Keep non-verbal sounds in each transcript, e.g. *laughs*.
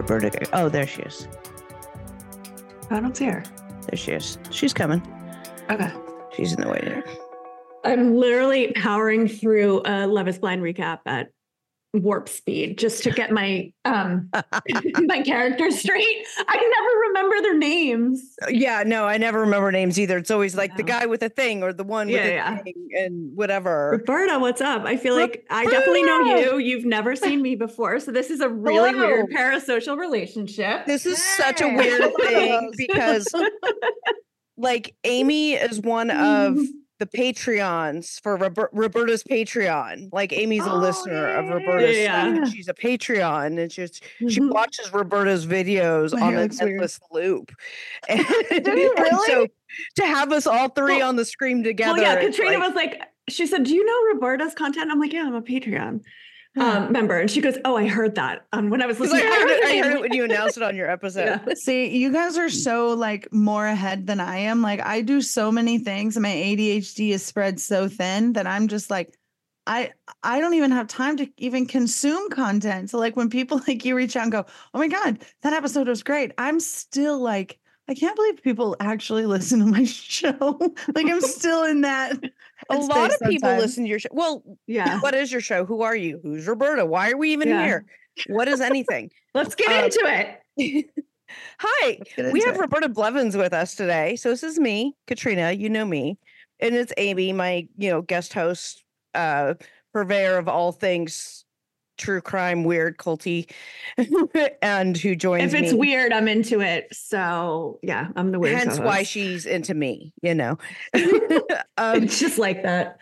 Roberta go? Oh, there she is. I don't see her. There she is. She's coming. Okay. She's in the waiting room. I'm literally powering through a Love is Blind recap at warp speed just to get my um *laughs* *laughs* my characters straight. I never remember their names. Yeah, no, I never remember names either. It's always like the guy with a thing or the one with Yeah, a yeah. thing and whatever. Roberta, what's up? I feel like I definitely know you. You've never seen me before. So this is a *laughs* really Hello. weird parasocial relationship. This is such a weird thing because like Amy is one of the Patreons for Rober- Roberta's Patreon. Like Amy's a Oh, listener of Roberta's yeah, yeah. she's a Patreon and she's she Mhm. watches Roberta's videos My on an endless loop. *laughs* *laughs* And, and so really? to have us all three Well- on the screen together. Well, yeah, Katrina like- was like, she said, Do you know Roberta's content? I'm like, Yeah, I'm a Patreon um, member. And she goes, Oh, I heard that um, when I was listening. I heard, it, I heard it when you *laughs* announced it on your episode. Yeah. *laughs* See, you guys are so like more ahead than I am. Like I do so many things and my ADHD is spread so thin that I'm just like I I don't even have time to even consume content. So like when people *laughs* like you reach out and go, "Oh my god, that episode was great." I'm still like I can't believe people actually listen to my show. like I'm still in that. A lot of people listen to your show. Well, Yeah. what is your show? Who are you? Who's Roberta? Why are we even Yeah. here? What is anything? *laughs* Let's get Um, into it. *laughs* Hi, we have it. Roberta Blevins with us today. So this is me, Katrina. You know me, and it's Amy, my you know guest host, uh, purveyor of all things true crime, weird, culty, *laughs* and who joins If it's me. weird, I'm into it. So yeah, I'm the weird. Hence why co-host. she's into me, you know. *laughs* *laughs* um, it's just like that.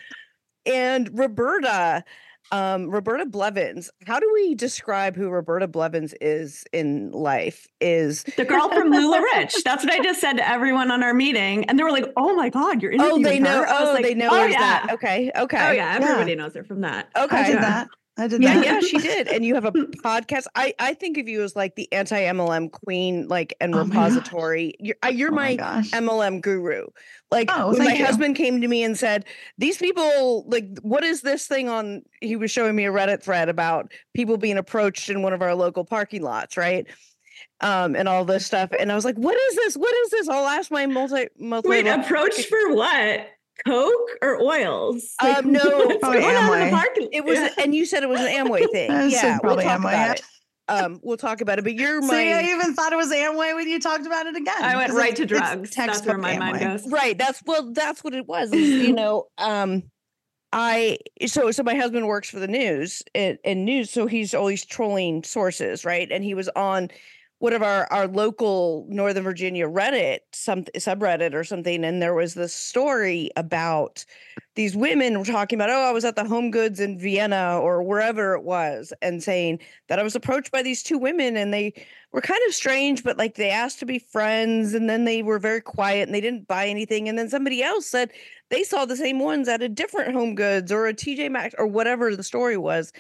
and Roberta, um, Roberta Blevins. How do we describe who Roberta Blevins is in life? Is The girl from Lula Rich. That's what I just said to everyone on our meeting. And they were like, oh my God, you're into oh they know her?" I was oh like, they know oh, yeah. that. Okay, okay. Oh yeah, everybody knows her from that. Okay. I did Yeah. that. I did Yeah, that. yeah, she did. And you have a *laughs* podcast. I I think of you as like the anti MLM queen, like and Oh my repository. You're you're Oh my my. MLM guru. Like Oh, when my you. husband came to me and said, "These people, like, what is this thing on?" He was showing me a Reddit thread about people being approached in one of our local parking lots, right? Um, and all this stuff. And I was like, "What is this? What is this?" I'll ask my multi multi. Wait, approached for what? Coke or oils? *laughs* Um, no, probably going on in Amway. the parking- It was, Yeah. and you said it was an Amway *laughs* thing. Yeah, we'll talk Amway, about yeah. it. Um, we'll talk about it. But you're my See, I even thought it was Amway when you talked about it again. I went 'cause right it's- to drugs. That's where textbook my mind goes. right that's well that's what it was you *laughs* know um i so so my husband works for the news and, and news so he's always trolling sources right and he was on one of our our local northern virginia reddit some subreddit or something and there was this story about these women were talking about oh i was at the home goods in vienna or wherever it was and saying that i was approached by these two women and they were kind of strange, but like they asked to be friends and then they were very quiet and they didn't buy anything. And then somebody else said they saw the same ones at a different home goods or a TJ Maxx or whatever the story was.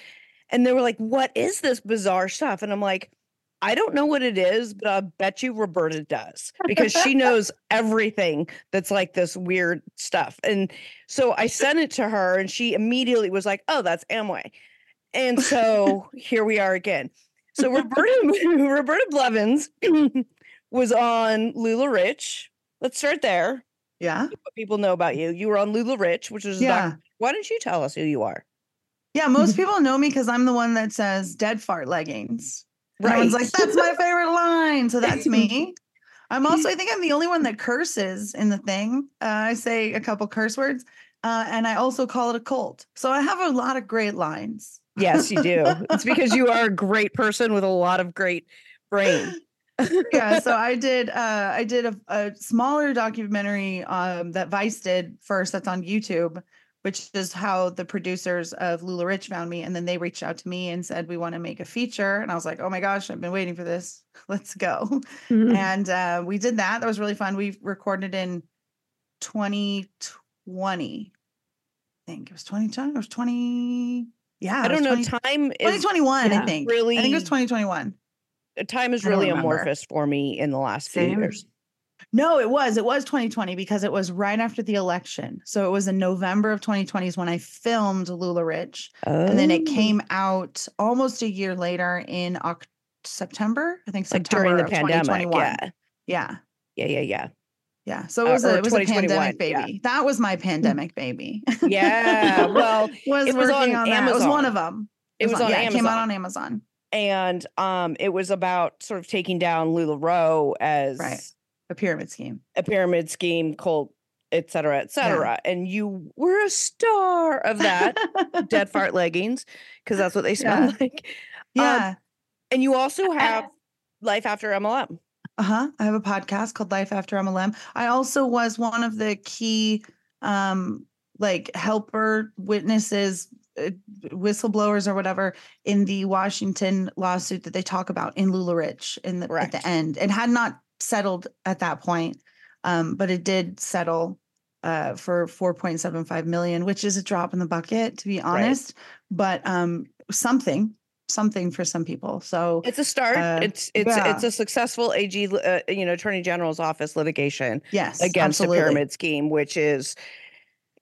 And they were like, What is this bizarre stuff? And I'm like, I don't know what it is, but I bet you Roberta does because she *laughs* knows everything that's like this weird stuff. And so I sent it to her and she immediately was like, Oh, that's Amway. And so *laughs* here we are again. So Roberta *laughs* Roberta Blevins *clears throat* was on LuLaRich. Let's start there. Yeah. What people know about you. You were on LuLaRich, which is doc- Yeah. Why don't you tell us who you are? Yeah. Most people know me because I'm the one that says dead fart leggings. And Everyone's like, that's my favorite line. So that's *laughs* me. I'm also, I think I'm the only one that curses in the thing. Uh, I say a couple curse words. Uh, and I also call it a cult. So I have a lot of great lines. Yes, you do. it's because you are a *laughs* great person with a lot of great brain. *laughs* yeah, so I did uh I did a, a smaller documentary um that Vice did first that's on YouTube, which is how the producers of LuLaRich found me. And then they reached out to me and said, We want to make a feature. And I was like, Oh my gosh, I've been waiting for this. *laughs* Let's go. Mhm. And uh we did that. That was really fun. We recorded in 2020. I think it was 2020. It was 20. Yeah. I don't know. 20 Time is 2021, yeah, I think. really I think it was 2021. time is really amorphous for me in the last few years. No, it was. It was 2020 because it was right after the election. So it was in November of 2020 is when I filmed LuLaRich. And then it Oh. came out almost a year later in Oct- September. I think like during the of pandemic. Yeah. Yeah. Yeah. Yeah. Yeah. Yeah. So it Uh, was or a, it was a 2021, pandemic yeah. baby. That was my pandemic baby. Yeah. Well, *laughs* was it was working on on, that. It was one of them. it was on yeah, Amazon. It came out on Amazon. and um it was about sort of taking down LuLaRoe as Right. A pyramid scheme. a pyramid scheme, cult, et cetera, et cetera. And you were a star of that. Dead *laughs* fart leggings, because that's what they smell Yeah. like. Um, Yeah. and you also have Life After MLM. Uh-huh. I have a podcast called Life After MLM. I also was one of the key um like helper witnesses uh, whistleblowers or whatever in the Washington lawsuit that they talk about in LuLaRich in the at the end. and had not settled at that point. Um but it did settle uh for 4.75 million, which is a drop in the bucket to be honest, but um something something for some people. So It's a start. Uh, it's it's yeah. it's a successful AG, uh, you know, Attorney General's office litigation yes, against absolutely. a pyramid scheme, which is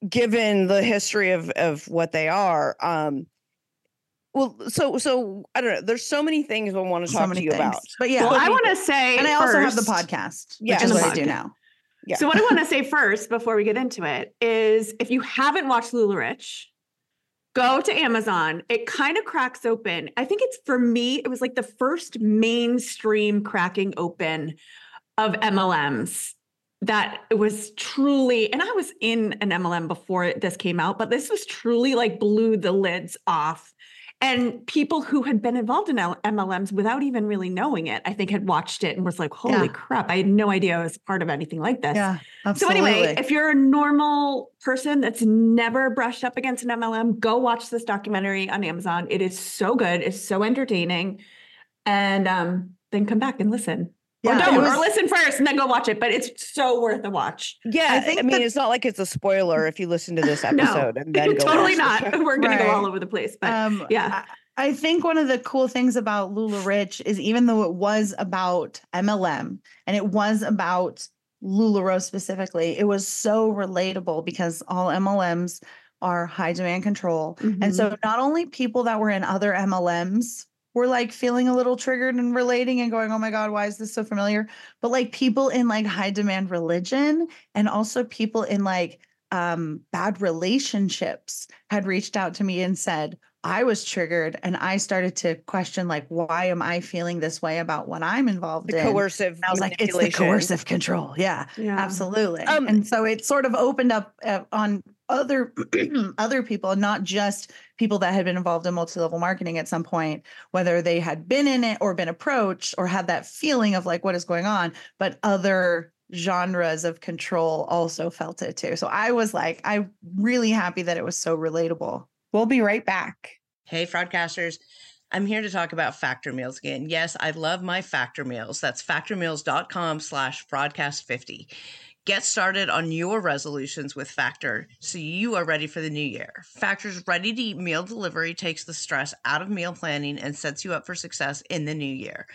given the history of of what they are. Um, well, so so I don't know. There's so many things I want to so talk many to you things. about. But yeah, well, I want to say, and I also have the podcast, Yeah, which is and the what I do now. Yeah. So what I want to say first before we get into it is if you haven't watched LuLaRich, go to Amazon. It kind of cracks open. I think it's for me, it was like the first mainstream cracking open of MLMs that it was truly, and I was in an MLM before this came out, but this was truly like blew the lids off. And people who had been involved in MLMs without even really knowing it, I think had watched it and was like, holy Yeah. crap, I had no idea I was part of anything like this. Yeah, So anyway, if you're a normal person that's never brushed up against an MLM, go watch this documentary on Amazon. It is so good. It's so entertaining. And um, then come back and listen. Yeah, or don't, was- or listen first and then go watch it. But it's so worth a watch. Yeah, I, think I mean, that- it's not like it's a spoiler if you listen to this *laughs* No, episode and then go *laughs* totally watch the not. *laughs* We're gonna go all over the place. But um, yeah. I, I think one of the cool things about LuLaRich is even though it was about MLM and it was about LuLaRoe specifically, it was so relatable because all MLMs are high demand control. And Mhm. so not only people that were in other MLMs were like feeling a little triggered and relating and going, oh my God, why is this so familiar? But like people in like high demand religion and also people in like um bad relationships had reached out to me and said, I was triggered and I started to question like, why am I feeling this way about what I'm involved The in? coercive. And I was like, it's the coercive control. Yeah yeah. absolutely Um, and so it sort of opened up uh, on other *clears throat* other people not just people that had been involved in multi-level marketing at some point whether they had been in it or been approached or had that feeling of like what is going on but other genres of control also felt it too so i was like i'm really happy that it was so relatable we'll be right back Hey, Fraudcasters. I'm here to talk about Factor Meals again. Yes, I love my Factor Meals. That's factormeals.com slash fraudcast50. Get started on your resolutions with Factor so you are ready for the new year. Factor's ready to eat meal delivery takes the stress out of meal planning and sets you up for success in the new year.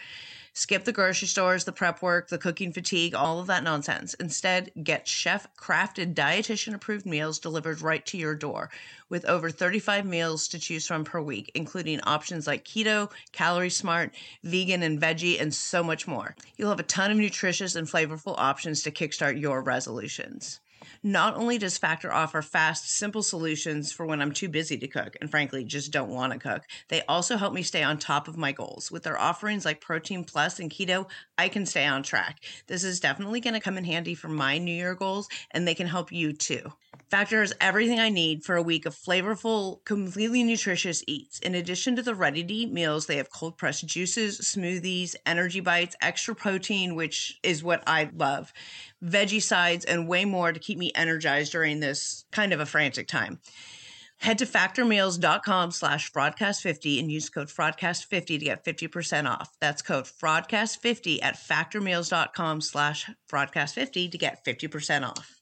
Skip the grocery stores, the prep work, the cooking fatigue, all of that nonsense. Instead, get chef crafted, dietitian approved meals delivered right to your door with over 35 meals to choose from per week, including options like keto, calorie smart, vegan, and veggie, and so much more. You'll have a ton of nutritious and flavorful options to kickstart your resolutions. Not only does Factor offer fast, simple solutions for when I'm too busy to cook and frankly just don't want to cook, they also help me stay on top of my goals. With their offerings like Protein Plus and Keto, I can stay on track. This is definitely going to come in handy for my New Year goals, and they can help you too. Factor has everything I need for a week of flavorful, completely nutritious eats. In addition to the ready to eat meals, they have cold pressed juices, smoothies, energy bites, extra protein, which is what I love, veggie sides, and way more to keep me energized during this kind of a frantic time. Head to factormeals.com slash fraudcast50 and use code FRAUDCAST50 to get 50% off. That's code FRAUDCAST50 at factormeals.com slash fraudcast50 to get 50% off.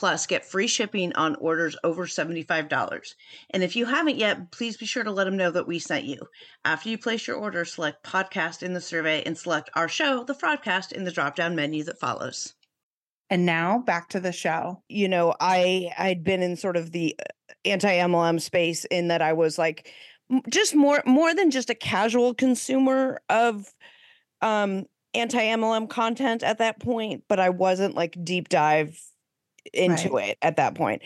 Plus, get free shipping on orders over $75. And if you haven't yet, please be sure to let them know that we sent you. After you place your order, select podcast in the survey and select our show, the Fraudcast, in the drop down menu that follows. And now back to the show. You know, I I'd been in sort of the uh, anti MLM space in that I was like just more more than just a casual consumer of um anti MLM content at that point, but I wasn't like deep dive into it at that point.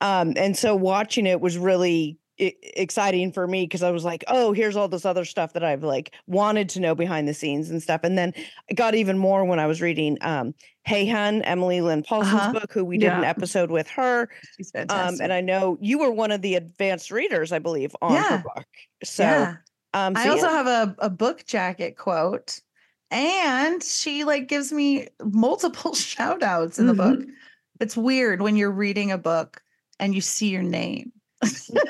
Um, and so watching it was really exciting for me because I was like, oh, here's all this other stuff that I've like wanted to know behind the scenes and stuff. And then I got even more when I was reading um Hey Hun, Emily Lynn Paulson's Uh-huh. book, who we did an episode with her. She's Um, fantastic. and I know you were one of the advanced readers, I believe, on Yeah. her book. So yeah. um I also yeah. have a, a book jacket quote. And she like gives me multiple *laughs* shout outs in the book. It's weird when you're reading a book and you see your name.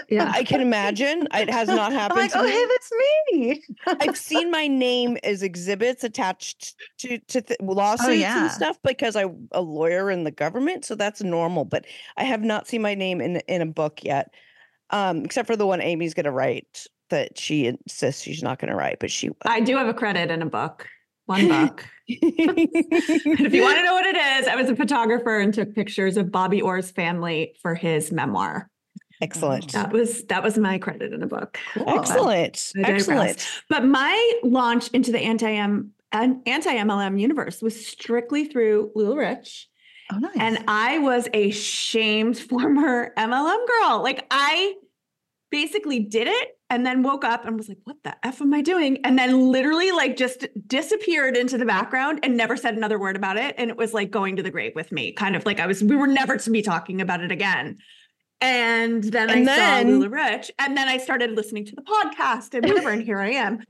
Yeah. *laughs* I can imagine. It has not I'm happened like, to oh, me. hey, that's me. I've *laughs* seen my name as exhibits attached to to th- lawsuits Oh, yeah. and stuff because I'm a lawyer in the government, so that's normal. But I have not seen my name in in a book yet, um, except for the one Amy's going to write that she insists she's not going to write, but she. I do have a credit in a book, one book. and *laughs* if you want to know what it is, I was a photographer and took pictures of Bobby Orr's family for his memoir. Excellent. That was that was my credit in a book. Excellent. I. Excellent. But my launch into the anti-M anti MLM universe was strictly through LuLaRich. Oh, nice. And I was a shamed former MLM girl. Like I basically did it and then woke up and was like, what the F am I doing? And then literally like just disappeared into the background and never said another word about it. And it was like going to the grave with me, kind of like I was, we were never to be talking about it again. And then And I then- saw Lula Rich and then I started listening to the podcast and whatever. and here I am.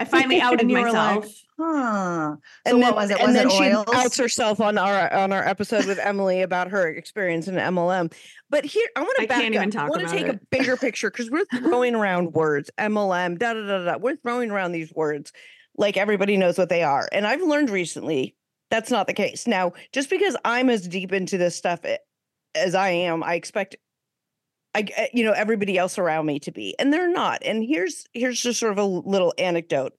I finally *laughs* outed you like, myself. huh. So and what then, was it? and then it she oils? outs herself on our on our episode with Emily about her experience in MLM. But here, I want to back can't up. even talk I want to take it. a *laughs* bigger picture because we're throwing around words, MLM, da da da da. We're throwing around these words like everybody knows what they are. And I've learned recently that's not the case. Now, just because I'm as deep into this stuff as I am, I expect I you know everybody else around me to be, and they're not. And here's here's just sort of a little anecdote.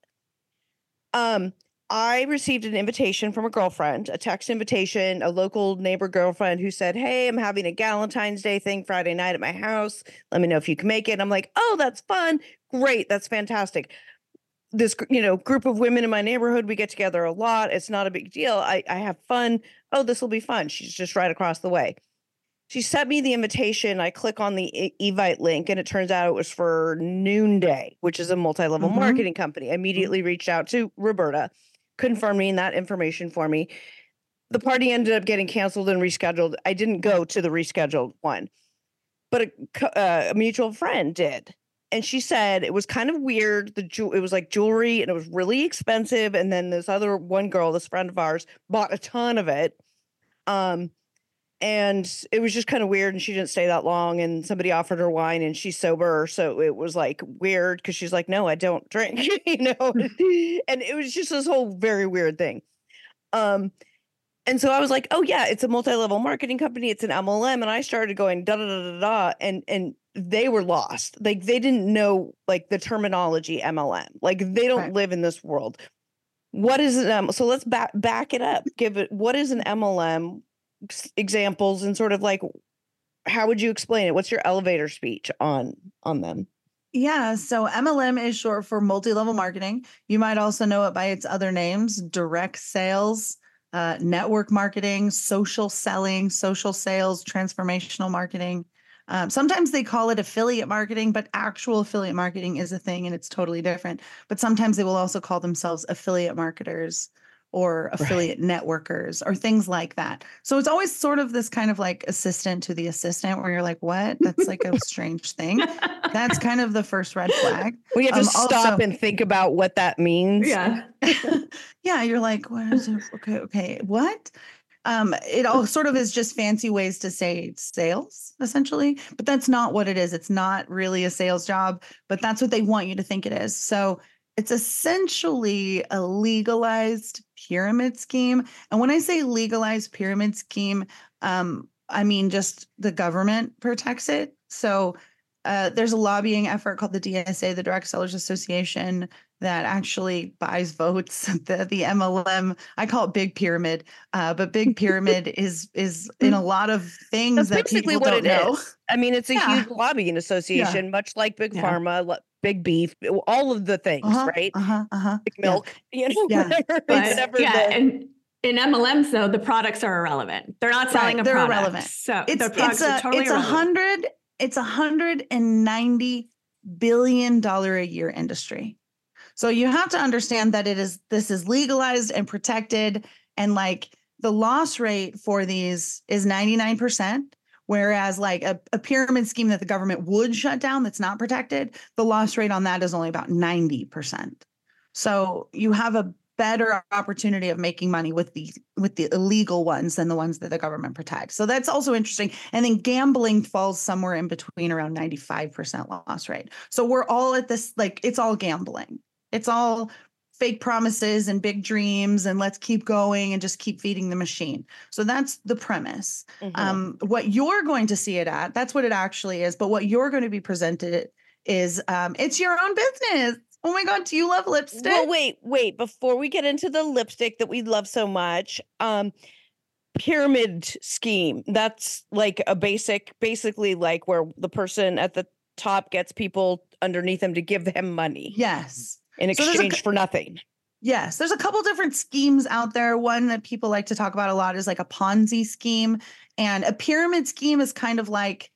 Um, I received an invitation from a girlfriend, a text invitation, a local neighbor girlfriend who said, Hey, I'm having a Galentine's Day thing Friday night at my house. Let me know if you can make it. I'm like, Oh, that's fun. Great. That's fantastic. This, you know, group of women in my neighborhood, we get together a lot. It's not a big deal. I, I have fun. Oh, this will be fun. She's just right across the way. She sent me the invitation. I click on the Evite link, and it turns out it was for Noonday, which is a multi-level Mhm. marketing company. I immediately reached out to Roberta, confirming that information for me. The party ended up getting canceled and rescheduled. I didn't go to the rescheduled one, but a, uh, a mutual friend did. and she said it was kind of weird. The jewel, it was like jewelry, and it was really expensive. And then this other one girl, this friend of ours, bought a ton of it. Um, and it was just kind of weird. And she didn't stay that long. And somebody offered her wine, and she's sober, so it was like weird because she's like, "No, I don't drink," *laughs* you know. *laughs* and it was just this whole very weird thing. Um, and so I was like, "Oh yeah, it's a multi-level marketing company. It's an MLM." And I started going da da da da da, and and they were lost. Like they didn't know like the terminology MLM. Like they don't Right. live in this world. What is an M? So let's back back it up. Give it. What is an MLM? Examples and sort of like, how would you explain it? What's your elevator speech on on them? Yeah, so MLM is short for multi-level marketing. You might also know it by its other names, direct sales, uh, network marketing, social selling, social sales, transformational marketing. Um, sometimes they call it affiliate marketing, but actual affiliate marketing is a thing and it's totally different. But sometimes they will also call themselves affiliate marketers or affiliate networkers or things like that. So it's always sort of this kind of like assistant to the assistant where you're like, what? That's like a strange thing. That's kind of the first red flag. *laughs* We have to Um, stop also- and think about what that means. yeah. *laughs* yeah, you're like, what is it? Okay, okay, what? Um, it all sort of is just fancy ways to say sales, essentially, but that's not what it is. It's not really a sales job, but that's what they want you to think it is. So it's essentially a legalized pyramid scheme. And when I say legalized pyramid scheme, um, I mean just the government protects it. So uh, there's a lobbying effort called the DSA, the Direct Sellers Association, that actually buys votes. *laughs* The the MLM, I call it Big Pyramid, uh, but Big Pyramid *laughs* is is in a lot of things That's that basically people what don't it know. is. I mean, it's a Yeah. huge lobbying association, much like Big Yeah. Pharma, Big Beef, all of the things, Uh-huh, right? Uh-huh, uh-huh. Big yeah. milk, *laughs* you know, Yeah. whatever, But whatever yeah, the- and in MLMs though, the products are irrelevant. They're not selling Right, a they're product. irrelevant. So It's the products it's are a totally it's a hundred it's a hundred and ninety billion dollar a year industry. So you have to understand that it is this is legalized and protected and like the loss rate for these is 99%. Whereas, like a, a pyramid scheme that the government would shut down that's not protected, the loss rate on that is only about 90%. So you have a better opportunity of making money with the with the illegal ones than the ones that the government protects. So that's also interesting. And then gambling falls somewhere in between around 95% loss rate. So we're all at this like it's all gambling. It's all fake promises and big dreams and let's keep going and just keep feeding the machine. So that's the premise. Mhm. Um, what you're going to see it at, that's what it actually is. But what you're going to be presented is um, it's your own business. Oh my God, do you love lipstick? Well, wait, wait. Before we get into the lipstick that we love so much, um, pyramid scheme. That's like a basic, basically like where the person at the top gets people underneath them to give them money yes. In So exchange cou- for nothing. Yes, there's a couple different schemes out there. One that people like to talk about a lot is like a Ponzi scheme. And a pyramid scheme is kind of like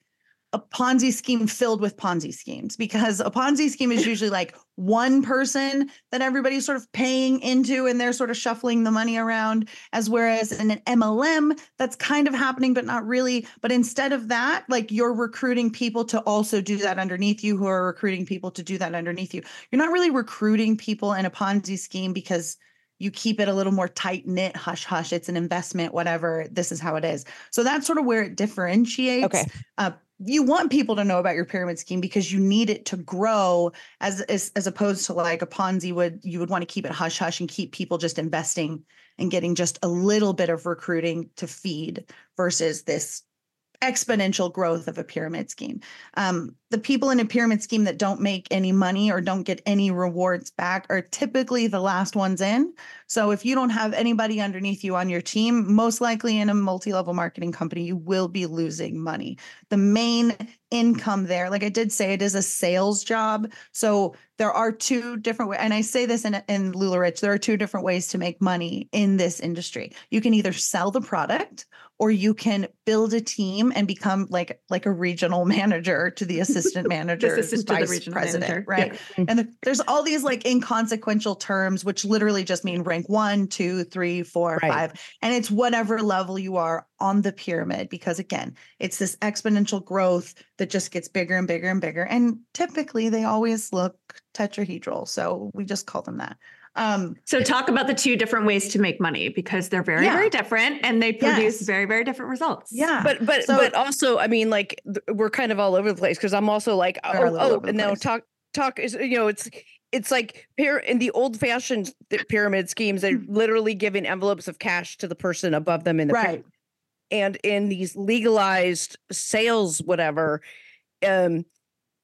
a Ponzi scheme filled with Ponzi schemes because a Ponzi scheme is *laughs* usually like one person that everybody's sort of paying into and they're sort of shuffling the money around. As whereas in an MLM, that's kind of happening, but not really. But instead of that, like you're recruiting people to also do that underneath you who are recruiting people to do that underneath you. You're not really recruiting people in a Ponzi scheme because you keep it a little more tight knit, hush hush. It's an investment, whatever. This is how it is. So that's sort of where it differentiates. Okay. Uh, you want people to know about your pyramid scheme because you need it to grow as, as as opposed to like a Ponzi would you would want to keep it hush hush and keep people just investing and getting just a little bit of recruiting to feed versus this exponential growth of a pyramid scheme. Um, the people in a pyramid scheme that don't make any money or don't get any rewards back are typically the last ones in. So if you don't have anybody underneath you on your team, most likely in a multi-level marketing company, you will be losing money. The main income there, like I did say, it is a sales job. So there are two different ways, and I say this in in LuLaRich, there are two different ways to make money in this industry. You can either sell the product or you can build a team and become like like a regional *laughs* manager to the assistant manager, assistant to the vice regional president, manager. right? Yeah. And the, there's all these like inconsequential terms, which literally just mean rank one, two, three, four, Right. five, and it's whatever level you are on the pyramid. Because again, it's this exponential growth that just gets bigger and bigger and bigger. And typically, they always look tetrahedral, so we just call them that. Um, So talk about the two different ways to make money because they're very, Yeah. very different and they produce Yes. very, very different results. yeah, but but So- but also i mean like th- we're kind of all over the place because i'm also like We oh, oh and now talk talk is you know it's it's like pyra- in the old fashioned pyramid schemes they're literally giving envelopes of cash to the person above them in the right. pyramid. and in these legalized sales whatever um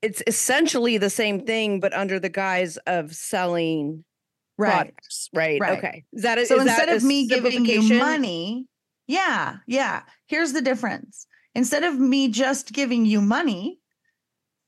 it's essentially the same thing but under the guise of selling Right. products right, Right. okay is that a- So is instead of me giving you money, yeah, yeah. Here's the difference. Instead of me just giving you money,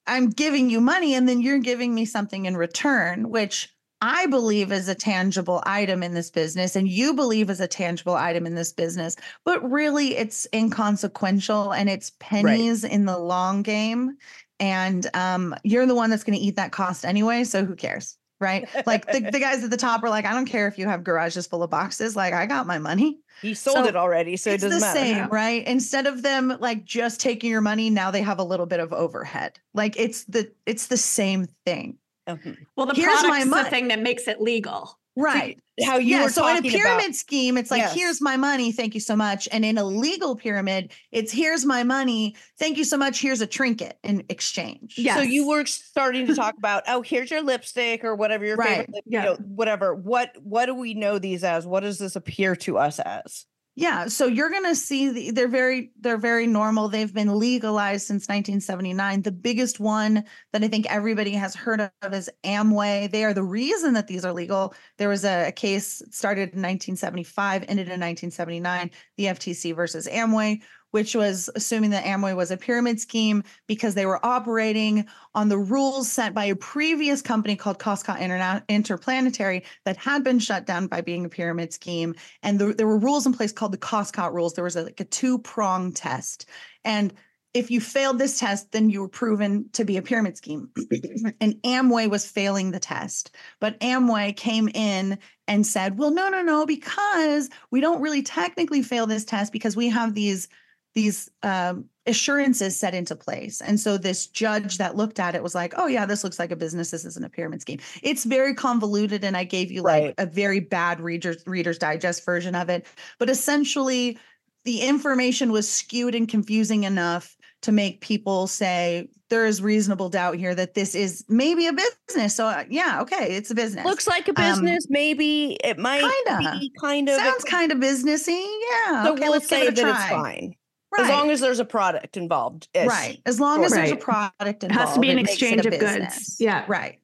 I'm giving you money and then you're giving me something in return, which I believe is a tangible item in this business and you believe is a tangible item in this business, but really it's inconsequential and it's pennies in the long game. And um, you're the one that's going to eat that cost anyway. So who cares? Right. Like the, the guys at the top are like, I don't care if you have garages full of boxes. Like, I got my money. he sold So it already so it it's doesn't the matter same, right? Instead of them like just taking your money, now they have a little bit of overhead. Like it's the it's the same thing. Mhm. Well, the Here's my product's the thing that makes it legal. Right. how you yeah. were So in a pyramid about scheme, it's like, Yes. here's my money. Thank you so much. And in a legal pyramid, it's here's my money. Thank you so much. Here's a trinket in exchange. Yeah. So you were starting to talk *laughs* about, oh, here's your lipstick or whatever your Right. favorite, lip, Yeah. you know, whatever. What what do we know these as? What does this appear to us as? Yeah, so you're going to see the, they're very they're very normal. They've been legalized since 1979. The biggest one that I think everybody has heard of is Amway. They are the reason that these are legal. There was a, a case started in 1975, ended in 1979, the FTC versus Amway, which was assuming that Amway was a pyramid scheme because they were operating on the rules set by a previous company called Koscot Interna- Interplanetary that had been shut down by being a pyramid scheme and there, there were rules in place called the Koscot rules. There was a, like a two prong test, and if you failed this test, then you were proven to be a pyramid scheme. *clears throat* and Amway was failing the test, but Amway came in and said, "Well, no, no, no, because we don't really technically fail this test because we have these." These um, assurances set into place. And so this judge that looked at it was like, oh, yeah, this looks like a business. This isn't a pyramid scheme. It's very convoluted. And I gave you like Right. a very bad reader's, reader's digest version of it. But essentially, the information was skewed and confusing enough to make people say, there is reasonable doubt here that this is maybe a business. So, uh, yeah, okay, it's a business. Looks like a Um, business. maybe it might kinda. be kind of. Sounds kind of businessy. Yeah. so okay, we'll let's give say it a that it's fine Right. as long as there's a product involved. Right. As long as there's a Right. product It involved. has to be an it makes it exchange of goods. Yeah. Right.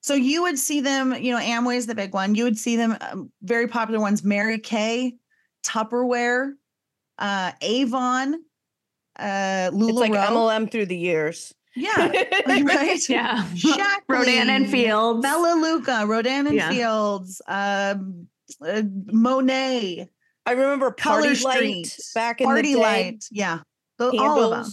So you would see them, you know, Amway is the big one. You would see them, um, very popular ones, Mary Kay, Tupperware, uh, Avon, uh, It's like MLM through the years. Yeah. *laughs* right. Yeah. Jacqueline, Rodan and Fields. Bella Luca, Rodan and Yeah. Fields, um, uh, Monat, I remember Party Light Street, back in Party the day. Light. Yeah. The- all of them.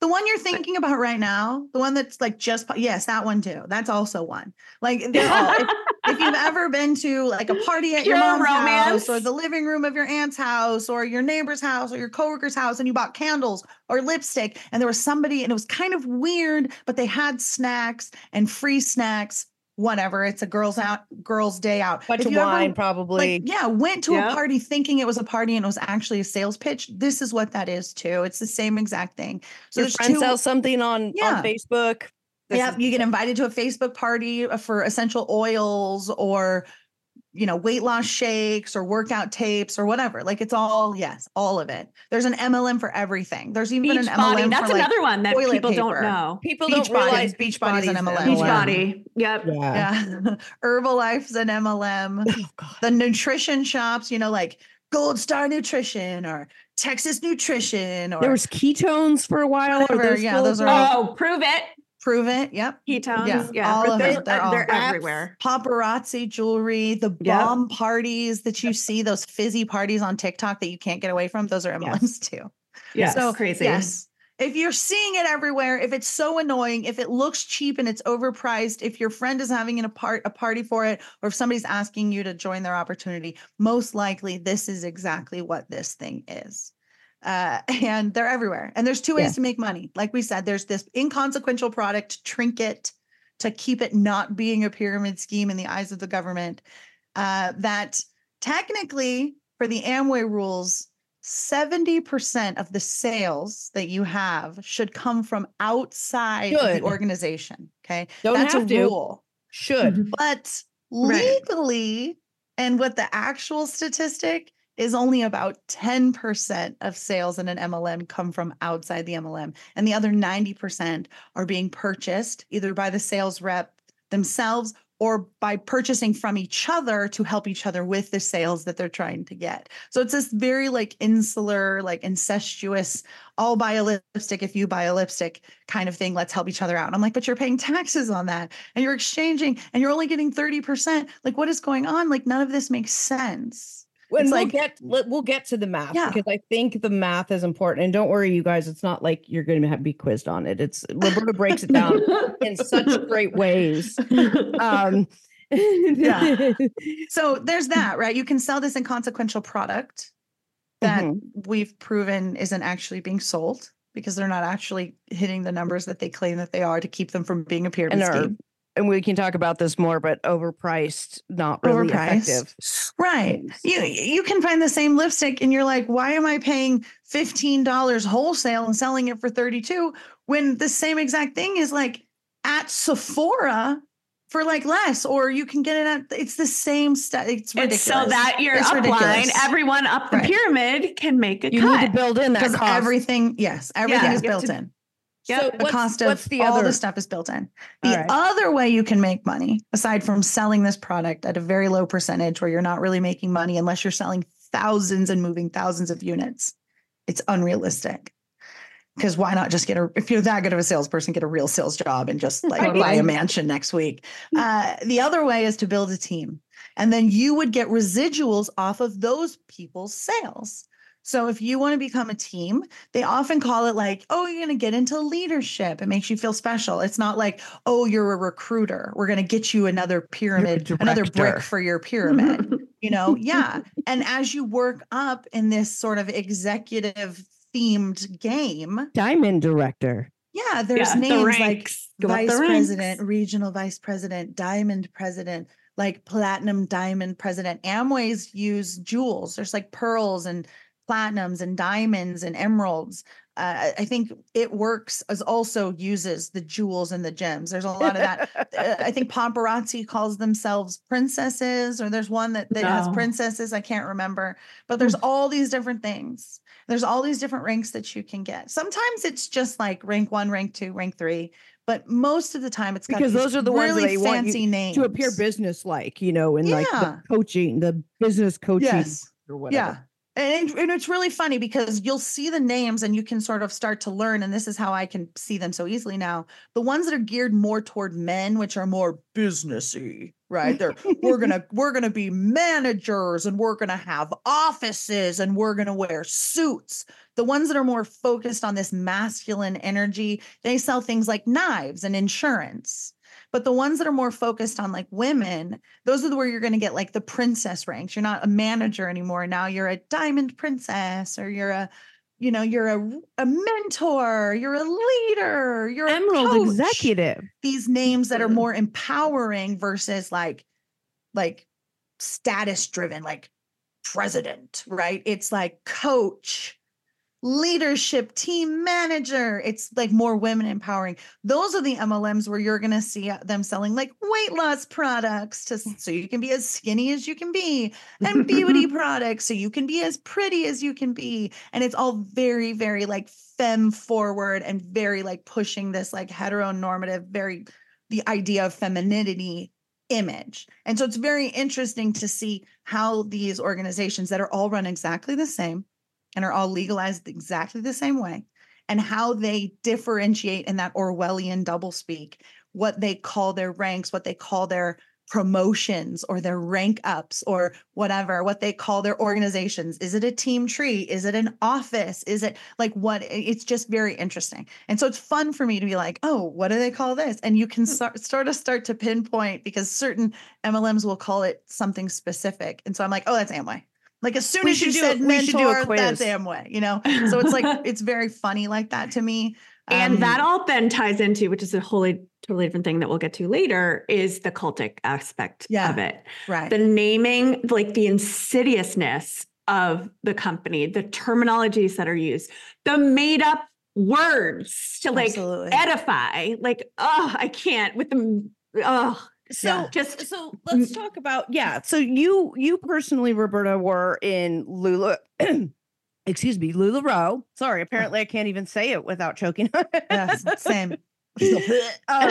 The one you're thinking about right now, the one that's like just yes, that one too. That's also one. Like *laughs* all. if, if you've ever been to like a party at your mom's house or the living room of your aunt's house or your neighbor's house or your coworker's house and you bought candles or lipstick and there was somebody and it was kind of weird, but they had snacks and free snacks. Whatever. It's a girls out, girls' day out. Bunch If of you ever, wine, probably. like yeah went to Yep. a party thinking it was a party and it was actually a sales pitch this is what that is too it's the same exact thing so Your friend two sells something on Yeah. on Facebook. This yeah is- you get invited to a facebook party uh, for essential oils or you know weight loss shakes or workout tapes or whatever like it's all yes all of it there's an mlm for everything there's even Beach an mlm body. for That's like, another one that toilet people don't know. people Beach don't body. realize Beachbody's an MLM. Beachbody. Yep. Yeah. yeah *laughs* herbalife's an mlm Oh, God. the nutrition shops, you know, like Gold Star Nutrition or Texas Nutrition or There was ketones for a while. Are Whatever, those yeah, those are thing? Oh, Pruvit. Pruvit. Yep. Ketones. Yeah, Yeah. all of they're, them. They're uh, they're all- everywhere. Paparazzi jewelry, the Yep. bomb parties that you see, those *laughs* fizzy parties on TikTok that you can't get away from, those are MLMs too. Yeah. so crazy. Yes. if you're seeing it everywhere, if it's so annoying, if it looks cheap and it's overpriced, if your friend is having an, a, part, a party for it, or if somebody's asking you to join their opportunity, most likely this is exactly what this thing is. Uh, *laughs* and they're everywhere. And there's two ways Yeah. to make money. Like we said, there's this inconsequential product trinket to keep it not being a pyramid scheme in the eyes of the government. Uh, that technically, for the Amway rules, 70% of the sales that you have should come from outside the organization. Okay. Don't That's have a to. rule. Should. But Right. legally, and what the actual statistic is only about 10% of sales in an MLM come from outside the MLM. And the other 90% are being purchased either by the sales rep themselves or by purchasing from each other to help each other with the sales that they're trying to get. So it's this very like insular, like incestuous, I'll buy a lipstick if you buy a lipstick kind of thing. Let's help each other out. And I'm like, but you're paying taxes on that and you're exchanging and you're only getting 30%. Like, what is going on? Like, none of this makes sense. When we'll like- get we'll get to the math Yeah. because I think the math is important. And don't worry, you guys, it's not like you're going to be quizzed on it. It's Roberta breaks it down *laughs* in such great ways. Um, *laughs* Yeah. *laughs* So there's that, right? You can sell this inconsequential product that Mhm. we've proven isn't actually being sold because they're not actually hitting the numbers that they claim that they are to keep them from being a pyramid and, scheme. And we can talk about this more, but overpriced, not really Overpriced. effective. Right. You you can find the same lipstick and you're like, why am I paying $15 wholesale and selling it for 32 when the same exact thing is like at Sephora for like less or you can get it at it's the same stuff. It's ridiculous. It's so that your It's upline, ridiculous. everyone up the Right. pyramid can make a You cut. need to build in that because cost. everything, yes, everything Yeah. is built to- in. Yep. So The what's, cost of what's the all other? the stuff is built in. The right. other way you can make money, aside from selling this product at a very low percentage where you're not really making money unless you're selling thousands and moving thousands of units, it's unrealistic. Because why not just get a, if you're that good of a salesperson, get a real sales job and just like *laughs* buy a mansion next week. Uh, the other way is to build a team. And then you would get residuals off of those people's sales. So if you want to become a team, they often call it like, oh, you're going to get into leadership. It makes you feel special. It's not like, oh, you're a recruiter. We're going to get you another pyramid, another brick for your pyramid. *laughs* you know, yeah. And as you work up in this sort of executive themed game, Diamond director. yeah, there's Yeah, the names like. Go up the vice president, regional vice president, diamond president, like platinum diamond president. Amways use jewels. There's like pearls and platinums and diamonds and emeralds. Uh, I- think it works as also uses the jewels and the gems. There's a lot of that. Uh, I think paparazzi calls themselves princesses, or there's one that, that has princesses. I can't remember, but there's all these different things. There's all these different ranks that you can get. Sometimes it's just like rank one, rank two, rank three, but most of the time it's got Because those are the ones that really want fancy names to appear business like, you know, in like the coaching, the business coaching Yes. or whatever. Yeah. And, and it's really funny because you'll see the names and you can sort of start to learn. And this is how I can see them so easily now. The ones that are geared more toward men, which are more businessy, right? They're we're *laughs* gonna we're gonna be managers and we're gonna have offices and we're gonna wear suits. The ones that are more focused on this masculine energy, they sell things like knives and insurance. But the ones that are more focused on like women, those are the where you're going to get like the princess ranks. You're not a manager anymore. Now you're a diamond princess or you're a, you know, you're a, a mentor, you're a leader, you're a Emerald coach. executive. These names that are Mm. more empowering versus like, like status driven, like president, right? It's like coach, leadership, team manager. It's like more women empowering. Those are the MLMs where you're going to see them selling like weight loss products to so you can be as skinny as you can be and beauty *laughs* products so you can be as pretty as you can be. And it's all very very like femme forward and very like pushing this like heteronormative very the idea of femininity image. And so it's very interesting to see how these organizations that are all run exactly the same and are all legalized exactly the same way and how they differentiate in that Orwellian doublespeak what they call their ranks, what they call their promotions or their rank ups or whatever, what they call their organizations. Is it a team tree? Is it an office? Is it like what? It's just very interesting. And so it's fun for me to be like, oh, what do they call this? And you can Hmm. start, sort of start to pinpoint because certain MLMs will call it something specific. And so I'm like, oh, that's Amway. Like as soon We as you do said a- we should do a mentor, that's quiz. Amway, you know? So it's like, *laughs* it's very funny like that to me. And Um, that all then ties into, which is a wholly totally different thing that we'll get to later, is the cultic aspect Yeah. of it. right. The naming, like the insidiousness of the company, the terminologies that are used, the made up words to like Absolutely. edify. Like, oh, I can't with the oh So Yeah. just so let's talk about yeah. So you you personally, Roberta, were in Lula. *clears throat* excuse me, Lularoe. Sorry, apparently I can't even say it without choking. yes, same. *laughs* um,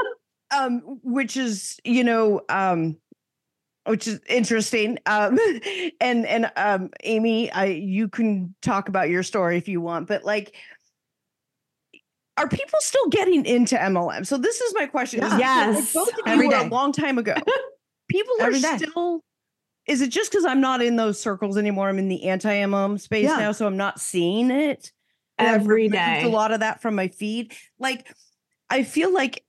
*laughs* um, which is you know um, which is interesting. Um, *laughs* and and um, Amy, I you can talk about your story if you want, but like. Are people still getting into MLM? So this is my question. is Yeah. because, like, Yes. both of you Every were a long time ago. *laughs* People are Every day. still. Is it just because I'm not in those circles anymore? I'm in the anti-MLM space Yeah. now, so I'm not seeing it. And I've removed day. A lot of that from my feed. Like, I feel like,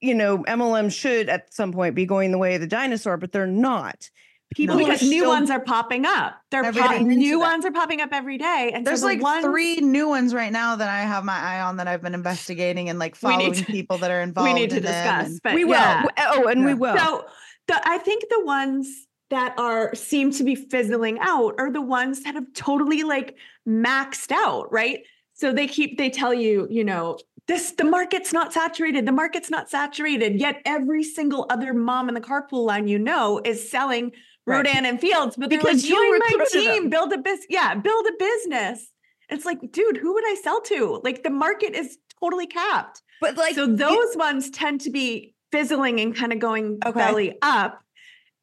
you know, MLM should at some point be going the way of the dinosaur, but they're not. People No. because new still- ones are popping up. They're Every pop- day. new ones are popping up every day. And so There's the like ones- three new ones right now that I have my eye on that I've been investigating and like We following to- people that are involved. *laughs* we need to in them discuss. and- But we will. yeah. Oh, and we will. So the I think the ones that are seem to be fizzling out are the ones that have totally like maxed out, right? So they keep they tell you, you know, this the market's not saturated, the market's not saturated, yet every single other mom in the carpool line you know is selling Right. Rodan and Fields, but they're Because like, you join my team, them." build a business. Yeah, build a business. It's like, dude, who would I sell to? Like the market is totally capped but like, so you- those ones tend to be fizzling and kind of going Okay. belly up.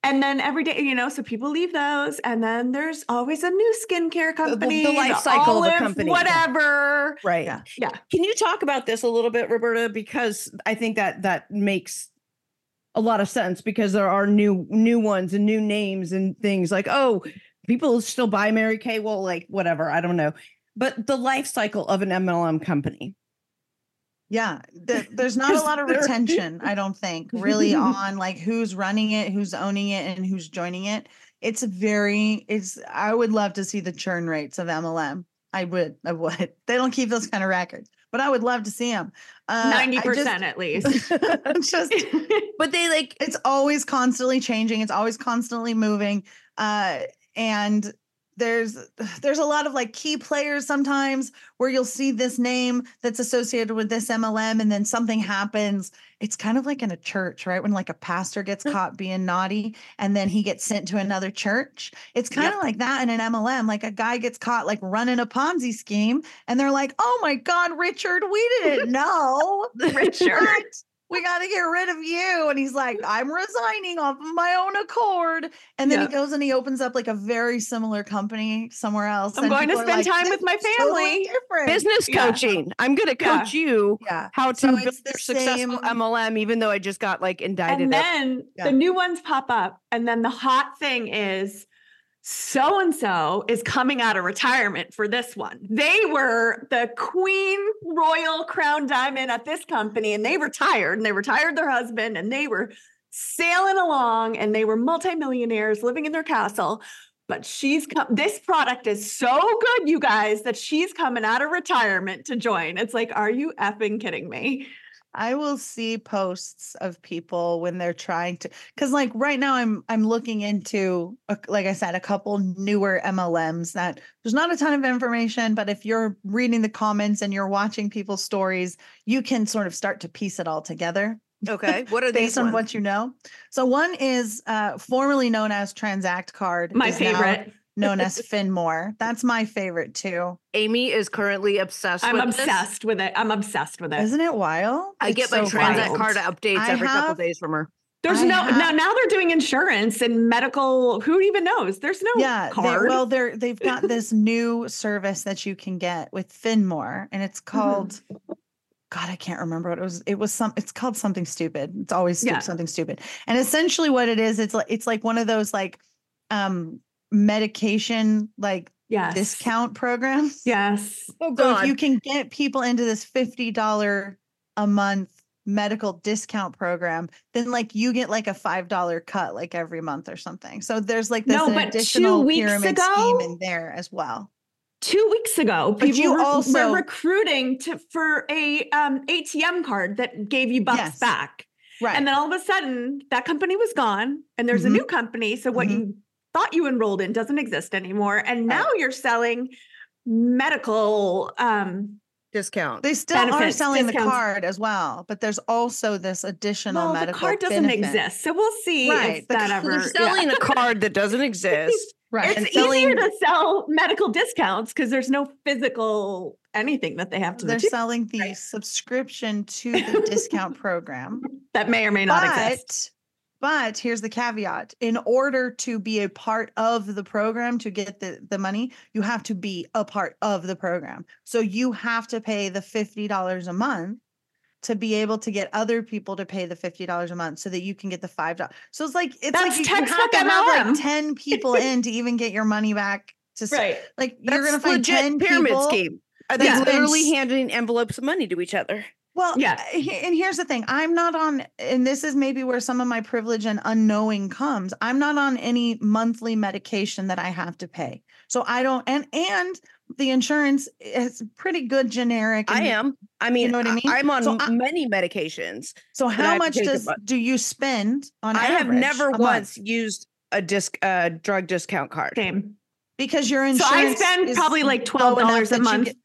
And then every day, you know, so people leave those, and then there's always a new skincare the- the company, life cycle of a company. whatever. right. Yeah. Yeah. Can you talk about this a little bit, Roberta? Because I think that that makes a lot of sense because there are new new ones and new names and things like oh people still buy Mary Kay well like whatever I don't know but the life cycle of an MLM company Yeah, the, there's not a lot of retention, I don't think, really *laughs* on like who's running it, who's owning it, and who's joining it. It's very, it's. I would love to see the churn rates of MLM. I would, I would. *laughs* They don't keep those kind of records, but I would love to see them. Uh, Ninety percent at least. it's *laughs* just but they like it's always constantly changing it's always constantly moving uh and there's there's a lot of like key players sometimes where you'll see this name that's associated with this MLM and then something happens. It's kind of like in a church right? When like a pastor gets *laughs* caught being naughty and then he gets sent to another church. It's kind of like that in an MLM like a guy gets caught like running a Ponzi scheme and they're like oh my god Richard we didn't *laughs* know. Richard. What? We got to get rid of you. And he's like, I'm resigning off of my own accord. And then Yeah. he goes and he opens up like a very similar company somewhere else. I'm and going to people are spend time with my is totally family." different. business Yeah. coaching I'm going to Yeah. coach you Yeah. how to So build it's your successful MLM even though I just got like indicted and then Yeah. the new ones pop up and then the hot thing is so and so is coming out of retirement for this one. They were the queen royal crown diamond at this company and they retired and they retired their husband and they were sailing along and they were multimillionaires living in their castle. But she's come this product is so good you guys that she's coming out of retirement to join. It's like are you effing kidding me I will see posts of people when they're trying to cuz like right now I'm I'm looking into a, like I said a couple newer MLMs that there's not a ton of information but if you're reading the comments and you're watching people's stories you can sort of start to piece it all together okay what are *laughs* based these on ones? what you know. So one is uh, formerly known as Transact Card. my is now favorite known *laughs* as Finmore. That's my favorite too. Amy is currently obsessed I'm with this. obsessed with it. I'm obsessed with it. Isn't it wild? I It's get my so transit wild. card updates I every couple have- days from her. There's I no have- now. Now they're doing insurance and medical. Who even knows? There's no Yeah, they, well, they're they've got *laughs* this new service that you can get with Finmore, and it's Mm-hmm. called God, I can't remember what it was. It was some. It's called something stupid. It's always stu- Yeah. something stupid. And essentially, what it is, it's like it's like one of those like um medication like Yes. discount programs. *laughs* Yes. Oh So God. if you can get people into this fifty dollar a month medical discount program, then like you get like a five dollar cut like every month or something. So there's like this No, an but two additional weeks pyramid ago- scheme in there as well. Two weeks ago, But people you were, were recruiting to for a um, ATM card that gave you bucks Yes. back. Right. And then all of a sudden, that company was gone, and there's Mhm. a new company. So what Mhm. you thought you enrolled in doesn't exist anymore, and now you're selling medical. Um, discount. they still are benefits, selling the card as well, but there's also this additional well, the medical card doesn't benefit. exist, so we'll see Right, if the that *laughs* ever. They're yeah. selling a card that doesn't exist. *laughs* Right. and It's easier selling- to sell medical discounts because there's no physical anything that they have to They're achieve selling the Right. subscription to the *laughs* discount program. that may or may not exist. But here's the caveat. In order to be a part of the program to get the, the money, you have to be a part of the program. So you have to pay the $50 a month to be able to get other people to pay the $50 a month so that you can get the $5. So it's like it's That's like you, you have to have like 10 *laughs* people in to even get your money back to Right. like you're gonna find legit 10 pyramid people scheme. Are they spend literally handing envelopes of money to each other? Well, Yeah. uh, and here's the thing I'm not on, and this is maybe where some of my privilege and unknowing comes. I'm not on any monthly medication that I have to pay. So I don't, and, and the insurance is pretty good generic. I am. I mean, you know what I mean? I'm on So I- many medications. So how much does, do you spend on I have never a month? once used a disc uh drug discount card. Same. Because your insurance. So I spend is probably like twelve dollars a month get-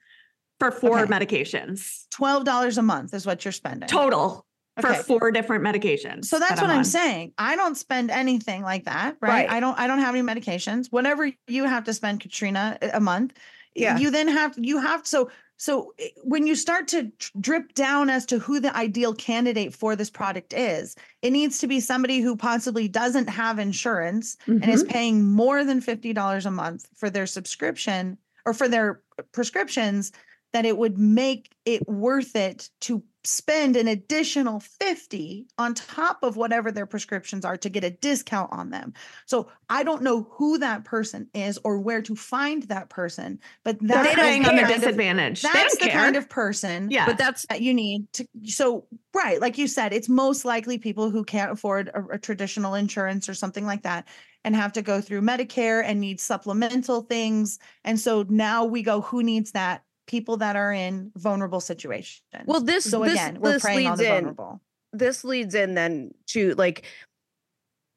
for four Okay. medications $12 a month is what you're spending. total for Okay. four different medications. So that's that what I'm on. saying. I don't spend anything like that, right? Right. I don't I don't have any medications. Whatever you have to spend, Katrina, a- a month, Yeah. you then have you have so so eh, when you start to drip down as to who the ideal candidate for this product is, it needs to be somebody who possibly doesn't have insurance and is Mhm. paying more than $50 a month for their subscription or for their uh, prescriptions that it would make it worth it to spend an additional 50 on top of whatever their prescriptions are to get a discount on them. So I don't know who that person is or where to find that person, but They're that is preying the on the of- disadvantage. That's the care. kind of person yeah. But that's that you need to so right like you said it's most likely people who can't afford a, a traditional insurance or something like that and have to go through medicare and need supplemental things and so now we go who needs that people that are in vulnerable situations. Well this so this, again we're this preying on the in vulnerable. this leads in then to like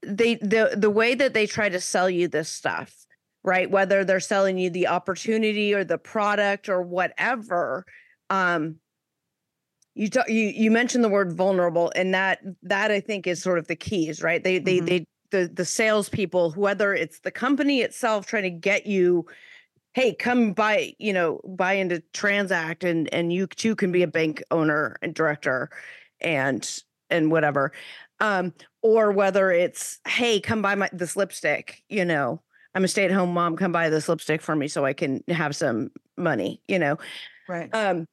they the the way that they try to sell you this stuff right? Whether they're selling you the opportunity or the product or whatever um you talk, you you mentioned the word vulnerable and that that i think is sort of the keys right? They they Mhm. they the the salespeople whether it's the company itself trying to get you hey come buy you know buy into transact and and you too can be a bank owner and director and and whatever um or whether it's hey come buy my this lipstick you know i'm a stay-at-home mom come buy this lipstick for me so i can have some money you know right. um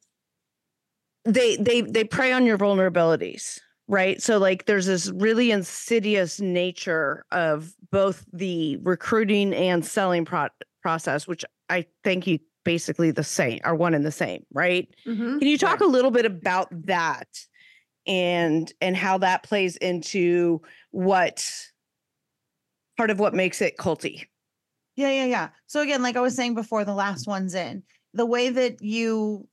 they they they prey on your vulnerabilities right? So like there's this really insidious nature of both the recruiting and selling pro- process which i think you basically the same are one and the same right Mhm. can you talk a little bit about that and and how that plays into what part of what makes it culty Yeah, yeah, yeah. So again, like I was saying before, the last one's in the way that you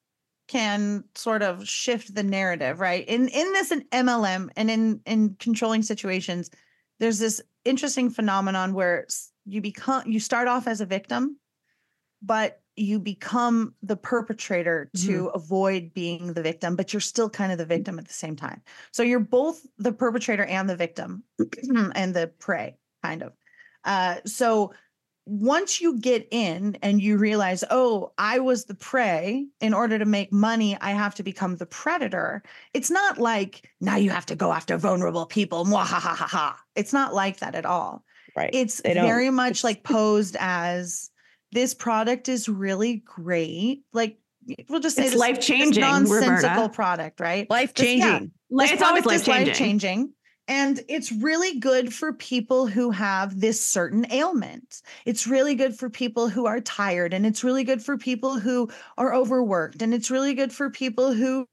can sort of shift the narrative, right? In in this in MLM and in in controlling situations, there's this interesting phenomenon where you become you start off as a victim, but you become the perpetrator to avoid being the victim, but you're still kind of the victim at the same time. So you're both the perpetrator and the victim *clears throat* and the prey, kind of. Uh, so once you get in and you realize, oh, I was the prey, in order to make money, I have to become the predator. It's not like now you have to go after vulnerable people. Mwahahaha. It's not like that at all. Right It's very much like posed as this product is really great. Like we'll just say It's this life-changing, nonsensical Roberta. product, right? Life yeah. changing. Like, it's always life changing. life-changing, And it's really good for people who have this certain ailment. It's really good for people who are tired. And it's really good for people who are overworked. And it's really good for people who.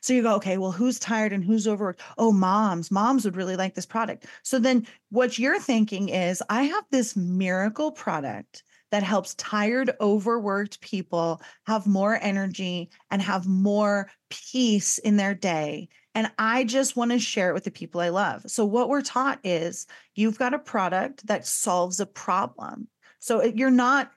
So you go, okay, well, who's tired and who's overworked? Oh, moms. Moms would really like this product. So then what you're thinking is, I have this miracle product that helps tired, overworked people have more energy and have more peace in their day. And I just want to share it with the people I love. So, what we're taught is you've got a product that solves a problem. So, you're not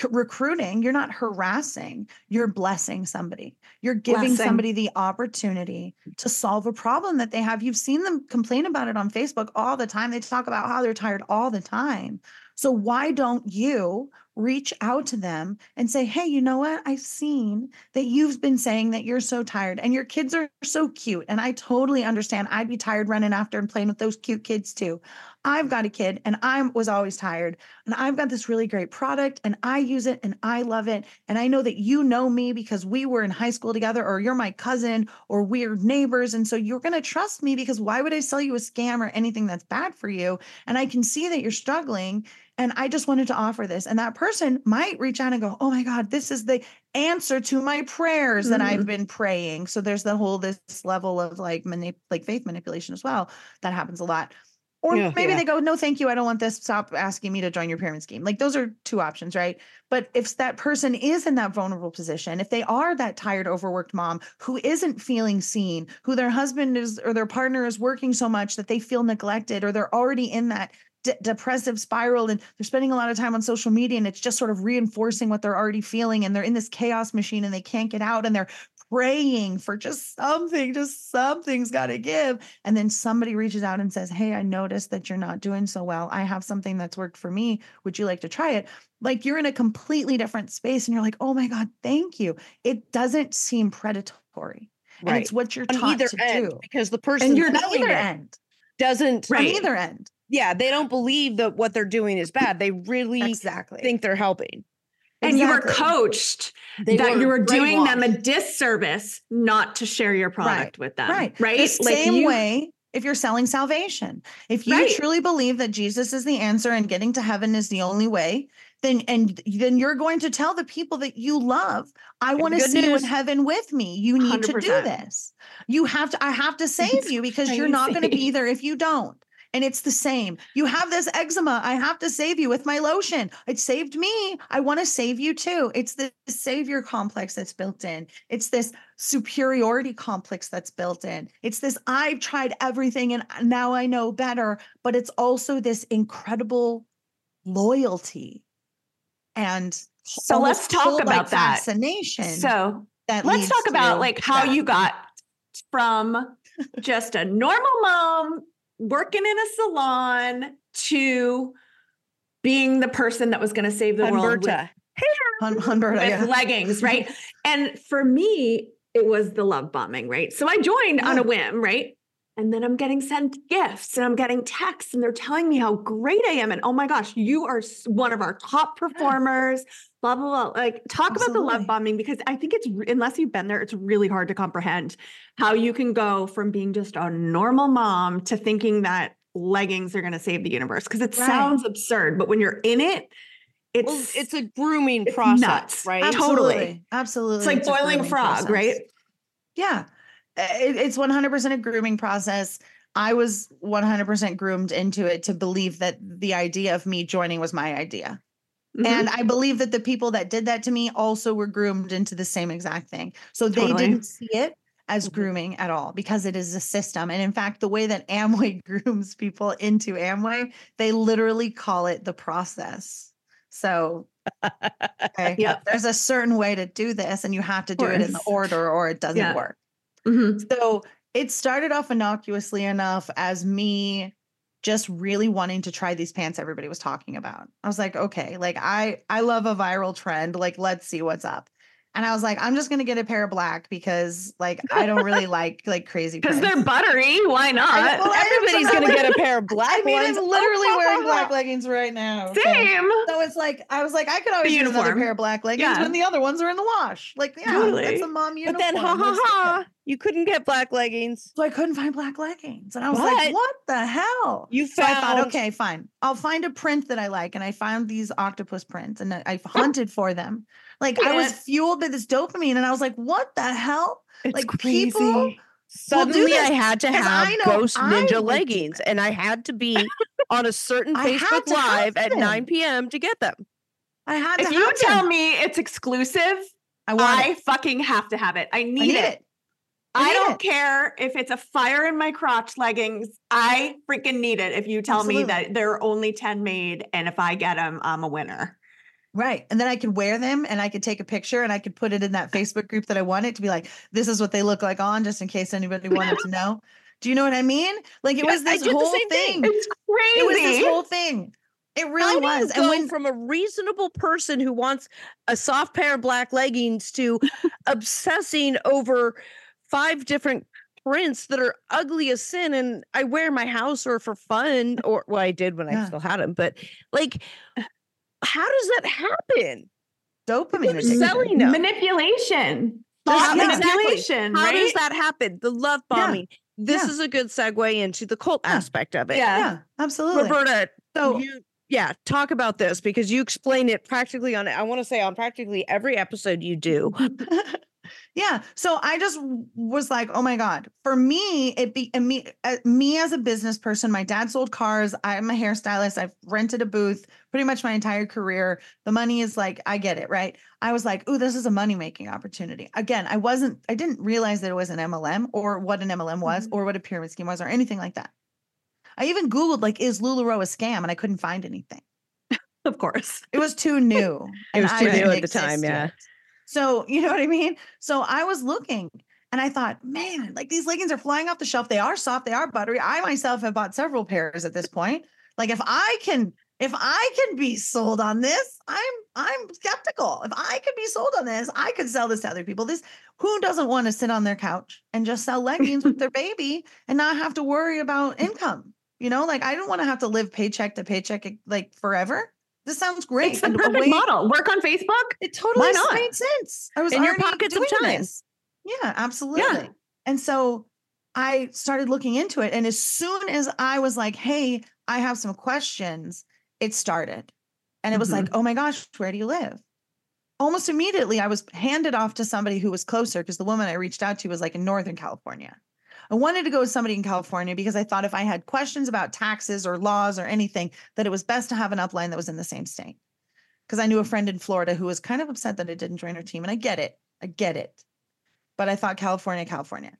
c- recruiting, you're not harassing, you're blessing somebody. You're giving Blessing. somebody the opportunity to solve a problem that they have. You've seen them complain about it on Facebook all the time. They talk about how they're tired all the time. So, why don't you reach out to them and say, Hey, you know what? I've seen that you've been saying that you're so tired and your kids are so cute. And I totally understand. I'd be tired running after and playing with those cute kids too. I've got a kid and I was always tired. And I've got this really great product and I use it and I love it. And I know that you know me because we were in high school together, or you're my cousin, or we're neighbors. And so you're going to trust me because why would I sell you a scam or anything that's bad for you? And I can see that you're struggling. And I just wanted to offer this. And that person might reach out and go, Oh my God, this is the answer to my prayers that I've mm-hmm. been praying. So there's the whole this level of like manip- like faith manipulation as well. That happens a lot. Or Yeah. maybe Yeah. they go, No, thank you. I don't want this. Stop asking me to join your pyramid scheme. Like those are two options, right? But if that person is in that vulnerable position, if they are that tired, overworked mom who isn't feeling seen, who their husband is or their partner is working so much that they feel neglected, or they're already in that de- depressive spiral and they're spending a lot of time on social media and it's just sort of reinforcing what they're already feeling and they're in this chaos machine and they can't get out and they're praying for just something just something's got to give. And then somebody reaches out and says hey i noticed that you're not doing so well. I have something that's worked for me. Would you like to try it? Like you're in a completely different space and you're like oh my god thank you. It doesn't seem predatory and Right. it's what you're On taught either to end, do. because the person you're on either it end. doesn't Right. on either end yeah they don't believe that what they're doing is bad they really exactly think they're helping And you were coached They that you were doing them a disservice not to share your product with them. Right. Right. The Like same you- way if you're selling salvation. If you Right. truly believe that Jesus is the answer and getting to heaven is the only way, then and then you're going to tell the people that you love, I want to see you in heaven with me. You need to do this. You have to I have to save you *laughs* because you're not going to be there if you don't. And it's the same. You have this eczema. I have to save you with my lotion. It saved me. I want to save you too. It's the savior complex that's built in. It's this superiority complex that's built in. It's this I've tried everything and uh, now I know better, but it's also this incredible loyalty and So let's talk about that. fascination. So that let's talk about like how that. you got from just a normal mom working in a salon to being the person that was going to save the world with, Humberta. Hun- Humberto, with yeah. leggings, right? *laughs* and for me, it was the love bombing, right? So I joined on a whim, right? And then I'm getting sent gifts and I'm getting texts and they're telling me how great I am. And oh my gosh, you are one of our top performers, blah, blah, blah. Like, talk about the love bombing because I think it's, unless you've been there, it's really hard to comprehend how you can go from being just a normal mom to thinking that leggings are going to save the universe because it Right. sounds absurd. But when you're in it, it's, well, it's a grooming it's process nuts. right Totally. Absolutely. Absolutely. it's like It's boiling a frog, process. right? Yeah. It, it's 100% a grooming process. I was 100% groomed into it to believe that the idea of me joining was my idea. Mhm. And I believe that the people that did that to me also were groomed into the same exact thing. So they didn't see it as Mhm. grooming at all because it is a system. And in fact, the way that Amway *laughs* grooms people into Amway, they literally call it the process. So okay, *laughs* Yep. there's a certain way to do this, and you have to do it in the order or it doesn't Yeah. work. Mhm. So it started off innocuously enough as me just really wanting to try these pants everybody was talking about. I was like, okay, like I I love a viral trend, like let's see what's up. And I was like, I'm just gonna get a pair of black because like I don't really *laughs* like like crazy Because they're buttery. Why not? I- well, Everybody's gonna get a pair of *laughs* black I mean, ones. I'm literally wearing black *laughs* leggings right now. Same. So it's like I was like, I could always use another pair of black leggings Yeah. when the other ones are in the wash. Like, yeah, Totally. that's a mom uniform. But then, ha ha ha, you couldn't get black leggings. So I couldn't find black leggings, and I was What? like, "What the hell?" You So I thought, found okay, fine. I'll find a print that I like. And I found these octopus prints and I- I've hunted for them. Like I was fueled by this dopamine and I was like, what the hell? It's Like, crazy. people- Suddenly, I had to have I Ghost Ninja would leggings, and I had to be on a certain *laughs* I Facebook to Live at 9 p.m. to get them. I had if to you have tell them. me it's exclusive, I want I it. fucking have to have it. I need, I need it. it. I I don't it. care if it's a fire in my crotch leggings. I freaking need it. If you tell me that there are only 10 made and if I get them, I'm a winner. Right. And then I could wear them and I could take a picture and I could put it in that *laughs* Facebook group that I wanted to be like, this is what they look like on, just in case anybody wanted to know. Do you know what I mean? Like it Yeah, was this whole thing. thing. It's crazy. It was this whole thing. It really was. And when from a reasonable person who wants a soft pair of black leggings to obsessing over five different prints that are ugly as sin and I wear in my house or for fun or well I did when I still had them but like how does that happen? dopamine Who's addiction. selling them? Manipulation. There's- Thought yeah. manipulation, How right? does that happen? The love Yeah. bombing. This Yeah. is a good segue into the cult Yeah. aspect of it. Yeah. Yeah, absolutely. Roberta, so you yeah, talk about this because you explain it practically on I want to say on practically every episode you do. *laughs* yeah. So i just was like oh my god. For me it be me uh, me as a business person my dad sold cars. I'm a hairstylist. I've rented a booth pretty much my entire career. The money is like i get it right? I was like oh this is a money making opportunity. Again i wasn't i didn't realize that it was an mlm or what an mlm was Mhm. or what a pyramid scheme was or anything like that. I even googled like is lularoe a scam? and i couldn't find anything. *laughs* Of course. it was too *laughs* new It was too I new at the time, yeah. So, you know what I mean? So I was looking and I thought, man, like these leggings are flying off the shelf. They are soft, they are buttery. I myself have bought several pairs at this point. Like if I can if I can be sold on this, I'm I'm skeptical. If I could be sold on this, I could sell this to other people. This who doesn't want to sit on their couch and just sell leggings with their *laughs* baby and not have to worry about *laughs* income? You know, like I don't want to have to live paycheck to paycheck like forever. This sounds great. It's the perfect way- model. Work on Facebook. it totally not? made sense. I was In your pockets of time. this. Yeah, absolutely. Yeah. And so I started looking into it. And as soon as I was like, hey, I have some questions, it started. And it was mm-hmm. like, oh my gosh, where do you live? Almost immediately, I was handed off to somebody who was closer because the woman I reached out to was like in Northern California. I wanted to go with somebody in California because I thought if I had questions about taxes or laws or anything, that it was best to have an upline that was in the same state. Because I knew a mm-hmm. friend in Florida who was kind of upset that I didn't join her team. And I get it. I get it. But I thought California, California.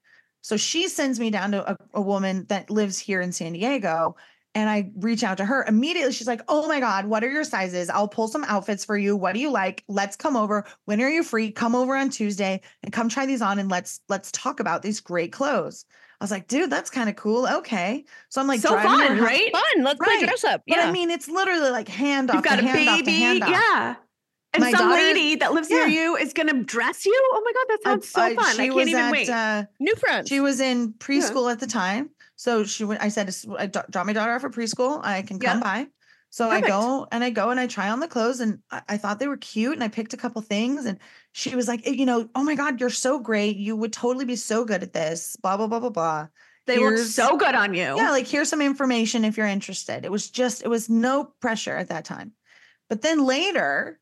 So she sends me down to a, a woman that lives here in San Diego. And I reach out to her immediately. She's like, Oh my God, what are your sizes? I'll pull some outfits for you. What do you like? Let's come over. When are you free? Come over on Tuesday and come try these on and let's let's talk about these great clothes. I was like, dude, that's kind of cool. Okay. So I'm like, so driving her fun, house. right? Fun. Let's play dress up. But Yeah. I mean, it's literally like hand off. You've off got to a hand off to baby. hand off. Yeah. And My some daughter- lady that lives near you is going to dress you. Oh my God, that I- sounds so I- fun. I she can't was even at, wait. uh, New friends. She was in preschool at the time. So she went, I said, I dro- dropped my daughter off at preschool. I can come Yeah. by. So Perfect. I go and I go and I try on the clothes and I, I thought they were cute and I picked a couple things and she was like, "Eh, you know, oh my God, you're so great. You would totally be so good at this, blah, blah, blah, blah, blah. they look so good on you. Yeah, like here's some information if you're interested. It was just, it was no pressure at that time. But then later,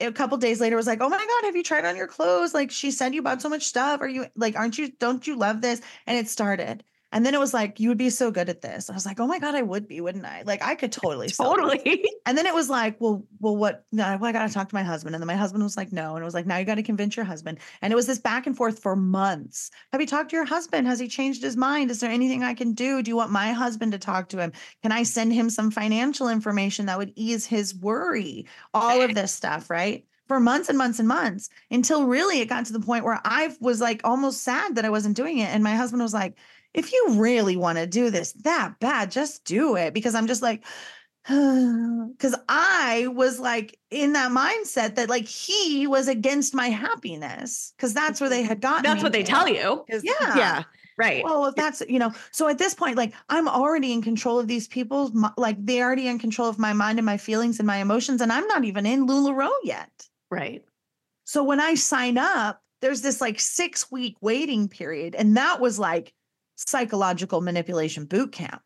a couple days later, it was like, oh my God, have you tried on your clothes? Like she said you bought so much stuff. Are you like, aren't you, don't you love this? And it started. And then it was like, you would be so good at this. I was like, oh my God, I would be, wouldn't I? Like I could totally *laughs* totally. *laughs* And then it was like, well, well, what? No, well, I got to talk to my husband. And then my husband was like, no. And it was like, now you got to convince your husband. And it was this back and forth for months. Have you talked to your husband? Has he changed his mind? Is there anything I can do? Do you want my husband to talk to him? Can I send him some financial information that would ease his worry? All of this stuff, right? For months and months and months until really it got to the point where I was like almost sad that I wasn't doing it. And my husband was like, if you really want to do this that bad, just do it. Because I'm just like, *sighs* because I was like in that mindset that like he was against my happiness because that's where they had gotten. That's what they to. tell you. Yeah. yeah. Right. Well, if that's you know, so at this point, like I'm already in control of these people, like they're already in control of my mind and my feelings and my emotions, and I'm not even in Lularoe yet. right. So when I sign up, there's this like six week waiting period, and that was like psychological manipulation boot camp.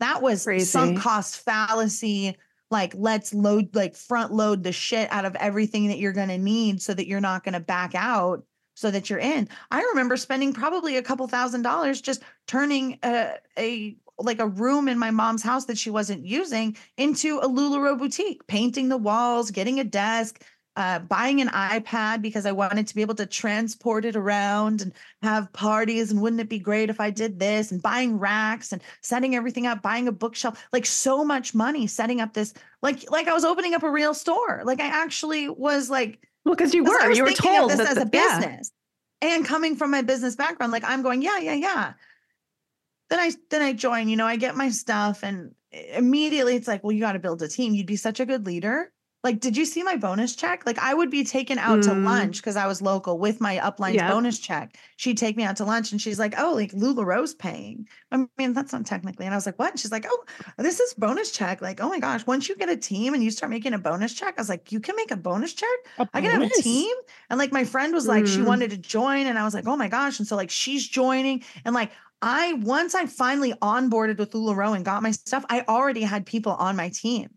That was Crazy. sunk cost fallacy. Like, let's load, like, front load the shit out of everything that you're going to need so that you're not going to back out so that you're in. I remember spending probably a couple thousand dollars just turning a, a like a room in my mom's house that she wasn't using into a LuLaRoe boutique, painting the walls, getting a desk, uh, buying an iPad because I wanted to be able to transport it around and have parties. And wouldn't it be great if I did this? And buying racks and setting everything up, buying a bookshelf, like so much money setting up this, like like I was opening up a real store. Like I actually was like Well, because you were, you were told this that as the- a yeah. business. And coming from my business background, like I'm going, yeah, yeah, yeah. Then I then I join, you know, I get my stuff and immediately it's like, well, you got to build a team. You'd be such a good leader. Like, did you see my bonus check? Like, I would be taken out to Mm. lunch because I was local with my upline's Yep. bonus check. She'd take me out to lunch and she's like, oh, like LuLaRoe's paying. I mean, that's not technically. And I was like, what? And she's like, oh, this is bonus check. Like, oh my gosh, once you get a team and you start making a bonus check, I was like, you can make a bonus check? I can have a team. And like my friend was like, she Mm. wanted to join. And I was like, oh my gosh. And so like she's joining. And like I once I finally onboarded with LuLaRoe and got my stuff, I already had people on my team.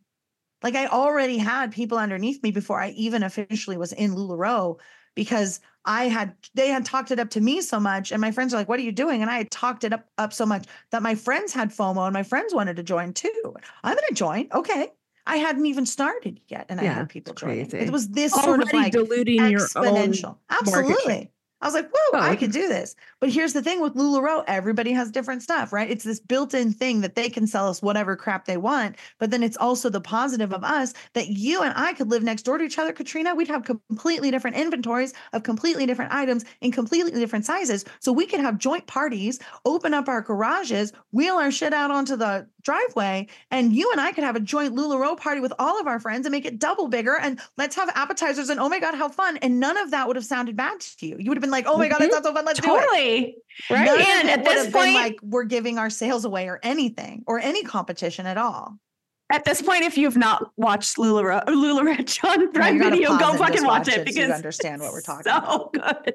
Like I already had people underneath me before I even officially was in LuLaRoe because I had they had talked it up to me so much. And my friends are like, what are you doing? And I had talked it up up so much that my friends had FOMO and my friends wanted to join too. I'm gonna join. Okay. I hadn't even started yet. And I had people it's joining. crazy. It was this sort of Already like diluting your own. Absolutely. share. I was like, whoa, I Oh. could do this. But here's the thing with LuLaRoe, everybody has different stuff, right? It's this built-in thing that they can sell us whatever crap they want. But then it's also the positive of us that you and I could live next door to each other, Katrina. We'd have completely different inventories of completely different items in completely different sizes. So we could have joint parties, open up our garages, wheel our shit out onto the driveway, and you and I could have a joint LuLaRoe party with all of our friends and make it double bigger. And let's have appetizers and oh my God, how fun. And none of that would have sounded bad to you. You would have been like, oh my God, Mhm. sounds so fun. Let's do it. Totally. Right. None And at this point- like we're giving our sales away or anything or any competition at all. At this point, if you've not watched Lula Lula LuLaRich on Prime Video, go fucking watch watch it it so you understand what we're talking so about. So good.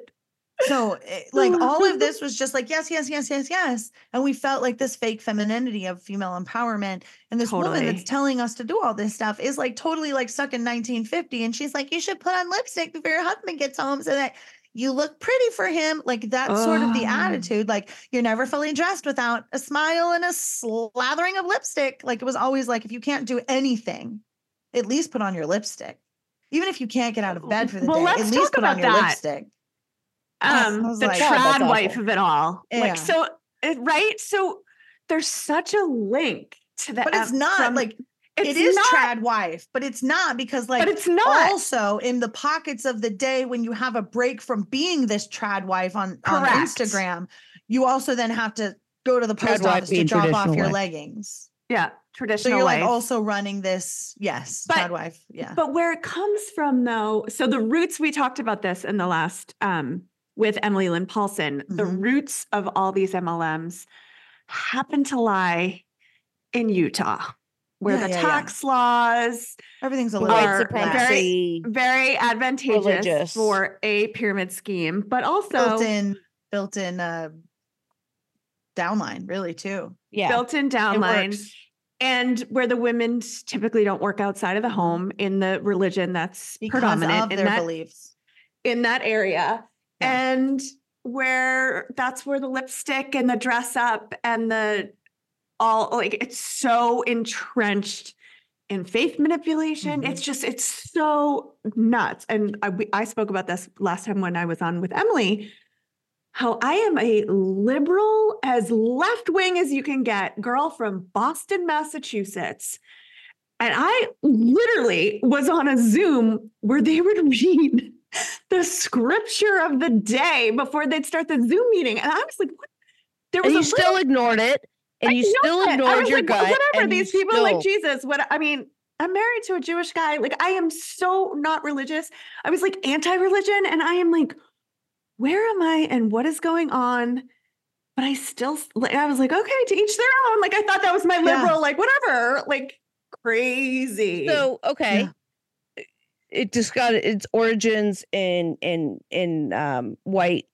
So, eh, like, *laughs* all of this was just like, yes, yes, yes, yes, yes. And we felt like this fake femininity of female empowerment. And this woman that's telling us to do all this stuff is like totally like stuck in 1950. And she's like, you should put on lipstick before your husband gets home so that you look pretty for him. Like, that's sort of the Oh. attitude. Like, you're never fully dressed without a smile and a slathering of lipstick. Like, it was always like, if you can't do anything, at least put on your lipstick. Even if you can't get out of bed for the Well, day, at least put on your that. lipstick. Um, the like, that's trad wife awful. of it all. Yeah. Like so, right? So there's such a link to the. But it's not from- like it's it is not, trad wife, but it's not because like but it's not. also in the pockets of the day when you have a break from being this trad wife on, on Instagram, you also then have to go to the post wife office to drop off your wife. leggings. yeah, traditional. So you're like also running this, yes, But- trad wife. Yeah. But where it comes from, though, so the roots we talked about this in the last um, with Emily Lynn Paulson. The Mhm. roots of all these MLMs happen to lie in Utah, where Yeah, the yeah, yeah. tax laws Everything's a little are supremacy. very advantageous Religious. for a pyramid scheme, but also built in built in uh downline, really too. Yeah. built-in it downline. And where the women typically don't work outside of the home in the religion that's Because predominant of in their that beliefs. in that area. Yeah. And where that's where the lipstick and the dress up and the all like it's so entrenched in faith manipulation. Mhm. It's just it's so nuts. And I, we, I spoke about this last time when I was on with Emily. How I am a liberal, as left wing as you can get, girl from Boston, Massachusetts. And I literally was on a Zoom where they would *laughs* read the scripture of the day before they'd start the Zoom meeting. And I was like, what? There was And you still ignored it. And I you still ignored your like, gut. Whatever. These people are like Jesus. What I mean, I'm married to a Jewish guy. Like, I am so not religious. I was like anti-religion, and I am like, where am I and what is going on? But I still like I was like, okay, to each their own. Like I thought that was my Yeah. liberal, like whatever. Like crazy. So okay, it just got its origins in in in um, white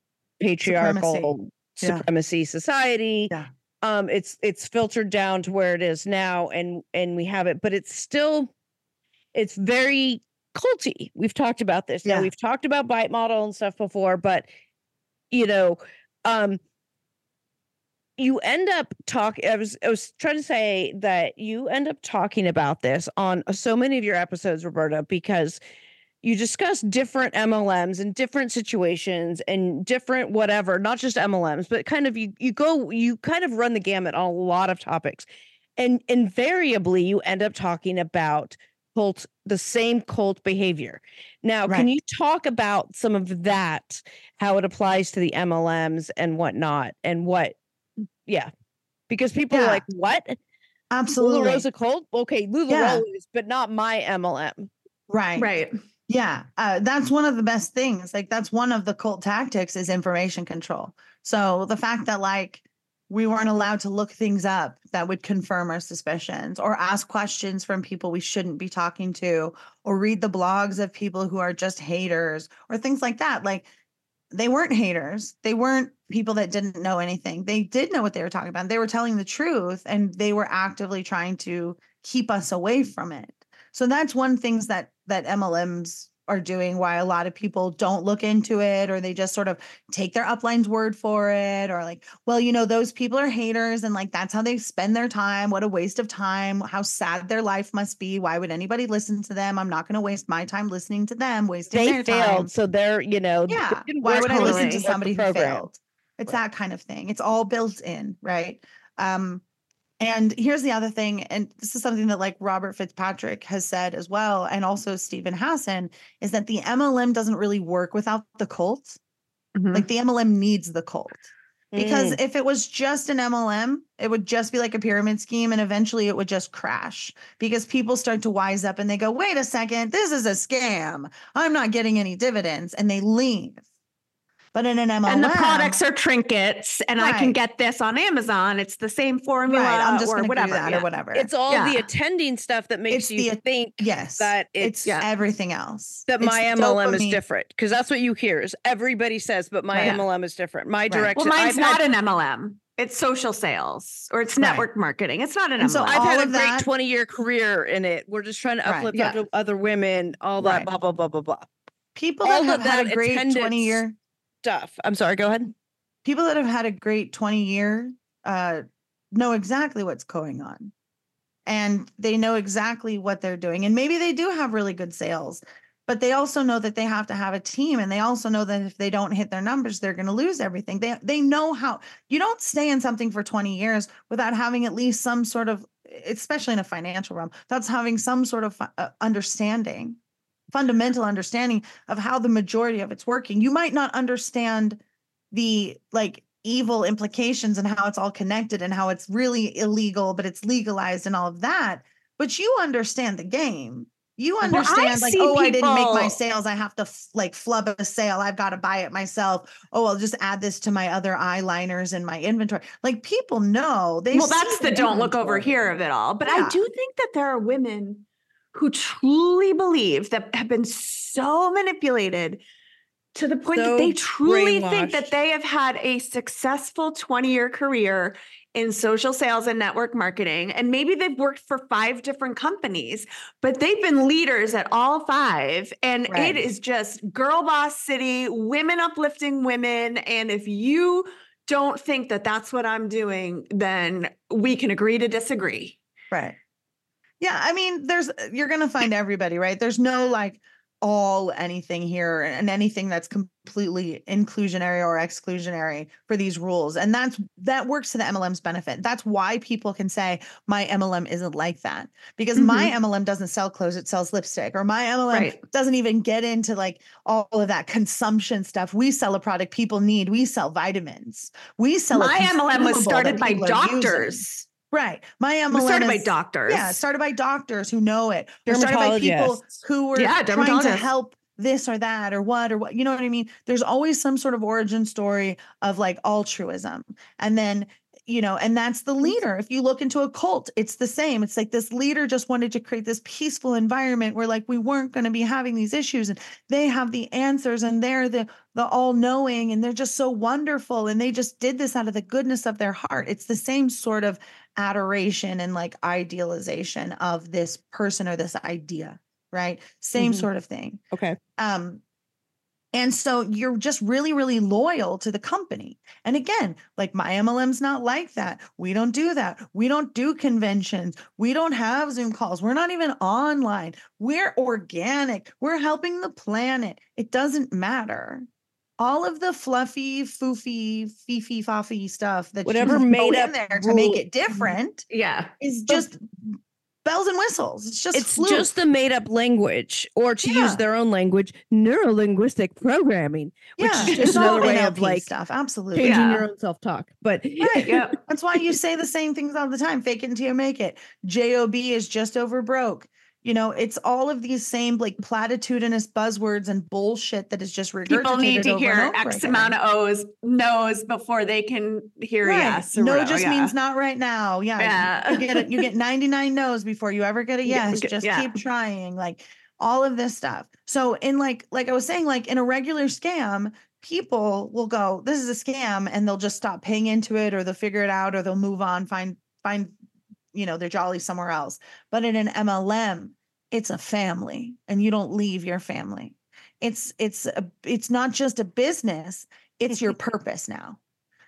patriarchal Yeah. supremacy society. Yeah. Um, it's it's filtered down to where it is now, and and we have it, but it's still it's very culty. We've talked about this. Now Yeah. we've talked about bite model and stuff before, but you know, um, you end up talking. I was I was trying to say that you end up talking about this on so many of your episodes, Roberta, because you discuss different MLMs and different situations and different whatever, not just MLMs, but kind of you you go you kind of run the gamut on a lot of topics. And invariably you end up talking about cult the same cult behavior. Now, can you talk about some of that, how it applies to the MLMs and whatnot, and what yeah. Because people are like, what? Absolutely. LuLaRoe's a cult? Okay, Yeah. LuLaRoe's a is, but not my MLM. Right. right. Yeah, uh, that's one of the best things. Like that's one of the cult tactics is information control. So the fact that like we weren't allowed to look things up that would confirm our suspicions or ask questions from people we shouldn't be talking to or read the blogs of people who are just haters or things like that. Like they weren't haters. They weren't people that didn't know anything. They did know what they were talking about. They were telling the truth and they were actively trying to keep us away from it. So that's one things that that MLMs are doing why a lot of people don't look into it or they just sort of take their upline's word for it or like well you know those people are haters and like that's how they spend their time. What a waste of time. How sad their life must be. Why would anybody listen to them? I'm not going to waste my time listening to them wasting They their failed, time. so they're, you know, yeah. why would i listen to somebody who failed? It's that kind of thing. It's all built in right? Um and here's the other thing and this is something that like robert fitzpatrick has said as well and also Steven Hassan is that the mlm doesn't really work without the cult Mhm. like the mlm needs the cult because Mm. if it was just an MLM, it would just be like a pyramid scheme and eventually it would just crash because people start to wise up and they go, wait a second, this is a scam. I'm not getting any dividends. And they leave. But in an MLM, and the products are trinkets, and I can get this on Amazon. It's the same formula, right, I'm just or going to do whatever. that yeah. or whatever. it's all the attending stuff that makes It's you the- think yes, that it's, it's yeah. everything else. that It's my MLM is different because that's what you hear is everybody says, but my Right. MLM is different. My Right. direct. Well, mine's I've not had, an MLM. It's social sales or it's Right. network marketing. It's not an And so MLM. I've had a of great that- twenty year career in it. We're just trying to Right. uplift Yeah. other, other women, all that Right. blah blah blah blah blah People all that of have had that a great 20 attendance- year stuff. I'm sorry. Go ahead. people that have had a great 20 year uh, know exactly what's going on and they know exactly what they're doing and maybe they do have really good sales but they also know that they have to have a team and they also know that if they don't hit their numbers they're going to lose everything they they know how you don't stay in something for 20 years without having at least some sort of especially in a financial realm that's having some sort of uh, understanding fundamental understanding of how the majority of it's working. You might not understand the like evil implications and how it's all connected and how it's really illegal but it's legalized and all of that but you understand the game. You understand like see oh i didn't make my sales. I have to f- like flub a sale. I've got to buy it myself. Oh i'll just add this to my other eyeliners in my inventory. Like people know. They well, that's the don't look over here of it all. But I do think that there are women who truly believe that have been so manipulated to the point that they truly think that they have had a successful 20 year career in social sales and network marketing. And maybe they've worked for five different companies, but they've been leaders at all five. And Right. it is just girl boss city, women uplifting women. And if you don't think that that's what I'm doing, then we can agree to disagree. Right. Yeah, I mean, there's you're gonna find everybody, right? There's no like, all anything here and anything that's completely inclusionary or exclusionary for these rules. And that's that works to the MLM's benefit. That's why people can say my MLM isn't like that because my Mm-hmm. MLM doesn't sell clothes, it sells lipstick, or my MLM Right. doesn't even get into like all of that consumption stuff. We sell a product people need. We sell vitamins. We sell My MLM was started by doctors. Right. My It MLM was started by doctors. yeah, started by doctors who know it. Or started by people who were Yeah, trying to help this or that or what or what. You know what I mean? There's always some sort of origin story of like altruism. And then, you know, and that's the leader. If you look into a cult, it's the same. It's like this leader just wanted to create this peaceful environment where like we weren't going to be having these issues and they have the answers and they're the the all-knowing and they're just so wonderful and they just did this out of the goodness of their heart. It's the same sort of adoration and like idealization of this person or this idea, right? Same Mhm. sort of thing. Okay. Um, and so you're just really, really loyal to the company. And again, like my MLM's not like that. We don't do that. We don't do conventions. We don't have Zoom calls. We're not even online. We're organic. We're helping the planet. It doesn't matter. All of the fluffy, foofy, fifi, faffy stuff that Whatever you throw made in up there to make it mm-hmm. different Yeah. is just bells and whistles. It's just it's fluke. just the made up language, or to Yeah. use their own language, neuro linguistic programming, which yeah, is just it's all another way of like stuff. Absolutely. changing Yeah. your own self talk. But *laughs* Right. Yep. *laughs* That's why you say the same things all the time. Fake it until you make it. Job is just over broke. You know, it's all of these same like platitudinous buzzwords and bullshit that is just regurgitated People need to hear X again. amount of O's, no's before they can hear Right. yes. or No whatever, just yeah. means not right now. Yeah. you- Yeah. You, get it. You get 99 no's before you ever get a *laughs* yes. get- Just yeah. keep trying. Like all of this stuff. So in like like I was saying, like in a regular scam, people will go, this is a scam, and they'll just stop paying into it or they'll figure it out or they'll move on, find find you know, they're jolly somewhere else. But in an MLM, it's a family and you don't leave your family. It's it's a, it's not just a business, it's your *laughs* purpose now.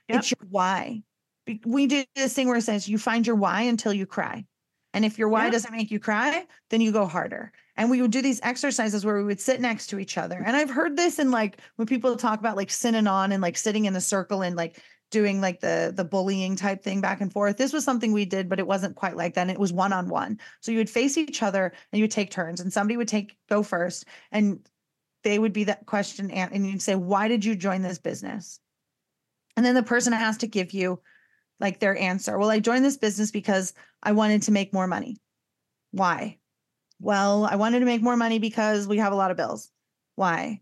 Yep. It's your why. We do this thing where it says you find your why until you cry. And if your why Yep. doesn't make you cry, then you go harder. And we would do these exercises where we would sit next to each other. And I've heard this in like when people talk about like sitting on and like sitting in a circle and like doing like the the bullying type thing back and forth. This was something we did, but it wasn't quite like that. It was one on one. So you would face each other and you would take turns, and somebody would take go first, and they would be that question, and, and you'd say, "Why did you join this business?" And then the person has to give you like their answer. Well, I joined this business because I wanted to make more money. Why? Well, I wanted to make more money because we have a lot of bills. Why?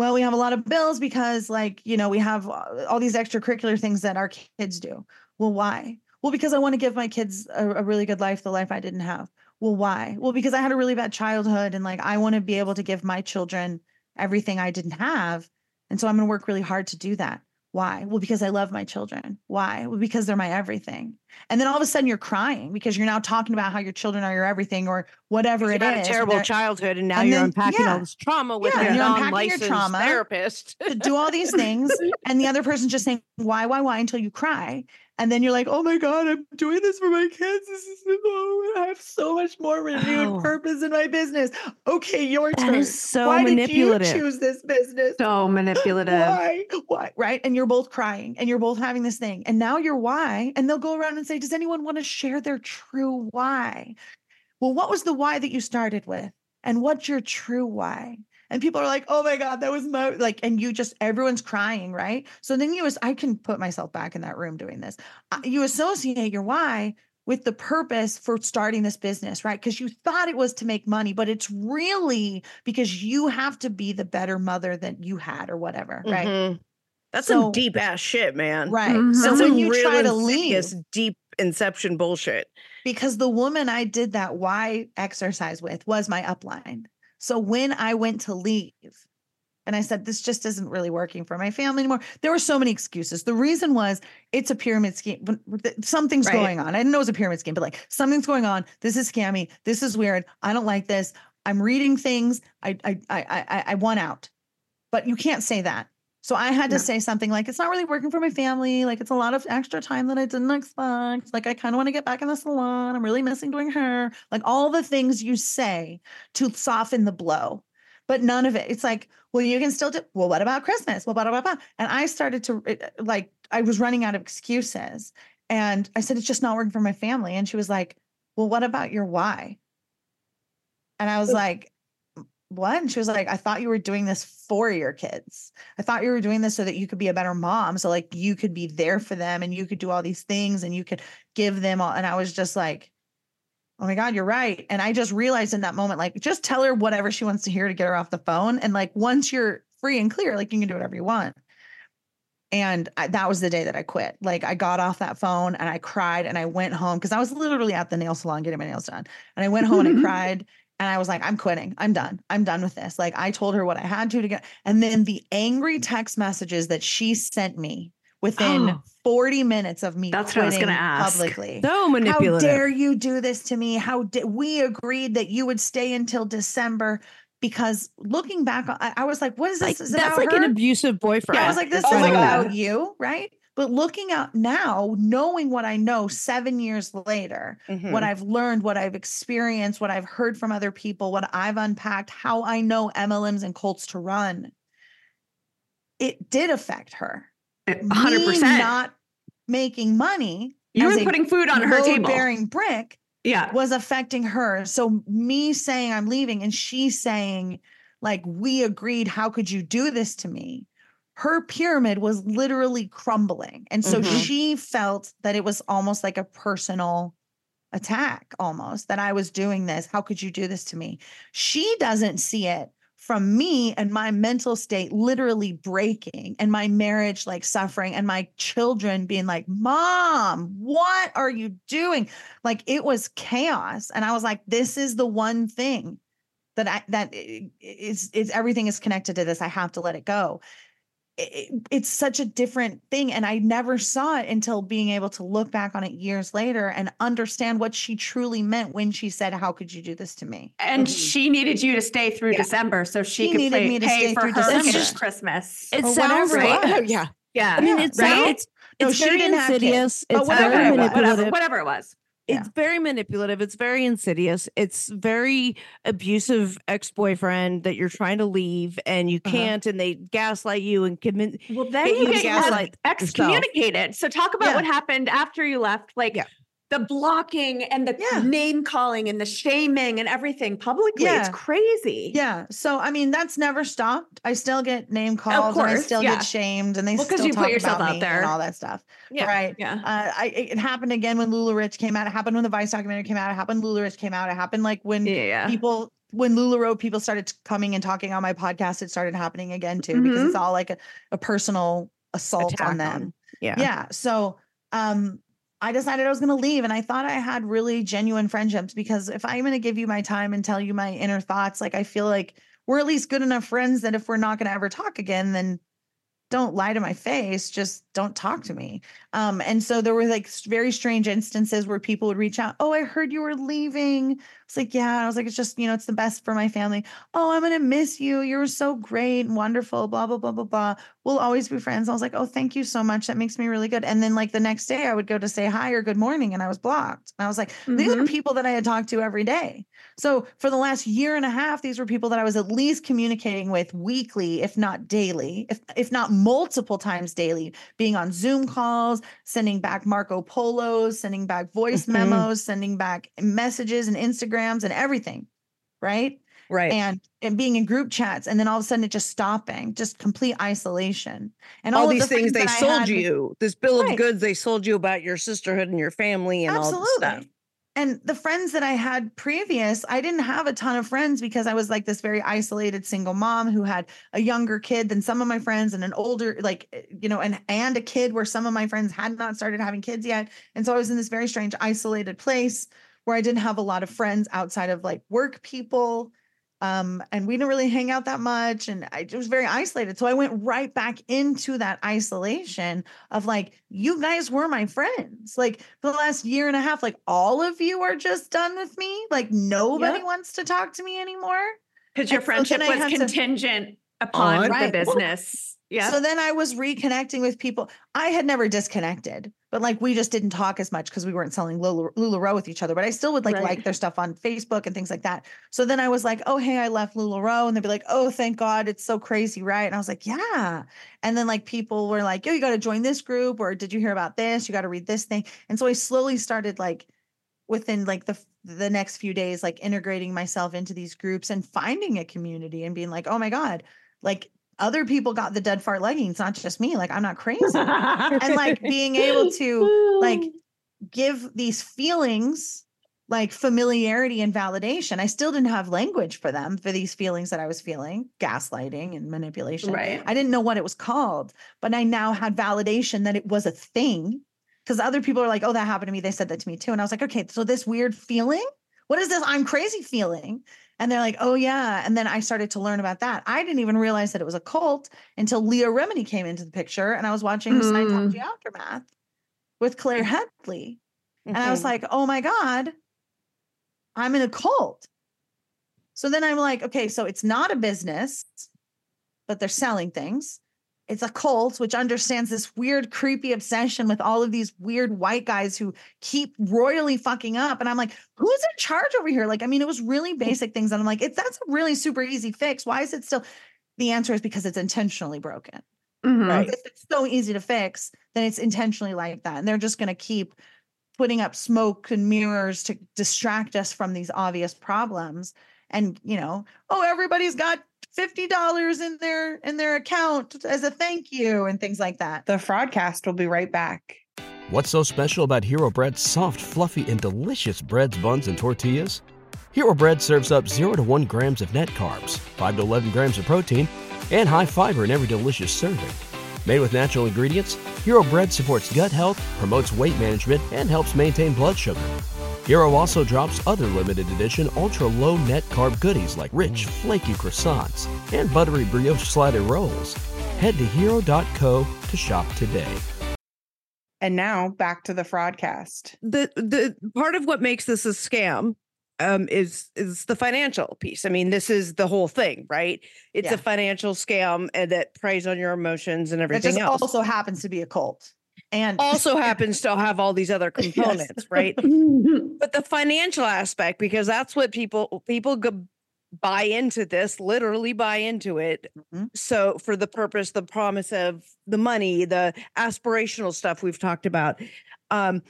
Well, we have a lot of bills because, like, you know, we have uh, all these extracurricular things that our kids do. Well, why? Well, because I want to give my kids a, a really good life, the life I didn't have. Well, why? Well, because I had a really bad childhood and like I want to be able to give my children everything I didn't have. And so I'm going to work really hard to do that. Why? Well, because I love my children. Why? Well, because they're my everything. And then all of a sudden you're crying because you're now talking about how your children are your everything or whatever it is. it had is. a terrible childhood, and now and you're then- unpacking yeah. all this trauma with Yeah, a you're unpacking your non-licensed trauma. therapist. to do all these things *laughs* and the other person's just saying why why why until you cry and then you're like oh my god i'm doing this for my kids this is oh, i have so much more renewed Oh. purpose in my business okay your That turn is so why manipulative. did you choose this business So *gasps* manipulative. why why right and you're both crying and you're both having this thing and now you're why and they'll go around and say does anyone want to share their true why? Well what was the why that you started with? And what's your true why? And people are like oh my god that was my like and you just everyone's crying right? So then you as i can put myself back in that room doing this. You associate your why with the purpose for starting this business right? Because you thought it was to make money but it's really because you have to be the better mother that you had or whatever right? Mhm. That's So- some deep ass shit, man. right Mhm. so That's when you real try to insidious, leave deep inception bullshit. because the woman I did that why exercise with was my upline. So when I went to leave and I said, this just isn't really working for my family anymore, there were so many excuses. The reason was it's a pyramid scheme. but- but Something's Right. going on. I didn't know it was a pyramid scheme, but like something's going on. This is scammy. This is weird. I don't like this. I'm reading things. I I I I, I want out. But you can't say that. So I had to say something like, it's not really working for my family. Like, it's a lot of extra time that I didn't expect. Like, I kind of want to get back in the salon. I'm really missing doing hair. Like, all the things you say to soften the blow. but none of it. It's like, well, you can still do. Well, what about Christmas? Well, blah blah blah. And I started to uh, like, I was running out of excuses, and I said, it's just not working for my family. And she was like, well, what about your why? And I was like, what? And she was like, I thought you were doing this for your kids. I thought you were doing this so that you could be a better mom. So like you could be there for them and you could do all these things and you could give them all. And I was just like, oh my God, you're right. And I just realized in that moment, like, just tell her whatever she wants to hear to get her off the phone. And like, once you're free and clear, like, you can do whatever you want. And I, that was the day that I quit. Like, I got off that phone and I cried and I went home because I was literally at the nail salon getting my nails done. And I went home and I *laughs* cried and I was like, I'm quitting. I'm done. I'm done with this. Like, I told her what I had to to get. And then the angry text messages that she sent me within Oh. *gasps* 40 minutes of me That's what I was gonna ask. publicly. So How dare you do this to me? How did we agreed that you would stay until December? Because looking back, I, I was like, what is Like, this? Is it that's about like an abusive boyfriend. I was like, this Oh is my about God. you, right? But looking out now, knowing what I know seven years later, Mhm. what I've learned, what I've experienced, what I've heard from other people, what I've unpacked, how I know MLMs and cults to run, it did affect her. hundred Me percent. not making money. You were putting food on her table. Bearing brick Yeah. was affecting her. So me saying I'm leaving and she saying, like, we agreed, how could you do this to me? Her pyramid was literally crumbling. And so Mhm. she felt that it was almost like a personal attack, almost that I was doing this. How could you do this to me? She doesn't see it from me and my mental state literally breaking and my marriage like suffering and my children being like, Mom, what are you doing? Like it was chaos. And I was like, this is the one thing that I that i- is is everything is connected to this. I have to let it go. I- I- it's such a different thing. And I never saw it until being able to look back on it years later and understand what she truly meant when she said, How could you do this to me? And Mhm. she needed you to stay through Yeah. December so she, She could needed play, me to pay stay for through her December. kids' Christmas. It or sounds whatever right. was. yeah. yeah. I mean, it's right? it's No, it's she very didn't have kids. insidious. But It's whatever very it was. whatever, whatever it was. It's very manipulative. It's very insidious. It's very abusive ex-boyfriend that you're trying to leave and you Uh-huh. can't, and they gaslight you and convince. Well, then you you get gaslight excommunicated. So talk about Yeah. what happened after you left. Like Yeah. The blocking and the Yeah. name calling and the shaming and everything publicly. Yeah. It's crazy. Yeah. So I mean, that's never stopped. I still get name calls and I still yeah. get shamed and they Well, still you put talk yourself about out me there. and all that stuff. Yeah. Right. Yeah. Uh, I it happened again when LuLaRich came out. It happened when the Vice documentary came out. It happened when LuLaRich came out. It happened like when people when LuLaRoe people started coming and talking on my podcast, it started happening again too because Mhm. it's all like a, a personal assault Attack on them. on- Yeah. Yeah. So um I decided I was going to leave and I thought I had really genuine friendships because if I'm going to give you my time and tell you my inner thoughts, like I feel like we're at least good enough friends that if we're not going to ever talk again, then don't lie to my face, just don't talk to me. Um and so there were like very strange instances where people would reach out, "Oh, I heard you were leaving." It's like, "Yeah." And I was like, "It's just, you know, it's the best for my family." "Oh, I'm going to miss you. You were so great and wonderful, blah blah blah blah blah." We'll always be friends. I was like, "Oh, thank you so much. That makes me really good." And then like the next day I would go to say hi or good morning and I was blocked. And I was like, these are Mhm. people that I had talked to every day. So for the last year and a half, these were people that I was at least communicating with weekly, if not daily, if if not multiple times daily, being on Zoom calls, sending back Marco Polos, sending back voice Mhm. memos, sending back messages and Instagrams and everything. Right. Right. And and being in group chats and then all of a sudden it just stopping, just complete isolation. And all of these the things they sold had- you, this bill of goods they sold you about your sisterhood and your family and all this stuff. And the friends that I had previous, I didn't have a ton of friends because I was like this very isolated single mom who had a younger kid than some of my friends and an older, like, eh, you know, and and a kid where some of my friends had not started having kids yet. And so I was in this very strange isolated place where I didn't have a lot of friends outside of like work people. Um, and we didn't really hang out that much. And I it was very isolated. So I went right back into that isolation of like, you guys were my friends. Like for the last year and a half, like all of you are just done with me. Like nobody Yep. wants to talk to me anymore. Because your And friendship then I was had to- contingent upon On- the Right. Well, business. Yeah. So then I was reconnecting with people. I had never disconnected. But like we just didn't talk as much because we weren't selling Lula, LuLaRoe with each other. But I still would like Right. like their stuff on Facebook and things like that. So then I was like, oh hey, I left LuLaRoe, and they'd be like, oh thank God, it's so crazy, right? And I was like, yeah. And then like people were like, yo, you got to join this group, or did you hear about this? You got to read this thing. And so I slowly started like within like the the next few days, like integrating myself into these groups and finding a community and being like, oh my God, like other people got the dead fart leggings, not just me. Like I'm not crazy. *laughs* and like being able to like *laughs* give these feelings like familiarity and validation. I still didn't have language for them for these feelings that I was feeling, gaslighting and manipulation. right. I didn't know what it was called, but I now had validation that it was a thing. Because other people are like, oh, that happened to me. They said that to me too. And I was like, okay, so this weird feeling, what is this I'm crazy feeling? And they're like, oh, yeah. And then I started to learn about that. I didn't even realize that it was a cult until Leah Remini came into the picture and I was watching Mm. Scientology Aftermath with Claire Headley. And I was Mhm. like, oh my God, I'm in a cult. So then I'm like, okay, so it's not a business, but they're selling things. It's a cult, which understands this weird, creepy obsession with all of these weird white guys who keep royally fucking up. And I'm like, who's in charge over here? Like, I mean, it was really basic things. And I'm like, it's that's a really super easy fix. Why is it still? The answer is because it's intentionally broken. Mhm. Right. If it's so easy to fix, then it's intentionally like that. And they're just going to keep putting up smoke and mirrors to distract us from these obvious problems. And, you know, oh, everybody's got $50 in their in their account as a thank you and things like that. The Fraudcast will be right back. What's so special about Hero Bread's soft, fluffy, and delicious breads, buns, and tortillas? Hero Bread serves up 0 to 1 grams of net carbs, 5 to 11 grams of protein, and high fiber in every delicious serving. Made with natural ingredients, Hero Bread supports gut health, promotes weight management, and helps maintain blood sugar. Hero also drops other limited edition ultra low net carb goodies like rich, flaky croissants and buttery brioche slider rolls. Head to hero.co to shop today. And now back to the Fraudcast. the the part of what makes this a scam um is is the financial piece. I mean, this is the whole thing, right? It's Yeah. a financial scam that preys on your emotions and It everything just else. also happens to be a cult. And also happens to have all these other *laughs* components, right? But the financial aspect, because that's what people people go, buy into this, literally buy into it. Mhm. So for the purpose, the promise of the money, the aspirational stuff we've talked about. Um,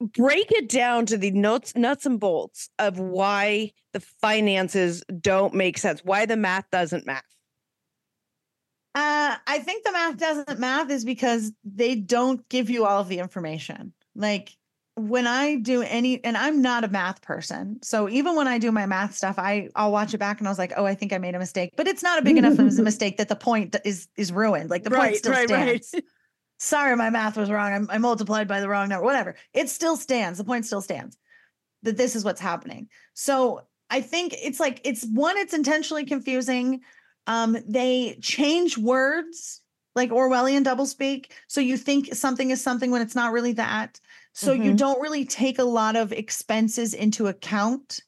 break it down to the nuts, nuts and bolts of why the finances don't make sense, why the math doesn't math. Uh, I think the math doesn't math is because they don't give you all of the information. Like when I do any, and I'm not a math person, so even when I do my math stuff, I I'll watch it back and I was like, oh, I think I made a mistake, but it's not a big enough of a *laughs* mistake that the point is is ruined. Like the point still stands. Sorry, my math was wrong. I'm, I multiplied by the wrong number. Whatever, it still stands. The point still stands. That this is what's happening. So I think it's like it's one. It's intentionally confusing um, they change words like Orwellian doublespeak. So you think something is something when it's not really that. So you Mhm. don't really take a lot of expenses into account.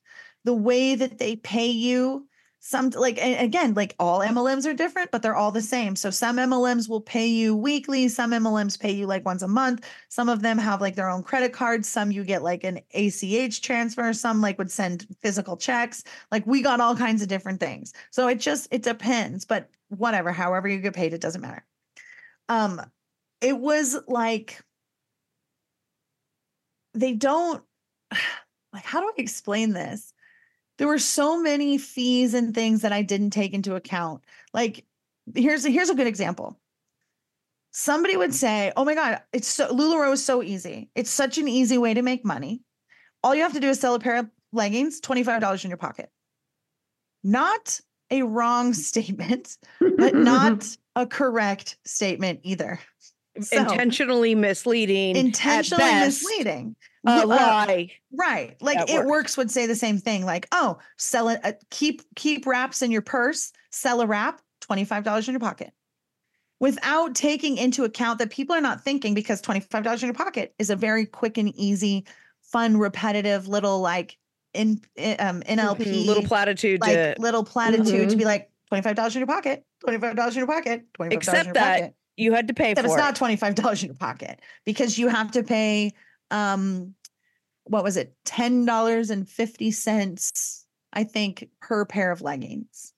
The way that they pay you, some like again, like all MLMs are different, but they're all the same. So some MLMs will pay you weekly, some MLMs pay you like once a month. Some of them have like their own credit cards. Some you get like an ACH transfer. Some like would send physical checks like we got all kinds of different things so it just it depends but whatever however you get paid it doesn't matter um it was like they don't *sighs* like how do i explain this there were so many fees and things that i didn't take into account. Like here's a here's a good example. Somebody would say oh my god it's so lularoe is so easy. It's such an easy way to make money. All you have to do is sell a pair of leggings $25 in your pocket. Not a wrong *laughs* statement, but not *laughs* a correct statement either. So, Intentionally misleading, intentionally misleading. Uh, lie. right. Like it work. works would say the same thing. Like, oh, sell it, uh, keep keep wraps in your purse, sell a wrap, $25 in your pocket. Without taking into account that people are not thinking because $25 in your pocket is a very quick and easy, fun, repetitive little like in i- um NLP Mhm, little platitude like to little platitude to be like $25 in your pocket, $25 in your pocket, $25 in Except your that pocket. You had to pay Except for it's it. not twenty five dollars in your pocket because you have to pay. Um, what was it? Ten dollars and fifty cents, I think, per pair of leggings.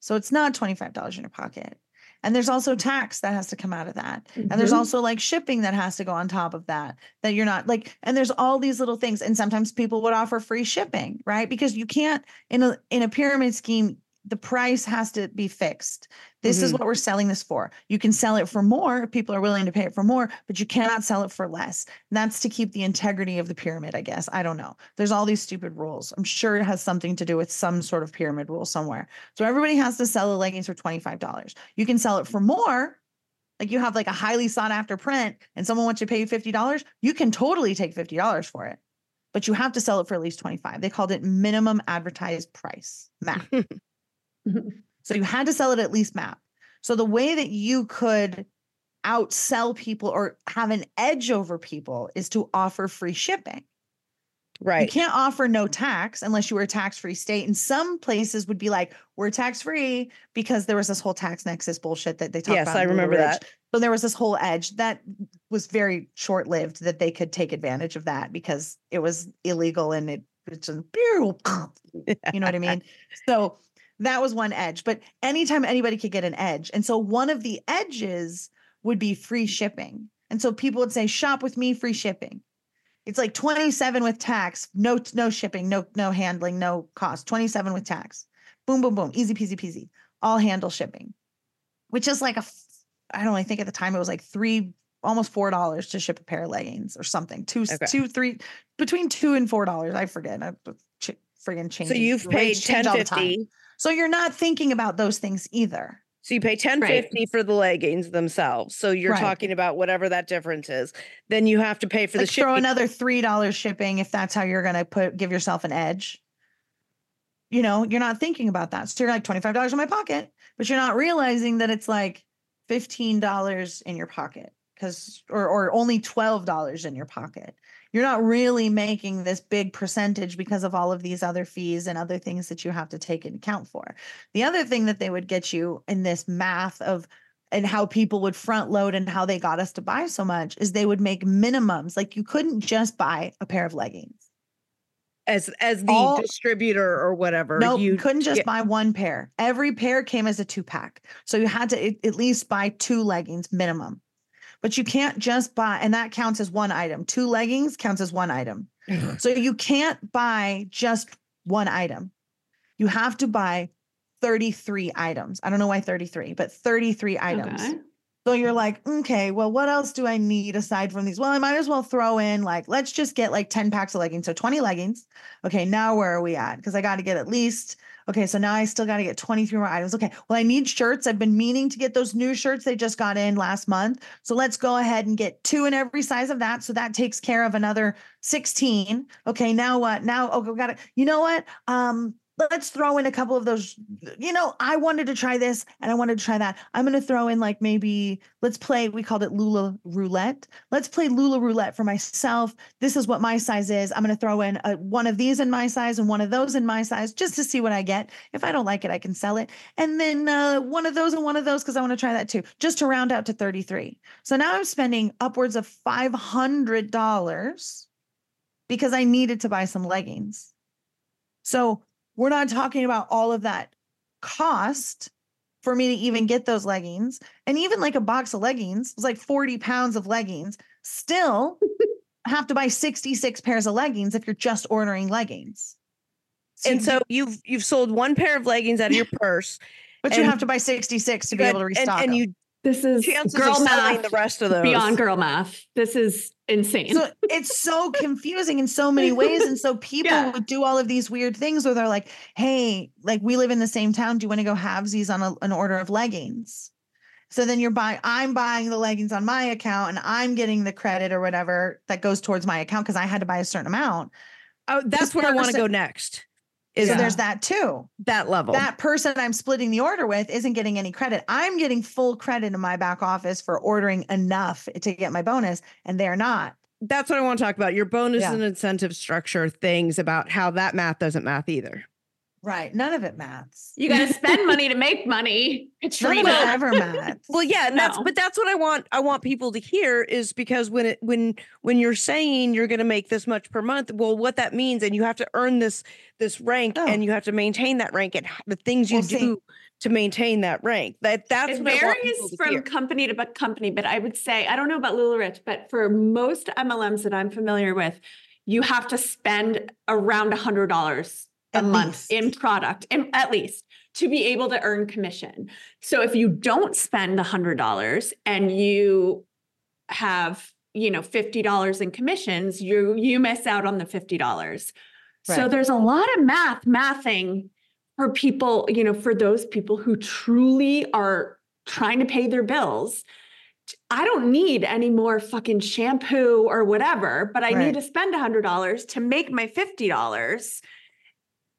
So it's not twenty five dollars in your pocket. And there's also tax that has to come out of that. And there's Mhm. also like shipping that has to go on top of that, that you're not like, and there's all these little things. And sometimes people would offer free shipping, right? Because you can't in a in a pyramid scheme, the price has to be fixed. This is Mhm. what we're selling this for. You can sell it for more if people are willing to pay it for more, but you cannot sell it for less. And that's to keep the integrity of the pyramid, I guess. I don't know. There's all these stupid rules. I'm sure it has something to do with some sort of pyramid rule somewhere. So everybody has to sell the leggings for $25. You can sell it for more. Like you have like a highly sought after print and someone wants you to pay you $50, you can totally take $50 for it. But you have to sell it for at least 25. They called it minimum advertised price, MAP. *laughs* So you had to sell it at least map. So the way that you could outsell people or have an edge over people is to offer free shipping. Right. You can't offer no tax unless you were a tax-free state. And some places would be like, we're tax-free because there was this whole tax nexus bullshit that they talked Yes, about. I remember that. So there was this whole edge that was very short-lived that they could take advantage of that because it was illegal and it it's a *laughs* you know what I mean? So that was one edge. But anytime anybody could get an edge. And so one of the edges would be free shipping. And so people would say, shop with me, free shipping. It's like 27 with tax, no, no shipping, no, no handling, no cost, 27 with tax. Boom, boom, boom. Easy peasy peasy. All handle shipping, which is like a, I don't know, I think at the time it was like three, almost four dollars to ship a pair of leggings or something. Two, Okay. two, three, between two and four dollars. I forget. I friggin' change. So you've paid ten fifty. So you're not thinking about those things either. So you pay ten fifty Right. for the leggings themselves. So you're Right. talking about whatever that difference is. Then you have to pay for like the throw another three dollars shipping if that's how you're gonna put give yourself an edge. You know, you're not thinking about that. So you're like twenty five dollars in my pocket, but you're not realizing that it's like fifteen dollars in your pocket because or or only twelve dollars in your pocket. You're not really making this big percentage because of all of these other fees and other things that you have to take into account for. The other thing that they would get you in this math of and how people would front load and how they got us to buy so much is they would make minimums. Like you couldn't just buy a pair of leggings. as as the all- distributor or whatever. No, you couldn't just get- buy one pair. Every pair came as a two pack. So you had to at least buy two leggings minimum. But you can't just buy, and that counts as one item. Two leggings counts as one item. Mm-hmm. So you can't buy just one item. You have to buy 33 items. I don't know why 33, but 33 items. Okay. So you're like, okay, well, what else do I need aside from these? Well, I might as well throw in like, let's just get like 10 packs of leggings. So 20 leggings. Okay, now where are we at? Because I got to get at least, okay, so now I still got to get 23 more items. Okay, well, I need shirts. I've been meaning to get those new shirts they just got in last month. So let's go ahead and get two in every size of that. So that takes care of another 16. Okay, now what? Now, okay, we got to, you know what? Um, let's throw in a couple of those you know i wanted to try this and i wanted to try that. I'm going to throw in like maybe let's play we called it lula roulette. Let's play lula roulette for myself. This is what my size is. I'm going to throw in a, one of these in my size and one of those in my size just to see what i get. If i don't like it i can sell it. And then uh, one of those and one of those because i want to try that too just to round out to 33 so now i'm spending upwards of $500 because i needed to buy some leggings. So we're not talking about all of that cost for me to even get those leggings. And even like a box of leggings was like 40 pounds of leggings. Still *laughs* have to buy 66 pairs of leggings if you're just ordering leggings. and you- so you've you've sold one pair of leggings out of your *laughs* purse. but you have to buy 66 to be able to and- restock. and, 'em. you This is chances girl math the rest of those beyond girl math. This is insane. so it's so *laughs* confusing in so many ways. And so people Yeah. would do all of these weird things where they're like, hey, like we live in the same town. Do you want to go halvesies on a, an order of leggings? So then you're buying, I'm buying the leggings on my account and I'm getting the credit or whatever that goes towards my account because I had to buy a certain amount. Oh, that's This where I want to go next. Is so there's that too. that level? That person I'm splitting the order with isn't getting any credit. I'm getting full credit in my back office for ordering enough to get my bonus, and they're not. that's what I want to talk about. Your bonus Yeah. and incentive structure things about how that math doesn't math either. Right. None of it maths. You got to spend money to *laughs* make money. Katrina. None *laughs* ever maths. well, yeah, and that's but that's what I want I want people to hear is because when it when when you're saying you're going to make this much per month, well what that means and you have to earn this this rank oh. and you have to maintain that rank and the things you do see. to maintain that rank. That that's it varies from hear. company to company, but I would say I don't know about LuLaRich, but for most MLMs that I'm familiar with, you have to spend around $100 a month in product, in, at least to be able to earn commission. So if you don't spend the $100 and you have, you know, $50 in commissions, you you miss out on the $50. Right. So there's a lot of math mathing for people, you know, for those people who truly are trying to pay their bills. I don't need any more fucking shampoo or whatever, but I right. need to spend $100 to make my $50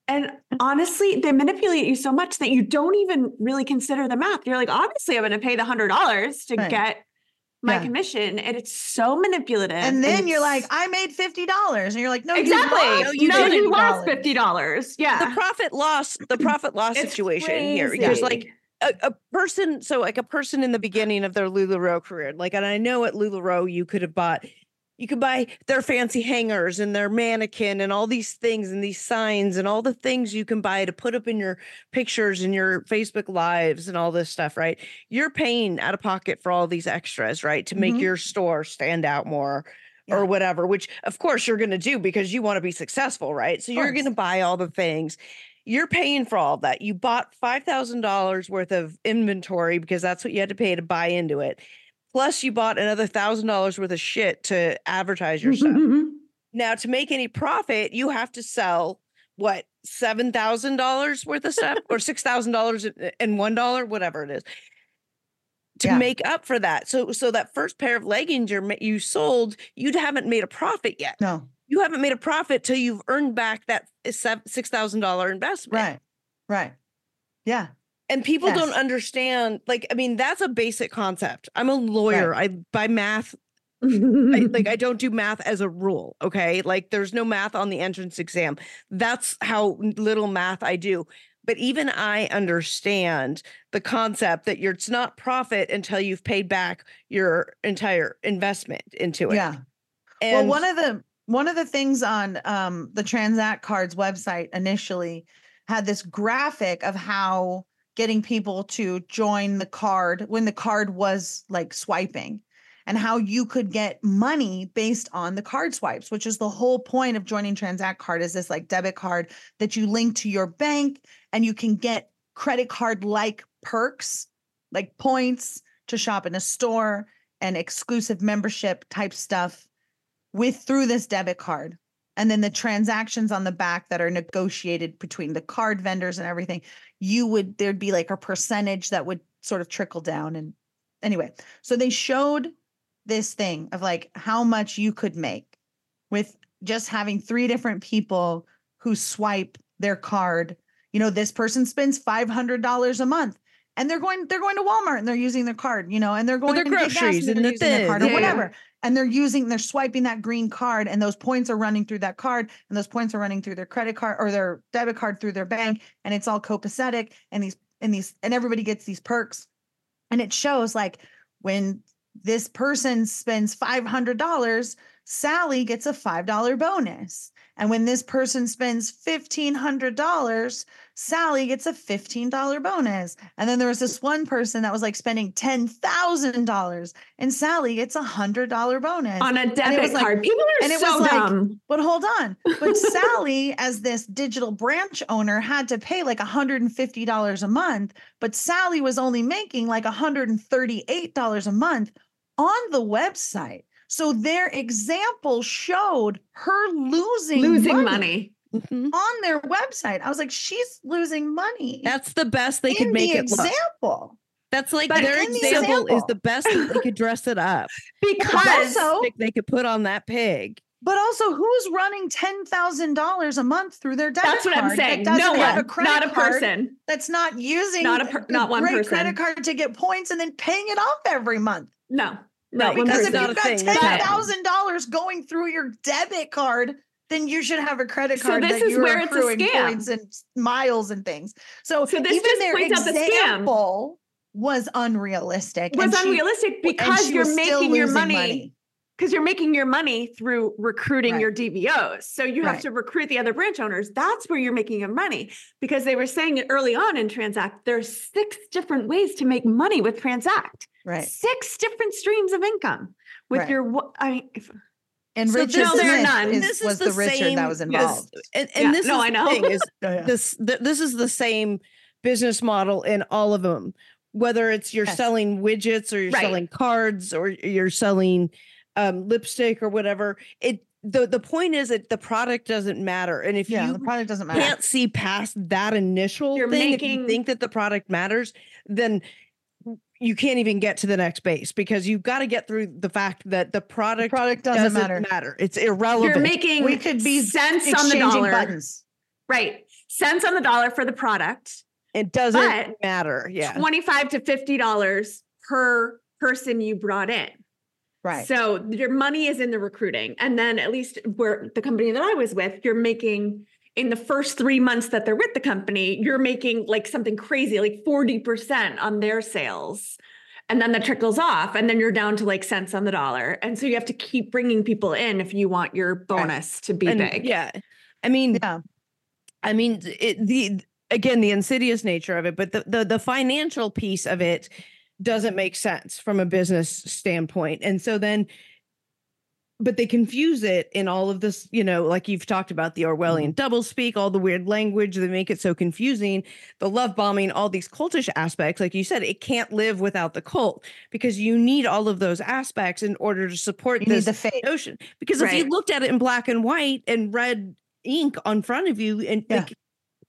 and honestly, they manipulate you so much that you don't even really consider the math. You're like, obviously, I'm going to pay the hundred dollars to Right. get my Yeah. commission, and it's so manipulative. and then you're like, I made fifty dollars, and you're like, no, exactly, you No, lost you no, didn't. you lost $50. Yeah, the profit loss the profit loss It's situation here because like a, a person so like a person in the beginning of their LuLaRoe career like and I know at LuLaRoe you could have bought you could buy their fancy hangers and their mannequin and all these things and these signs and all the things you can buy to put up in your pictures and your Facebook lives and all this stuff right you're paying out of pocket for all these extras right to make Mhm. your store stand out more Yeah. or whatever which of course you're going to do because you want to be successful right so you're going to buy all the things you're paying for all that. You bought $5,000 worth of inventory because that's what you had to pay to buy into it. Plus, you bought another $1,000 worth of shit to advertise your stuff. Mm-hmm, mm-hmm. now, to make any profit, you have to sell what, $7,000 worth of stuff or *laughs* $6,000 and- and $1, whatever it is. To Yeah. make up for that, so so that first pair of leggings you're, you sold, you haven't made a profit yet. No, You haven't made a profit till you've earned back that six thousand dollar investment. right, right, yeah, And people don't understand, like, I mean, that's a basic concept. I'm a lawyer. I by math, I, like *laughs* I don't do math as a rule. Okay. Like there's no math on the entrance exam. That's how little math I do. But even I understand the concept that you're it's not profit until you've paid back your entire investment into it. yeah. And well, one of the one of the things on um, the Transact Cards website initially had this graphic of how getting people to join the card when the card was like swiping and how you could get money based on the card swipes which is the whole point of joining transact card is this like debit card that you link to your bank and you can get credit card like perks like points to shop in a store and exclusive membership type stuff with through this debit card and then the transactions on the back that are negotiated between the card vendors and everything you would there'd be like a percentage that would sort of trickle down and anyway. So they showed this thing of like how much you could make with just having three different people who swipe their card. You know this person spends $500 a month and they're going they're going to Walmart and they're using their card you know and they're going their to gas groceries and and the using their card or thing, yeah. whatever and they're using they're swiping that green card and those points are running through that card and those points are running through their credit card or their debit card through their bank and it's all copacetic and these and these and everybody gets these perks. And it shows like when this person spends $500 sally gets a $5 bonus and when this person spends $1500 sally gets a $15 bonus and then there was this one person that was like spending $10000 and sally gets a $100 bonus on a was debit like- card. People are and it so was like- dumb. but hold on. But *laughs* Sally, as this digital branch owner, had to pay like $150 a month. But Sally was only making like $138 a month on the website. So their example showed her losing, Losing money. Mhm. on their website. I was like, she's losing money. that's the best they could make the it look. example. That's like But their in the example is the best that they could dress it up. *laughs* Because also- They could put on that pig. But also, who's running ten thousand dollars a month through their debit that's what I'm saying. No one, a not a person. that's not using Not a per- not one person. credit card to get points and then paying it off every month. No, No, Because if you've got ten thousand dollars going through your debit card then you should have a credit card. So this is where it's a scam. points and miles and things. So, So this even their points the scam. example was unrealistic. was she- unrealistic because you're making your money because you're making your money through recruiting Right. your DBOs. So you have Right. to recruit the other branch owners. That's where you're making your money because they were saying it early on in Transact. There's six different ways to make money with Transact. Right. Six different streams of income with Right. your. wa- I mean, if- And So Richard this- No, there are Smith none. is- This is was the the, Richard same- that was this- involved. and, and Yeah, this no, is I the know. thing is *laughs* Oh, yeah. this th- this is the same business model in all of them whether it's you're Yes. selling widgets or you're Right. selling cards or you're selling um, lipstick or whatever it the the point is that the product doesn't matter and if yeah, you the product doesn't matter. can't see past that initial You're thing if you think that the product matters then you can't even get to the next base because you've got to get through the fact that the The product product doesn't, matter. It's irrelevant. you're making We could be cents on the dollar. buttons. Right. Cents on the dollar for the product. it doesn't matter. Yeah. 25 to $50 per person you brought in. Right. So your money is in the recruiting. And then at least where the company that I was with, you're making in the first three months that they're with the company, you're making like something crazy, like 40% on their sales. And then that trickles off, and then you're down to like cents on the dollar. And so you have to keep bringing people in if you want your bonus to be And, big. Yeah. I mean, yeah. I mean, it, the again the insidious nature of it, but the, the the financial piece of it doesn't make sense from a business standpoint, and so then. But they confuse it in all of this, you know, like you've talked about the Orwellian doublespeak, all the weird language. They make it so confusing. The love bombing, all these cultish aspects, like you said, it can't live without the cult because you need all of those aspects in order to support You this notion. Because if you looked at it in black and white and red ink on front of you, and Yeah. like,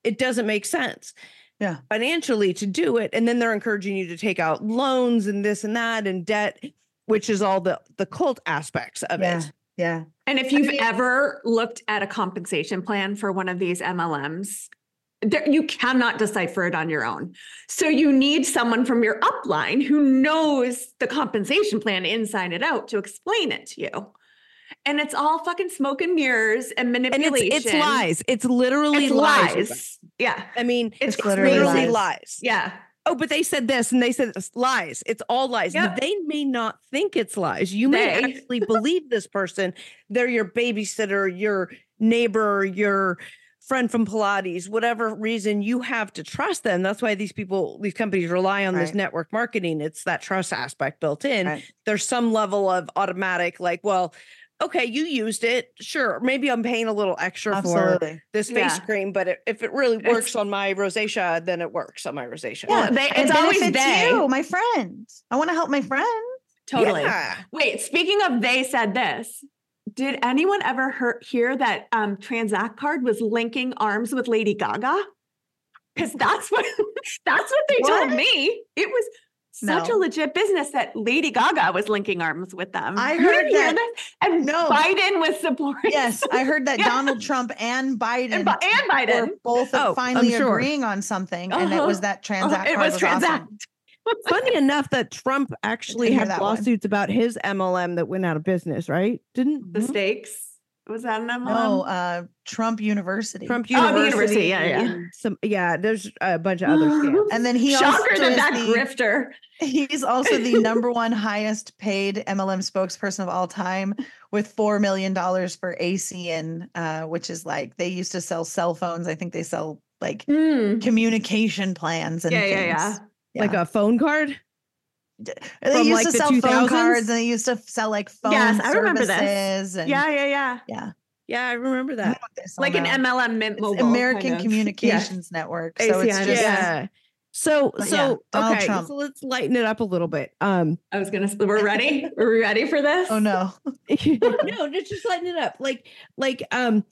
it doesn't make sense. Yeah. Financially to do it. And then they're encouraging you to take out loans and this and that and debt, which is all the the cult aspects of Yeah. it. Yeah. And if you've ever looked at a compensation plan for one of these MLMs, there, you cannot decipher it on your own. So you need someone from your upline who knows the compensation plan inside and out to explain it to you. And it's all fucking smoke and mirrors and And manipulation. it's it's lies. It's literally It's lies. lies. Yeah. I mean, It's it's, literally literally lies. lies. Yeah. Oh, but they said this and they said this. lies. It's all lies. Yep. They may not think it's lies. You may They. actually believe this person. They're your babysitter, your neighbor, your friend from Pilates, whatever reason you have to trust them. That's why these people, these companies rely on this network marketing. It's that trust aspect built in. Right. There's some level of automatic, like, well, okay, you used it. Sure. Maybe I'm paying a little extra for this face Yeah. cream, but it, if it really It's- works on my rosacea, then it works on my rosacea. Well, they- And it's always they. you, my friend. I want to help my friend. Totally. Yeah. Wait, speaking of they said this, did anyone ever hear, hear that um, Transact Card was linking arms with Lady Gaga? Because that's what *laughs* that's what they told me. It was such a legit business that Lady Gaga was linking arms with them. I You heard didn't hear that- And No. Biden was supporting. Yes, I heard that *laughs* Yeah. Donald Trump and Biden and, Bi- and Biden. were both Oh, finally sure. agreeing on something, and it was Uh-huh. that Oh, transact. it card was awesome. *laughs* Funny enough that Trump actually had that one. lawsuits about his MLM that went out of business, right? Didn't The Mhm. stakes. Was that an MLM? No, uh, Trump University. Trump Oh, University? university, yeah, yeah. Some yeah, there's a bunch of other scams. and then he also Shocker that is that the- grifter. He's also the number one highest paid MLM spokesperson of all time with $4 million for ACN, uh, which is like they used to sell cell phones. I think they sell like Hmm. communication plans and Yeah, things. yeah, yeah. Like a phone card? They from, used like, to the sell phone cards and they used to sell like phone Yes, I remember this. services and Yeah, yeah, yeah. yeah. Yeah, I remember that. what they sell Like an now. MLM Mint It's American kind of. *laughs* Communications Network. So it's just yeah. So But so yeah, Donald okay, Trump. so let's lighten it up a little bit. Um I was gonna. We're ready. *laughs* Are we ready for this? oh no. *laughs* no, just just lighten it up. Like like um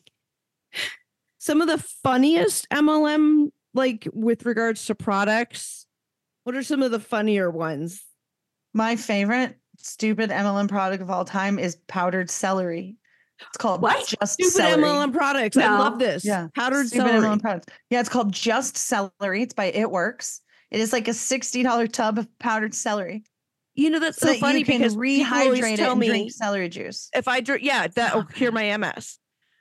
*sighs* some of the funniest MLM like with regards to products. What are some of the funnier ones? My favorite stupid MLM product of all time is powdered celery. It's called What? Just Stupid Celery. MLM products. I love this. Yeah, Powdered Stupid celery. MLM products. Yeah, it's called Just Celery. It's by It Works. It is like a $60 tub of powdered celery. You know that's So, so, that funny you can because people always rehydrate it tell and me drink celery juice. if I drink, yeah, that'll cure my MS.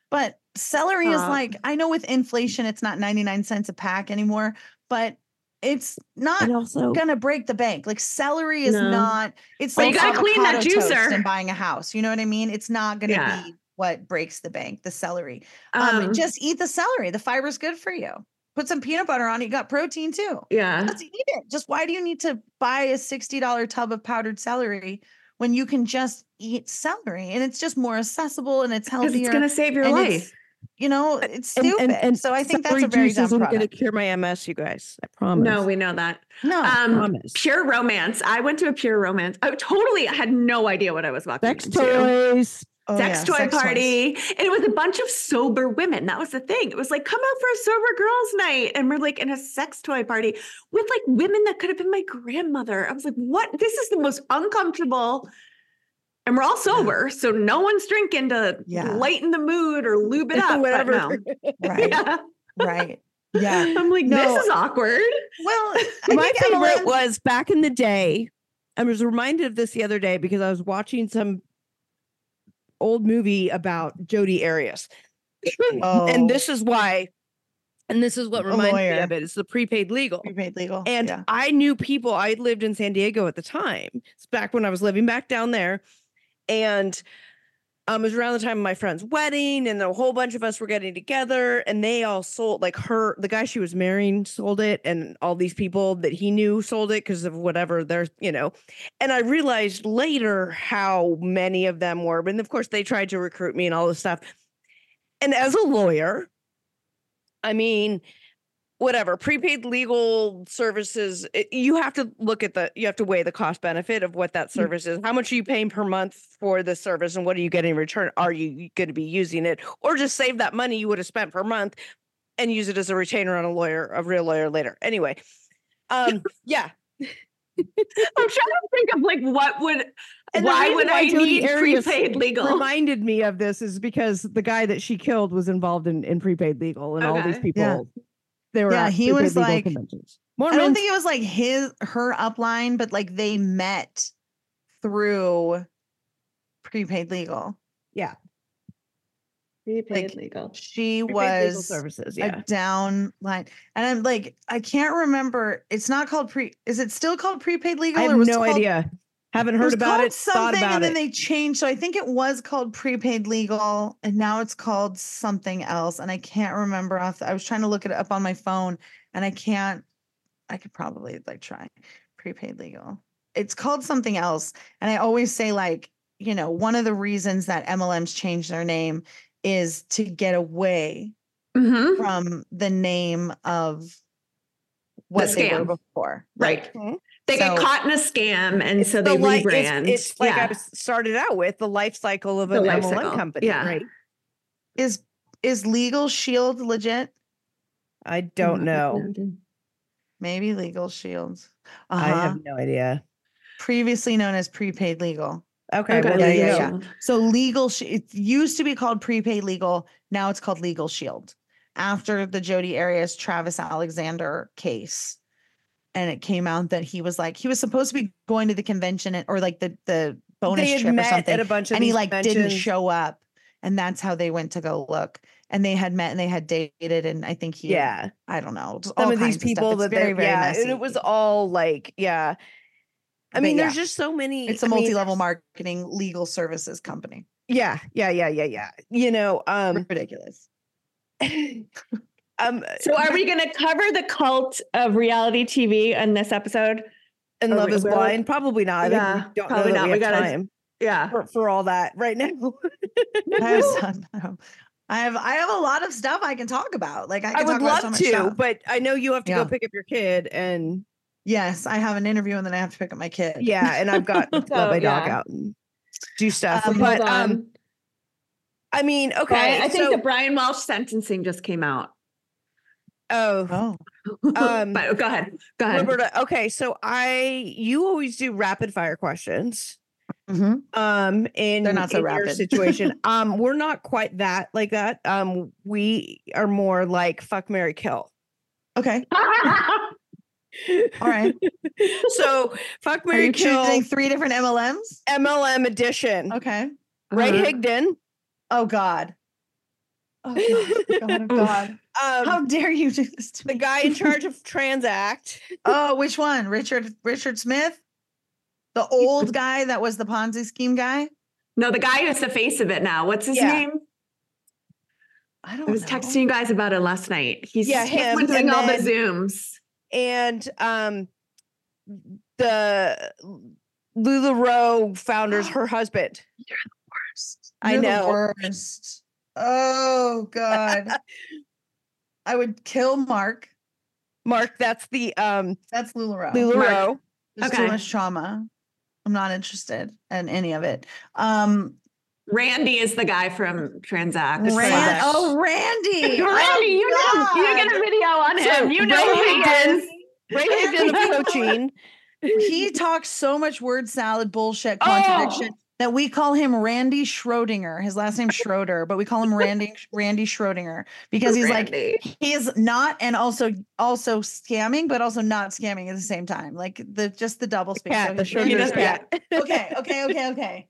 But celery is Uh. like, I know with inflation, it's not 99 cents a pack anymore, but it's not also, gonna break the bank. Like celery is No. not. It's But like you gotta clean that avocado toast juicer. and buying a house. You know what I mean? It's not gonna Yeah. be what breaks the bank. The celery. Um, Um, just eat the celery. The fiber's good for you. Put some peanut butter on it. You got protein too. yeah. Just eat it. Just why do you need to buy a sixty dollar tub of powdered celery when you can just eat celery and it's just more accessible and it's Because healthier? it's gonna save your and life. It's- you know, it's stupid. and- and so I think that's a very juice dumb isn't going to cure my MS, you guys. I promise. No, we know that. No, Um, promise. pure romance. I went to a pure romance. I totally had no idea what I was walking Sex into. toys. Oh, sex yeah, toy sex toys. party. And it was a bunch of sober women. That was the thing. It was like, come out for a sober girls' night. And we're like in a sex toy party with like women that could have been my grandmother. I was like, what? This is the most uncomfortable. And we're all sober. So no one's drinking to Yeah. lighten the mood or lube it *laughs* up. but Whatever. no. *laughs* Right, Yeah. right. Yeah. *laughs* I'm like, No. this is awkward. Well, I my think favorite MLMs was back in the day. I was reminded of this the other day because I was watching some old movie about Jodi Arias. Oh. And this is why, and this is what reminds me of it. It's the prepaid legal. prepaid legal. And yeah. I knew people, I lived in San Diego at the time. It's back when I was living back down there. And um, it was around the time of my friend's wedding, and a whole bunch of us were getting together, and they all sold like her, the guy she was marrying sold it, and all these people that he knew sold it because of whatever they're, you know. And I realized later how many of them were, and of course they tried to recruit me and all this stuff. And as a lawyer, I mean, whatever prepaid legal services it- you have to look at the you have to weigh the cost benefit of what that service is. How much are you paying per month for the service and what are you getting in return? Are you going to be using it? Or just save that money you would have spent per month and use it as a retainer on a lawyer a real lawyer later. Anyway um yeah. *laughs* I'm trying to think of like what would And why would why I Jodi need Arias prepaid legal? reminded me of this is because the guy that she killed was involved in, in prepaid legal and all these people Yeah. They were Yeah, at he was legal like- conventions. I don't think it was like his her upline, but like they met through prepaid legal. Yeah. Prepaid like, legal. She Prepaid legal was services a yeah downline. And I'm like, I can't remember. It's not called pre is it still called prepaid legal? I or have was no called- idea. Haven't heard was about it. Thought Something about and then it. they changed. So I think it was called prepaid legal, and now it's called something else. And I can't remember off. I was trying to look it up on my phone, and I can't. I could probably like try prepaid legal. It's called something else, and I always say like you know one of the reasons that MLMs change their name is to get away Mhm. from the name of what they were before. Right. Mhm. They get caught in a scam and It's so the they li- it's- rebrand. It's, like I Yeah. was started out with the life cycle of The an life MLM cycle, company. yeah. Right. Is is Legal Shield legit? I don't know. Maybe Legal Shields. I Uh-huh. have no idea. Previously known as prepaid legal. Okay. Okay, well, yeah, yeah, yeah. So legal, Sh- it used to be called prepaid legal. Now it's called Legal Shield after the Jodi Arias Travis Alexander case. And it came out that he was like, he was supposed to be going to the convention and- or like the, the bonus trip or met something. at a bunch of and he like didn't show up. And that's how they went to go look. And they had met and they had dated. And I think he, Yeah. I don't know, Some all of these people It's that very, they very yeah, messy. and it was all like, yeah. I But mean, yeah. there's just so many. it's a I multi-level there's- marketing legal services company. Yeah, yeah, yeah, yeah, yeah. You know, um, Ridiculous. *laughs* um, So are we going to cover the cult of reality TV in this episode? and are Love we- is we're- Blind? Probably not. I think Yeah, we don't probably that not. we We gotta- time Yeah. for, for all that right now. *laughs* I have, some- I have I have a lot of stuff I can talk about. Like I, can I talk would about so love much to, stuff. but I know you have to Yeah. go pick up your kid, and yes, I have an interview and then I have to pick up my kid. yeah, and I've got *laughs* to let So, my dog yeah. out and do stuff. Um, but um, I mean, okay, Okay. I think so, the Brian Welsh sentencing just came out. Oh, Oh, *laughs* Um, but go ahead. Go ahead. Roberta. Okay, so I you always do rapid fire questions. mhm. um in, They're not so in your rapid. *laughs* situation um we're not quite that like that um we are more like fuck mary kill okay. *laughs* All right. so fuck Are mary you kill choosing three different MLMs? mlm edition Okay. ray Uh-huh. higdon Oh God. Oh God, God, oh, God. *laughs* Um, How dare you do this to the me? guy in charge *laughs* of Transact. Oh, which one? Richard Richard Smith? The *laughs* old guy that was the Ponzi scheme guy? No, the guy who's the face of it now. What's his Yeah. name? I don't I was know. texting you guys about it last night. He's Yeah, he's him, been doing and all the zooms. and um the LuLaRoe founder's *gasps* her husband. I You're the know. worst. Oh God. *laughs* I would kill Mark. Mark, that's the um That's LuLaRoe. LuLaRoe. There's Okay. too much trauma. I'm not interested in any of it. Um Randy is the guy from Transact. That's Ran- oh Randy. *laughs* Randy, Oh, you know, you get a video on him. So, you know Ray who he is. Ray Higdon of coaching. he talks so much word salad bullshit Oh. Contradiction that we call him Randy Schrodinger. His last name Schroeder, but we call him Randy *laughs* Randy Schrodinger because he's like Randy. he is not and also also scamming, but also not scamming at the same time. Like the just the double speak. Cat, So the he- Schrodinger's cat. okay, okay, okay, *laughs* okay.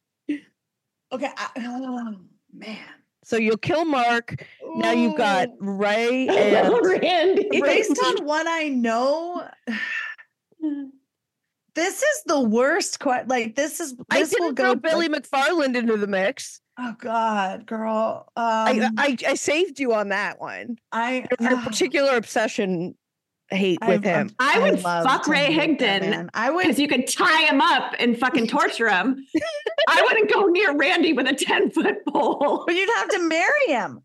Okay. I, oh man. So you'll kill Mark. Now you've got Ray *laughs* and Randy. based on what I know, this is the worst. Que- like this is I this will didn't go. throw like- Billy McFarland into the mix. oh God, girl. Um, I, I I saved you on that one. I, Your ugh, particular obsession hate I- with him. I would love fuck Ray hate Higdon. I would. because you could tie him up and fucking torture him. *laughs* I wouldn't go near Randy with a 10 foot pole. But you'd have to marry him.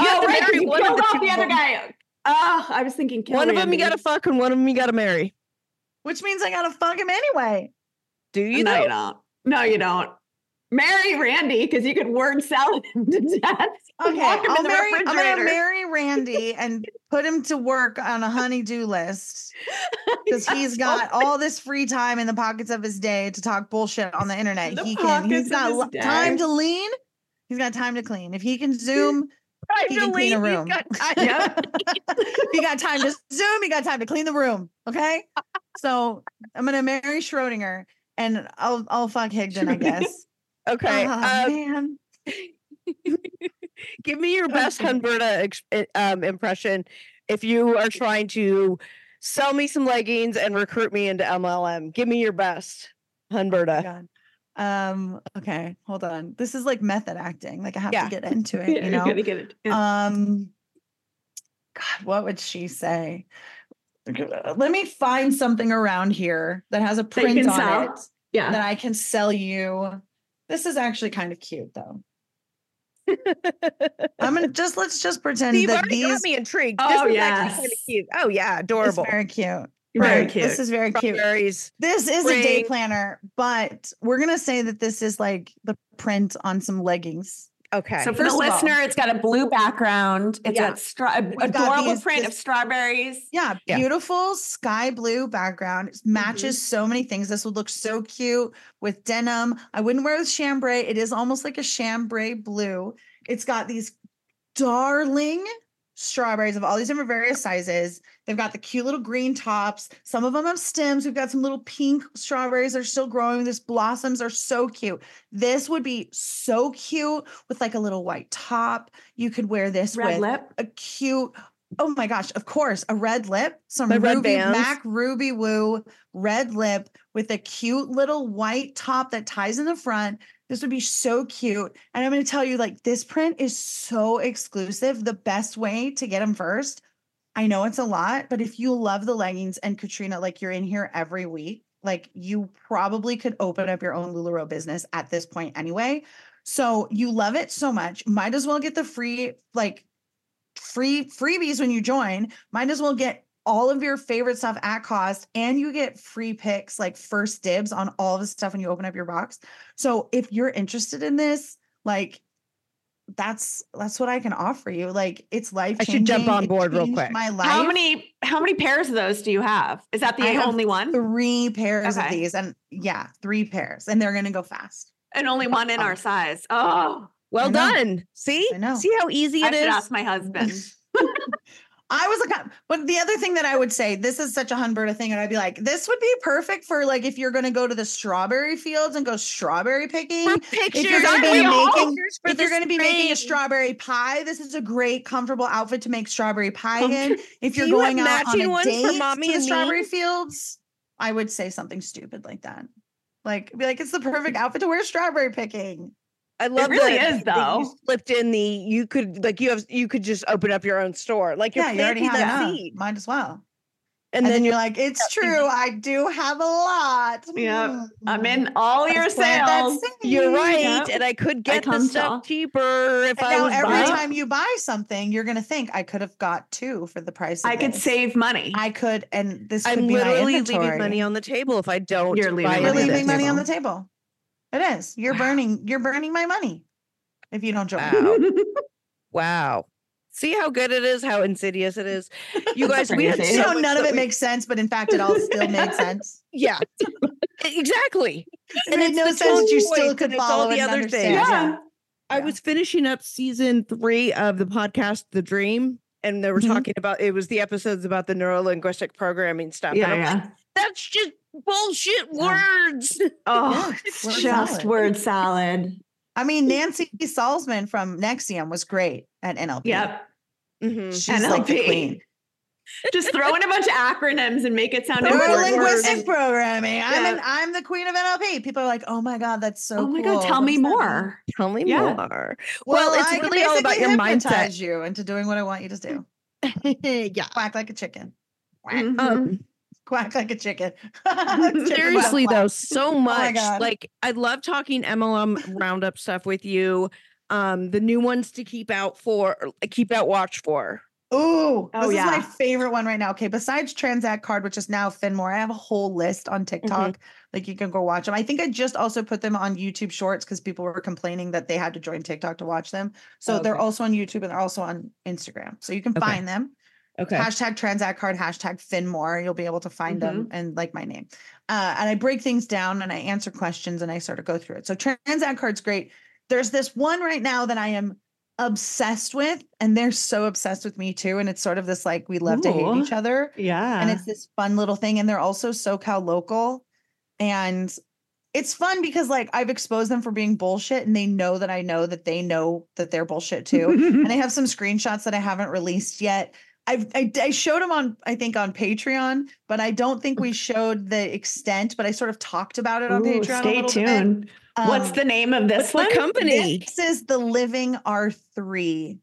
You have oh, to right, 'cause marry you one killed the off two the other guy. Oh, I was thinking kill One of them you gotta fuck and one of them you gotta marry. Which means I gotta fuck him anyway. Do you no, know? you don't. No, you don't. Marry Randy because you could word salad him to *laughs* death. Okay, I'll marry. I'm gonna marry Randy and put him to work on a honey-do list *laughs* because he's got all this free time in the pockets of his day to talk bullshit on the internet. The he can. He's got time to lean. He's got time to clean. If he can zoom, He can clean a room. got *laughs* time. Yep. he got time to zoom. He got time to clean the room. Okay, so I'm gonna marry Schrodinger and I'll I'll fuck Higdon, I guess. *laughs* Okay. Ah, um, man. *laughs* give me your *laughs* best. Humberta eh, um, impression if you are trying to sell me some leggings and recruit me into MLM. Give me your best, Oh Humberta. God. Um, okay, hold on. This is like method acting. Like I have Yeah. to get into it, Yeah, you know. gonna get it. Yeah. Um God, what would she say? Let me find something around here that has a print on sell? it yeah. that I can sell you. This is actually kind of cute though. *laughs* I'm gonna just let's just pretend You've that already got these me intrigued. Oh, this is actually kind of cute. Oh yeah, it's adorable. very cute. Very Right, cute. This is very cute. Strawberries. This is a day planner, but we're gonna say that this is like the print on some leggings. Okay. So for First the of all- listener, it's got a blue background. It's Yeah. a stra- a- adorable these- print this- of strawberries. Yeah, Yeah. beautiful sky blue background. It matches mm-hmm. so many things. This would look so cute with denim. I wouldn't wear it with chambray. It is almost like a chambray blue. It's got these darling strawberries of all these different various sizes. They've got the cute little green tops. Some of them have stems. We've got some little pink strawberries that are still growing. These blossoms are so cute. This would be so cute with like a little white top. You could wear this Red with lip. a cute oh my gosh of course a red lip some red ruby mac ruby woo red lip with a cute little white top that ties in the front this would be so cute. And i'm going to tell you like this print is so exclusive the best way to get them first. I know it's a lot but if you love the leggings and katrina like you're in here every week like you probably could open up your own lularoe business at this point anyway. So you love it so much might as well get the free like free freebies when you join. Might as well get all of your favorite stuff at cost and you get free picks like first dibs on all the stuff when you open up your box. So if you're interested in this, like that's that's what I can offer you. Like it's life. I should jump on board real quick. My life. How many how many pairs of those do you have? Is that the I have only one? Three pairs of these, and yeah, three pairs, and they're gonna go fast. And only one in our oh. size. Oh, well I know. done. See? I know. See how easy I it should is? ask my husband. *laughs* *laughs* I was like, uh, but the other thing that I would say, this is such a Humberta thing, and I'd be like, this would be perfect for like if you're going to go to the strawberry fields and go strawberry picking. For If pictures, you're going to be making, if you're going to be making a strawberry pie, this is a great, comfortable outfit to make strawberry pie in. If you're you going out on a ones for date mommy to the strawberry fields, I would say something stupid like that. Like, be like, it's the perfect outfit to wear strawberry picking. I love really that- is, that You though. slipped in the you could like you have you could just open up your own store like you're yeah, you already planting have that enough. seed, Might as well. and, And, then then you're you're like, it's true. I do have a lot. Yep, I'm Mm. in all your Let's sales. you're right, Yep. and I could get the stuff to. cheaper if And I now was every buying. time you buy something, you're gonna think I could have got two for the price. Of I could save money. I could, and this I'm be literally inventory. leaving money on the table if I don't. You're leaving buy You're money leaving money on the table. Table. It is. You're Wow. burning. You're burning my money if you don't join. Wow. *laughs* Wow. See how good it is, how insidious it is. *laughs* You guys, we had Crazy. You so know, none of it we- makes sense, but in fact, it all still *laughs* made sense. Yeah, exactly. And it made it's no the sense that you still could and all follow the it and other things. understand. yeah. I Yeah. was finishing up season three of the podcast, The Dream, and they were Mhm. talking about it was the episodes about the neuro linguistic programming stuff. Yeah, and I'm like, yeah. that's just bullshit words. *laughs* Oh, it's it's word just salad. word salad. I mean, Nancy Salzman from NXIVM was great at NLP. Yep. Mhm. She's like the queen. Just throw in a bunch of acronyms and make it sound Neuro important. linguistic programming. I'm Yeah. an, I'm the queen of NLP. People are like, oh my god, that's so. oh my cool. god, tell What me does that more. Tell me Yeah. more. Well, Well, it's I really all about your mindset. hypnotize you into doing what I want you to do. *laughs* yeah. Quack like a chicken. Mhm. Um, Quack like a chicken. *laughs* Chicken seriously though, so much. God. like I love talking MLM roundup stuff with you. Um, the new ones to keep out for, keep out watch for. Oh, Ooh, this is my favorite one right now. Okay, besides Transact Card, which is now Finmore, I have a whole list on TikTok. Like you can go watch them. I think I just also put them on YouTube Shorts because people were complaining that they had to join TikTok to watch them. So they're also on YouTube and they're also on Instagram. So you can Okay. find them. Okay. Hashtag Transact Card, hashtag Finmore. You'll be able to find them and like my name. Uh, and I break things down and I answer questions and I sort of go through it. So Transact Card's great. There's this one right now that I am obsessed with, and they're so obsessed with me too. And it's sort of this like we love to hate each other. Yeah. And it's this fun little thing. And they're also SoCal local. And it's fun because like I've exposed them for being bullshit and they know that I know that they know that they're bullshit too. *laughs* and I have some screenshots that I haven't released yet. I've, I, I showed them on, I think, on Patreon, but I don't think we *laughs* showed the extent. But I sort of talked about it on Ooh, Patreon. stay tuned. What's Um, the name of this What's the one? company? This is the Living R3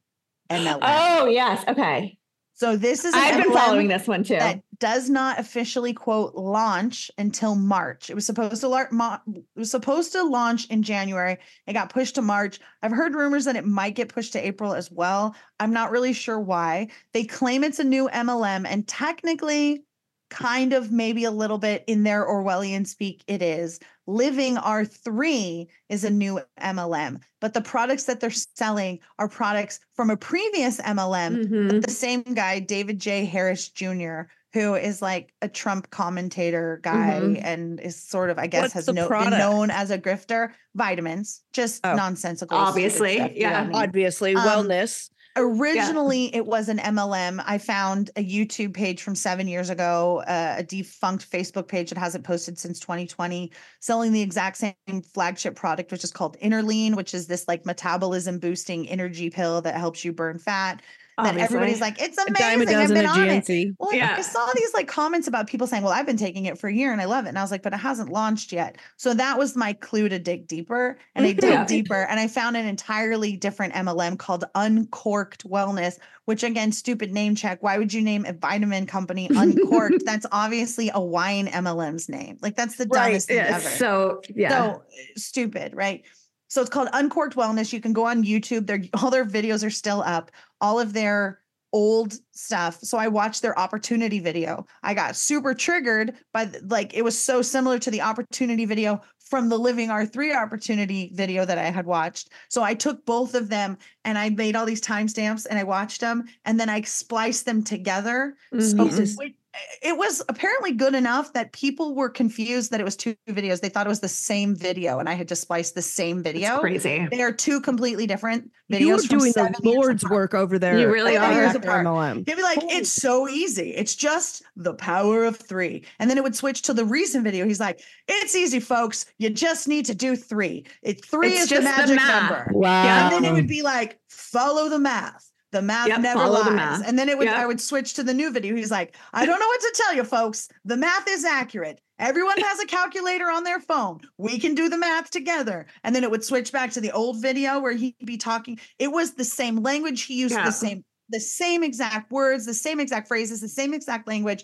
MLM. Oh yes. Okay. so this is I've been following this one too. that does not officially quote launch until March. It was supposed to lar- mo- it was supposed to launch in January. It got pushed to March. I've heard rumors that it might get pushed to April as well. I'm not really sure why. They claim it's a new MLM and technically kind of maybe a little bit in their Orwellian speak it is. Living R3 is a new MLM, but the products that they're selling are products from a previous MLM Mhm. the same guy, David J. Harris Jr., who is like a Trump commentator guy Mhm. and is sort of, I guess, What's has no, been known as a grifter. Vitamins, just Oh. nonsensical. Obviously, stuff, you know yeah. I mean? Obviously, Um, wellness. Originally, it was an MLM. I found a YouTube page from seven years ago, uh, a defunct Facebook page that hasn't posted since 2020, selling the exact same flagship product, which is called Interlean, which is this like metabolism boosting energy pill that helps you burn fat. That everybody's like, it's A dime a amazing. I've dozen been at on it. GNC. Well, I saw these like comments about people saying, "Well, I've been taking it for a year and I love it," and I was like, "But it hasn't launched yet." So that was my clue to dig deeper, and I dug Yeah. deeper, and I found an entirely different MLM called Uncorked Wellness. Which again, stupid name check. Why would you name a vitamin company Uncorked? *laughs* that's obviously a wine MLM's name. Like that's the Right, dumbest thing Yeah, ever. so yeah. So stupid, right? So it's called Uncorked Wellness. You can go on YouTube. Their all their videos are still up. All of their old stuff. So I watched their opportunity video. I got super triggered by the, like it was so similar to the opportunity video from the Living R3 opportunity video that I had watched. So I took both of them and I made all these timestamps and I watched them and then I spliced them together. So Mhm. which- it was apparently good enough that people were confused that it was two videos. They thought it was the same video, and I had just spliced the same It's video. crazy. They are two completely different videos. You were from doing the Lord's apart. work over there. You really at are. Years Factor apart. MLM. He'd be like, it's so easy. It's just the power of three. And then it would switch to the recent video. He's like, it's easy, folks. You just need to do three. It three It's is the just the magic math. number. Wow. Yeah. And then it would be like, follow the math. The math Yep, never lies. the math. And then it would Yep. I would switch to the new video. He's like, I don't know what to tell you, folks. The math is accurate. Everyone has a calculator on their phone. We can do the math together. And then it would switch back to the old video where he'd be talking. It was the same language. He used Yeah. the same, the same exact words, the same exact phrases, the same exact language.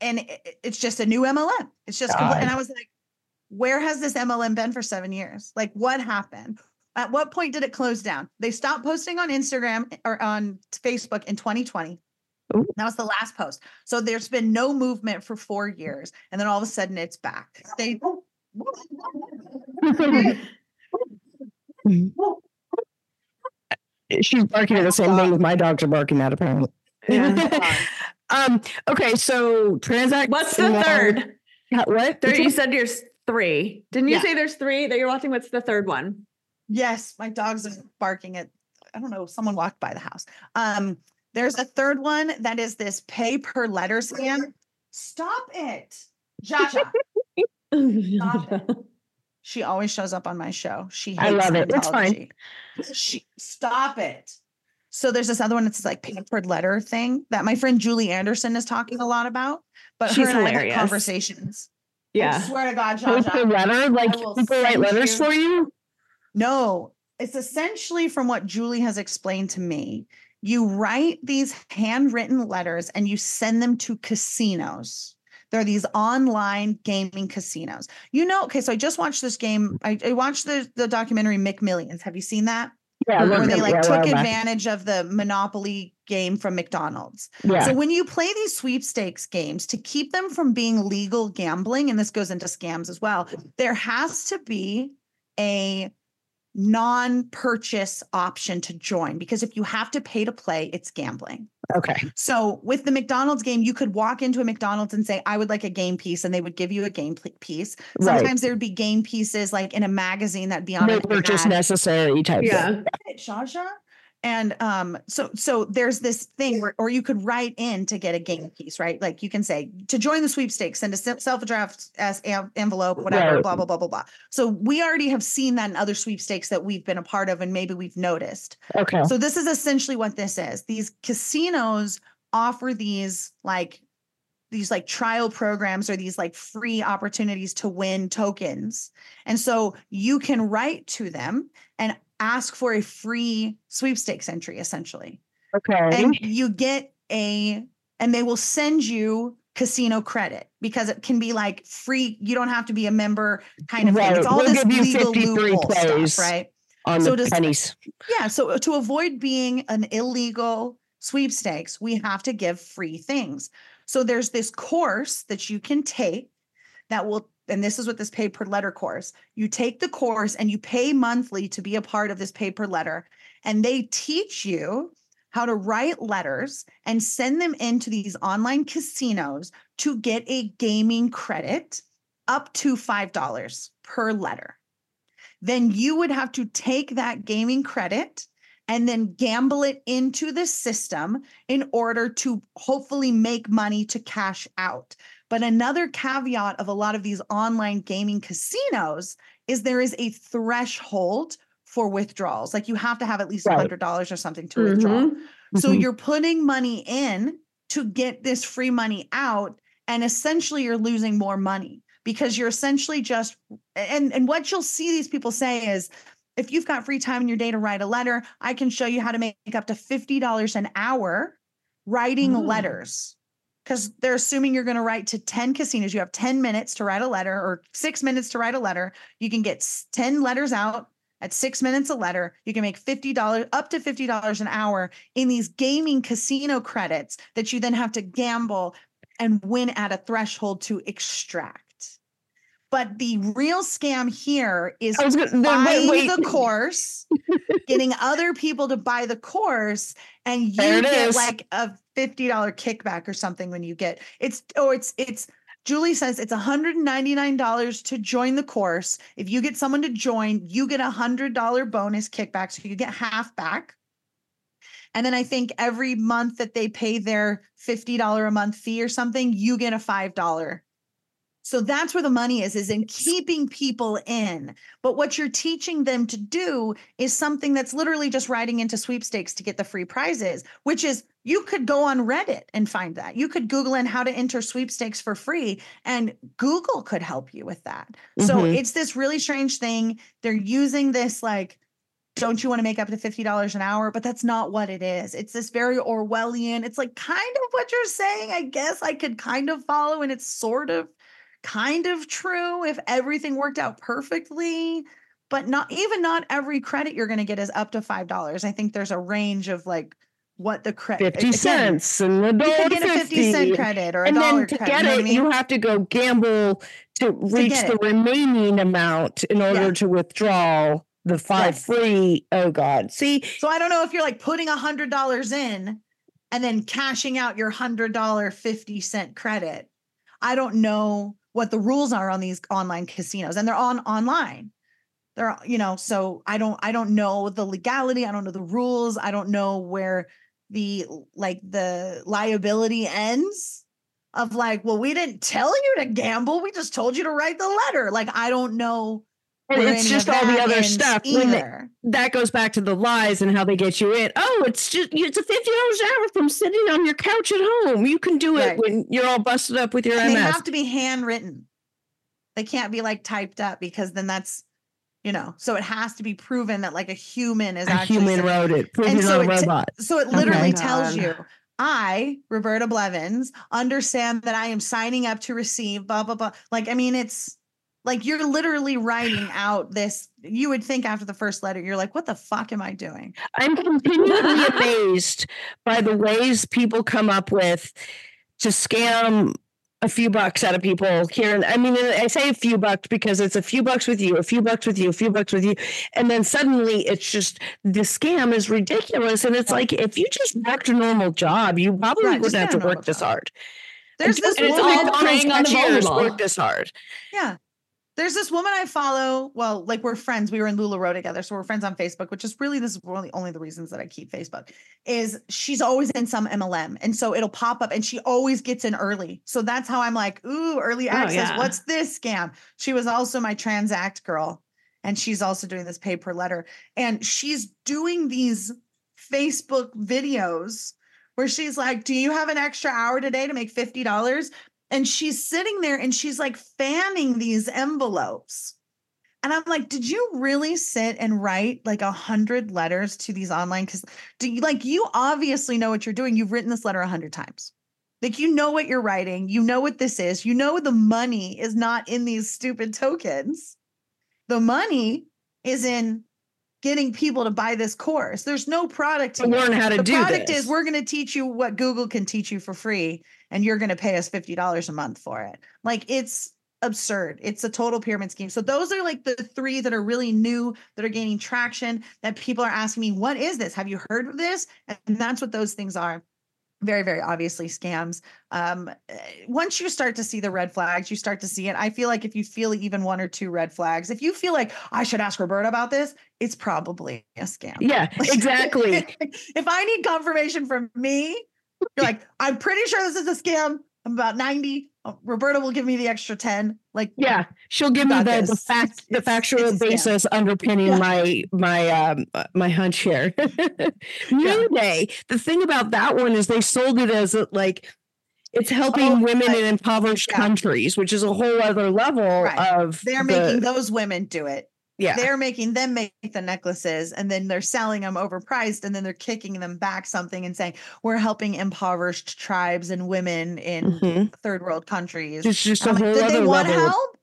And it- it- it's just a new MLM. It's just, compl- and I was like, where has this MLM been for seven years? Like, what happened? At what point did it close down? They stopped posting on Instagram or on Facebook in 2020. Ooh. That was the last post. So there's been no movement for four years. And then all of a sudden it's back. They *laughs* She's barking at the same thing my dogs are barking at apparently. Yeah. *laughs* um. Okay. So transact. What's the third? Yeah, What? There, Which you said there's three. Didn't you Yeah. say there's three that you're watching? What's the third one? Yes, my dogs are barking at I don't know, someone walked by the house. Um, there's a third one that is this pay per letter scam. Stop it. Jaja. Stop it. *laughs* She always shows up on my show. She hates I love it. It's fine. She stop it. So there's this other one that's like papered letter thing that my friend Julie Anderson is talking a lot about. But She's her and I have hilarious. conversations. I yeah. swear to God, Post a letter? Like people write letters you- for you? No, it's essentially from what Julie has explained to me. You write these handwritten letters and you send them to casinos. There are these online gaming casinos. You know, okay, so I just watched this game. I, I watched the, the documentary McMillions. Have you seen that? Yeah. Where they like yeah, took back. advantage of the Monopoly game from McDonald's. Yeah. So when you play these sweepstakes games to keep them from being legal gambling, and this goes into scams as well, there has to be a non-purchase option to join because if you have to pay to play, it's gambling. okay. So with the McDonald's game, you could walk into a McDonald's and say, I would like a game piece, and they would give you a game pl- piece. Right. Sometimes there would be game pieces like in a magazine that'd be on No purchase ad necessary type. Yeah. it, Shasha. And um, so so there's this thing where, or you could write in to get a game piece, right? Like you can say to join the sweepstakes, send a self addressed as envelope, whatever, Right. blah blah blah blah blah. So we already have seen that in other sweepstakes that we've been a part of, and maybe we've noticed. Okay. So this is essentially what this is. These casinos offer these like these like trial programs or these like free opportunities to win tokens. And so you can write to them and ask for a free sweepstakes entry essentially. Okay. And you get a and they will send you casino credit because it can be like free you don't have to be a member kind of thing. It's all We'll this give you legal 53 loophole plays. stuff, right? On so the does- pennies. Yeah. So to avoid being an illegal sweepstakes, we have to give free things. So there's this course that you can take that will, and this is what this pay per letter course. You take the course and you pay monthly to be a part of this pay per letter, and they teach you how to write letters and send them into these online casinos to get a gaming credit up to $5 per letter. Then you would have to take that gaming credit and then gamble it into the system in order to hopefully make money to cash out. But another caveat of a lot of these online gaming casinos is there is a threshold for withdrawals. Like you have to have at least Right. $100 or something to withdraw. Mhm. So Mhm. you're putting money in to get this free money out, and essentially you're losing more money because you're essentially just and and what you'll see these people say is if you've got free time in your day to write a letter, I can show you how to make up to $50 an hour writing Oh. letters. Because they're assuming you're going to write to 10 casinos. You have 10 minutes to write a letter or six minutes to write a letter. You can get 10 letters out at six minutes a letter. You can make $50, up to $50 an hour in these gaming casino credits that you then have to gamble and win at a threshold to extract. But the real scam here is gonna, the, buying wait, wait. the course, *laughs* getting other people to buy the course, and you get is. like a $50 kickback or something when you get it's oh it's it's Julie says it's $199 to join the course. If you get someone to join, you get a $100 bonus kickback. So you get half back. And then I think every month that they pay their $50 a month fee or something, you get a $5 so that's where the money is, is in keeping people in. But what you're teaching them to do is something that's literally just riding into sweepstakes to get the free prizes, which is you could go on Reddit and find that. You could Google in how to enter sweepstakes for free, and Google could help you with that. Mm-hmm. So it's this really strange thing. They're using this like, don't you want to make up to $50 an hour? But that's not what it is. It's this very Orwellian. It's like kind of what you're saying. I guess I could kind of follow, and it's sort of kind of true if everything worked out perfectly but not even not every credit you're going to get is up to five dollars i think there's a range of like what the credit 50 cents and the dollar you get 50. a 50 cent credit or a and dollar then to credit, get you, know it I mean? you have to go gamble to reach to the it. remaining amount in order Yeah. to withdraw the five Yes. free oh god see so i don't know if you're like putting a hundred dollars in and then cashing out your hundred dollar 50 cent credit i don't know what the rules are on these online casinos and they're on online they're you know so i don't i don't know the legality i don't know the rules i don't know where the like the liability ends of like well we didn't tell you to gamble we just told you to write the letter like i don't know and it's just all the other stuff they- that goes back to the lies and how they get you in. Oh, it's just it's a fifty dollars hour from sitting on your couch at home. You can do it Right. when you're all busted up with your and they have to be handwritten they can't be like typed up because then that's you know so it has to be proven that like a human is a actually human sitting- wrote it, proving so on a it t- So it literally Okay. tells you, I, Roberta Blevins, understand that I am signing up to receive blah, blah, blah. Like, I mean, it's like you're literally writing *sighs* out this. You would think after the first letter, you're like, what the fuck am I doing? I'm continually amazed by the ways people come up with to scam a few bucks out of people here. And I mean, I say a few bucks because it's a few bucks with you, a few bucks with you, a few bucks with you. And then suddenly it's just the scam is ridiculous. And it's like, if you just worked a normal job, you probably Right, wouldn't have to work this job. hard. There's And this just it's like all. Preying on the vulnerable. work this hard. Yeah. There's this woman I follow. Well, like we're friends. We were in LuLaRoe together. So we're friends on Facebook, which is really this is really only the reasons that I keep Facebook. Is she's always in some MLM. And so it'll pop up and she always gets in early. So that's how I'm like, ooh, early Oh, access. yeah. What's this scam? She was also my transact girl. And she's also doing this pay per letter. And she's doing these Facebook videos where she's like, Do you have an extra hour today to make $50? And she's sitting there and she's like fanning these envelopes. And I'm like, did you really sit and write like a hundred letters to these online? Because do you like you obviously know what you're doing? You've written this letter a hundred times. Like you know what you're writing, you know what this is, you know the money is not in these stupid tokens. The money is in getting people to buy this course. There's no product To learn how to the do The product this. is we're going to teach you what Google can teach you for free, and you're going to pay us $50 a month for it. Like it's absurd. It's a total pyramid scheme. So those are like the three that are really new, that are gaining traction, that people are asking me, what is this? Have you heard of this? And that's what those things are. Very, very obviously scams. Um, eh, once you start to see the red flags, you start to see it. I feel like if you feel even one or two red flags, if you feel like I should ask Roberta about this, it's probably a scam. Yeah, *laughs* exactly. *laughs* if I need confirmation from me, you're like, I'm pretty sure this is a scam. I'm about 90. Oh, Roberta will give me the extra 10. Like, Yeah, she'll give me the, the fact the factual it's basis underpinning Yeah. my my um my hunch here. *laughs* Noonday. The thing about that one is they sold it as a, like it's helping Oh, women right. in impoverished Yeah. countries, which is a whole other level Right. of they're the- making those women do it. Yeah They're making them make the necklaces and then they're selling them overpriced and then they're kicking them back something and saying, we're helping impoverished tribes and women in Mhm. third world countries. It's just a like, whole did they other want level. help?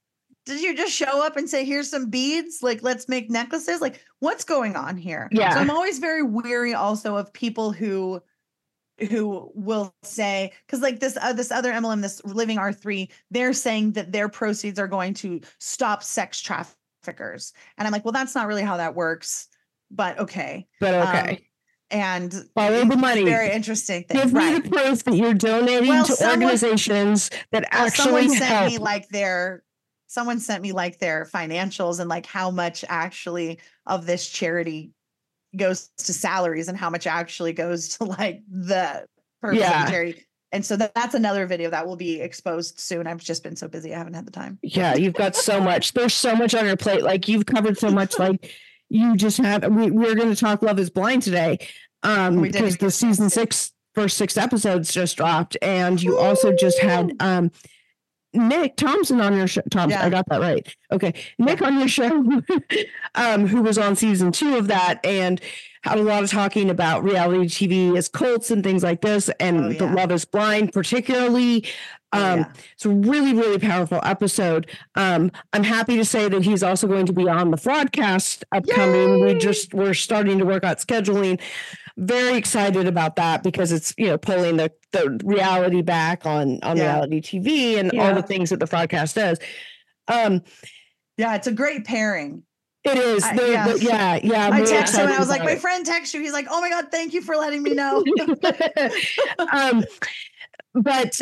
Did you just show up and say, here's some beads? Like, let's make necklaces? Like, what's going on here? Yeah. So I'm always very weary also of people who who will say because like this uh, this other MLM this living R3 they're saying that their proceeds are going to stop sex traffickers and I'm like well that's not really how that works but okay but Um, okay. and Follow the money. Very interesting thing. Give me the proof that you're donating Well, to someone- organizations that Well, actually someone sent help. me like their someone sent me like their financials and like how much actually of this charity goes to salaries and how much actually goes to like the Yeah. charity. And so that, that's another video that will be exposed soon. I've just been so busy, I haven't had the time. yeah, you've got so much. There's so much on your plate. Like you've covered so much. *laughs* Like you just had. We we're going to talk Love Is Blind today, um, because the season six first six episodes just dropped, and you also just had um. Nick Thompson on your show. Thompson, I got that right. Okay. Nick on your show, *laughs* um, who was on season two of that and a lot of talking about reality TV as cults and things like this, and Oh, the. Love is Blind, particularly. Oh, Um, yeah. it's a really, really powerful episode. Um, I'm happy to say that he's also going to be on the Fraudcast upcoming. We just we're starting to work out scheduling. Very excited about that because it's you know pulling the the reality back on on Yeah. reality TV and all the things that the Fraudcast does. Um, Yeah, it's a great pairing. It is. I- the- yeah. the- yeah, yeah. I texted him and I was like, about my it. friend texted you. He's like, oh my God, thank you for letting me know. *laughs* *laughs* um, but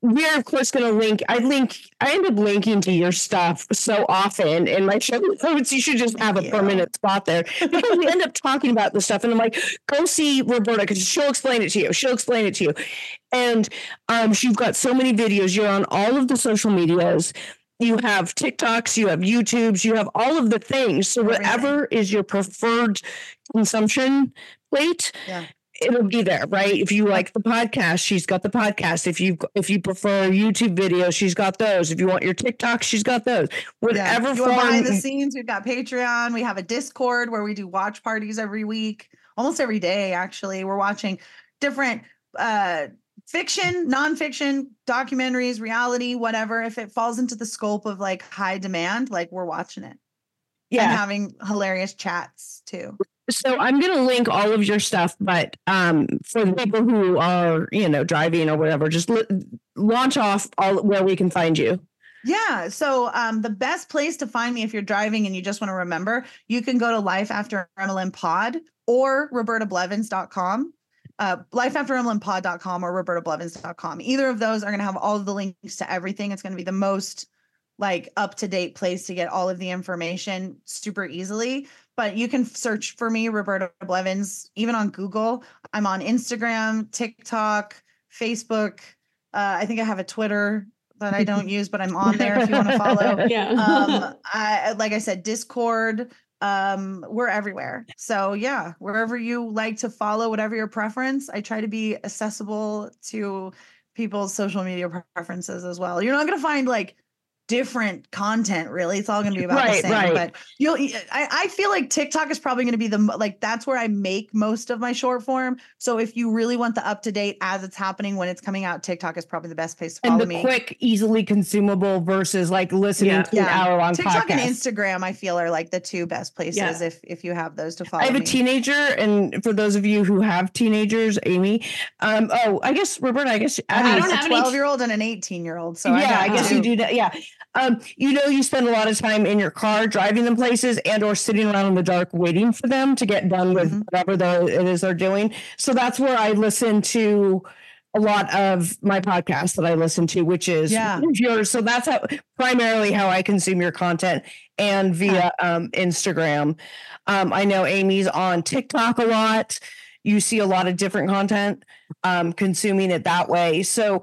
we're of course going to link. I link. I end up linking to your stuff so often in my show *laughs* notes. You should just have a Yeah. permanent spot there because we end up talking about this stuff, and I'm like, go see Roberta because she'll explain it to you. She'll explain it to you, and um, she's got so many videos. You're on all of the social medias. You have TikToks, you have YouTubes, you have all of the things. So whatever is your preferred consumption plate, Yeah. it'll be there, right? If you like the podcast, she's got the podcast. If you if you prefer YouTube videos, she's got those. If you want your TikTok, she's got those. Whatever You want behind the scenes, we've got Patreon. We have a Discord where we do watch parties every week, almost every day, actually. We're watching different uh fiction, nonfiction, documentaries, reality, whatever. If it falls into the scope of like high demand, like we're watching it and Yeah. having hilarious chats too. So I'm gonna link all of your stuff, but um, for the people who are you know driving or whatever, just li- launch off all where we can find you. Yeah. So um, the best place to find me if you're driving and you just want to remember, you can go to Life After MLM Pod or robertablevins.com. Uh, or robertablevins.com. Either of those are going to have all of the links to everything. It's going to be the most like up to date place to get all of the information super easily. But you can search for me, Roberta Blevins, even on Google. I'm on Instagram, TikTok, Facebook. Uh, I think I have a Twitter that I don't *laughs* use, but I'm on there if you want to follow. *laughs* yeah. Um, I like I said, Discord. Um, we're everywhere. So yeah, wherever you like to follow, whatever your preference, I try to be accessible to people's social media preferences as well. You're not gonna find like different content really it's all going to be about Right, the same right. but you'll I, I feel like tiktok is probably going to be the like that's where i make most of my short form so if you really want the up to date as it's happening when it's coming out tiktok is probably the best place to follow And the me quick, easily consumable versus like listening Yeah. to an hour long tiktok podcast. and instagram i feel are like the two best places Yeah. if if you have those to follow I have a teenager, and for those of you who have teenagers, Amy, um, oh, I guess Roberta, I guess I have don't a have any- 12 year old and an 18 year old so yeah, I, I, guess you do that. Yeah. Um, you know, you spend a lot of time in your car driving them places and or sitting around in the dark waiting for them to get done with Mhm. whatever the, it is they're doing. So that's where I listen to a lot of my podcast that I listen to, which is Yeah. yours. So that's how primarily how I consume your content and via um, Instagram. Um, I know Amy's on TikTok a lot. You see a lot of different content, um, consuming it that way. So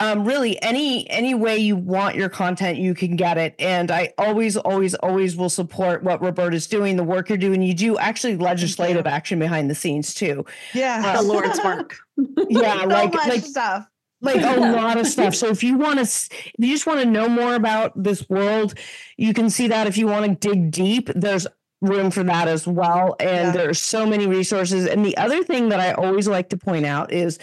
um really any any way you want your content you can get it. And i always always always will support what roberta's doing the work you're doing. You do actually legislative action behind the scenes too. Yeah. The Lord's work. *laughs* yeah so like much like stuff. like a *laughs* lot of stuff. So if you want to if you just want to know more about this world you can see that. If you want to dig deep there's room for that as well. And Yeah. there's so many resources. And the other thing that i always like to point out is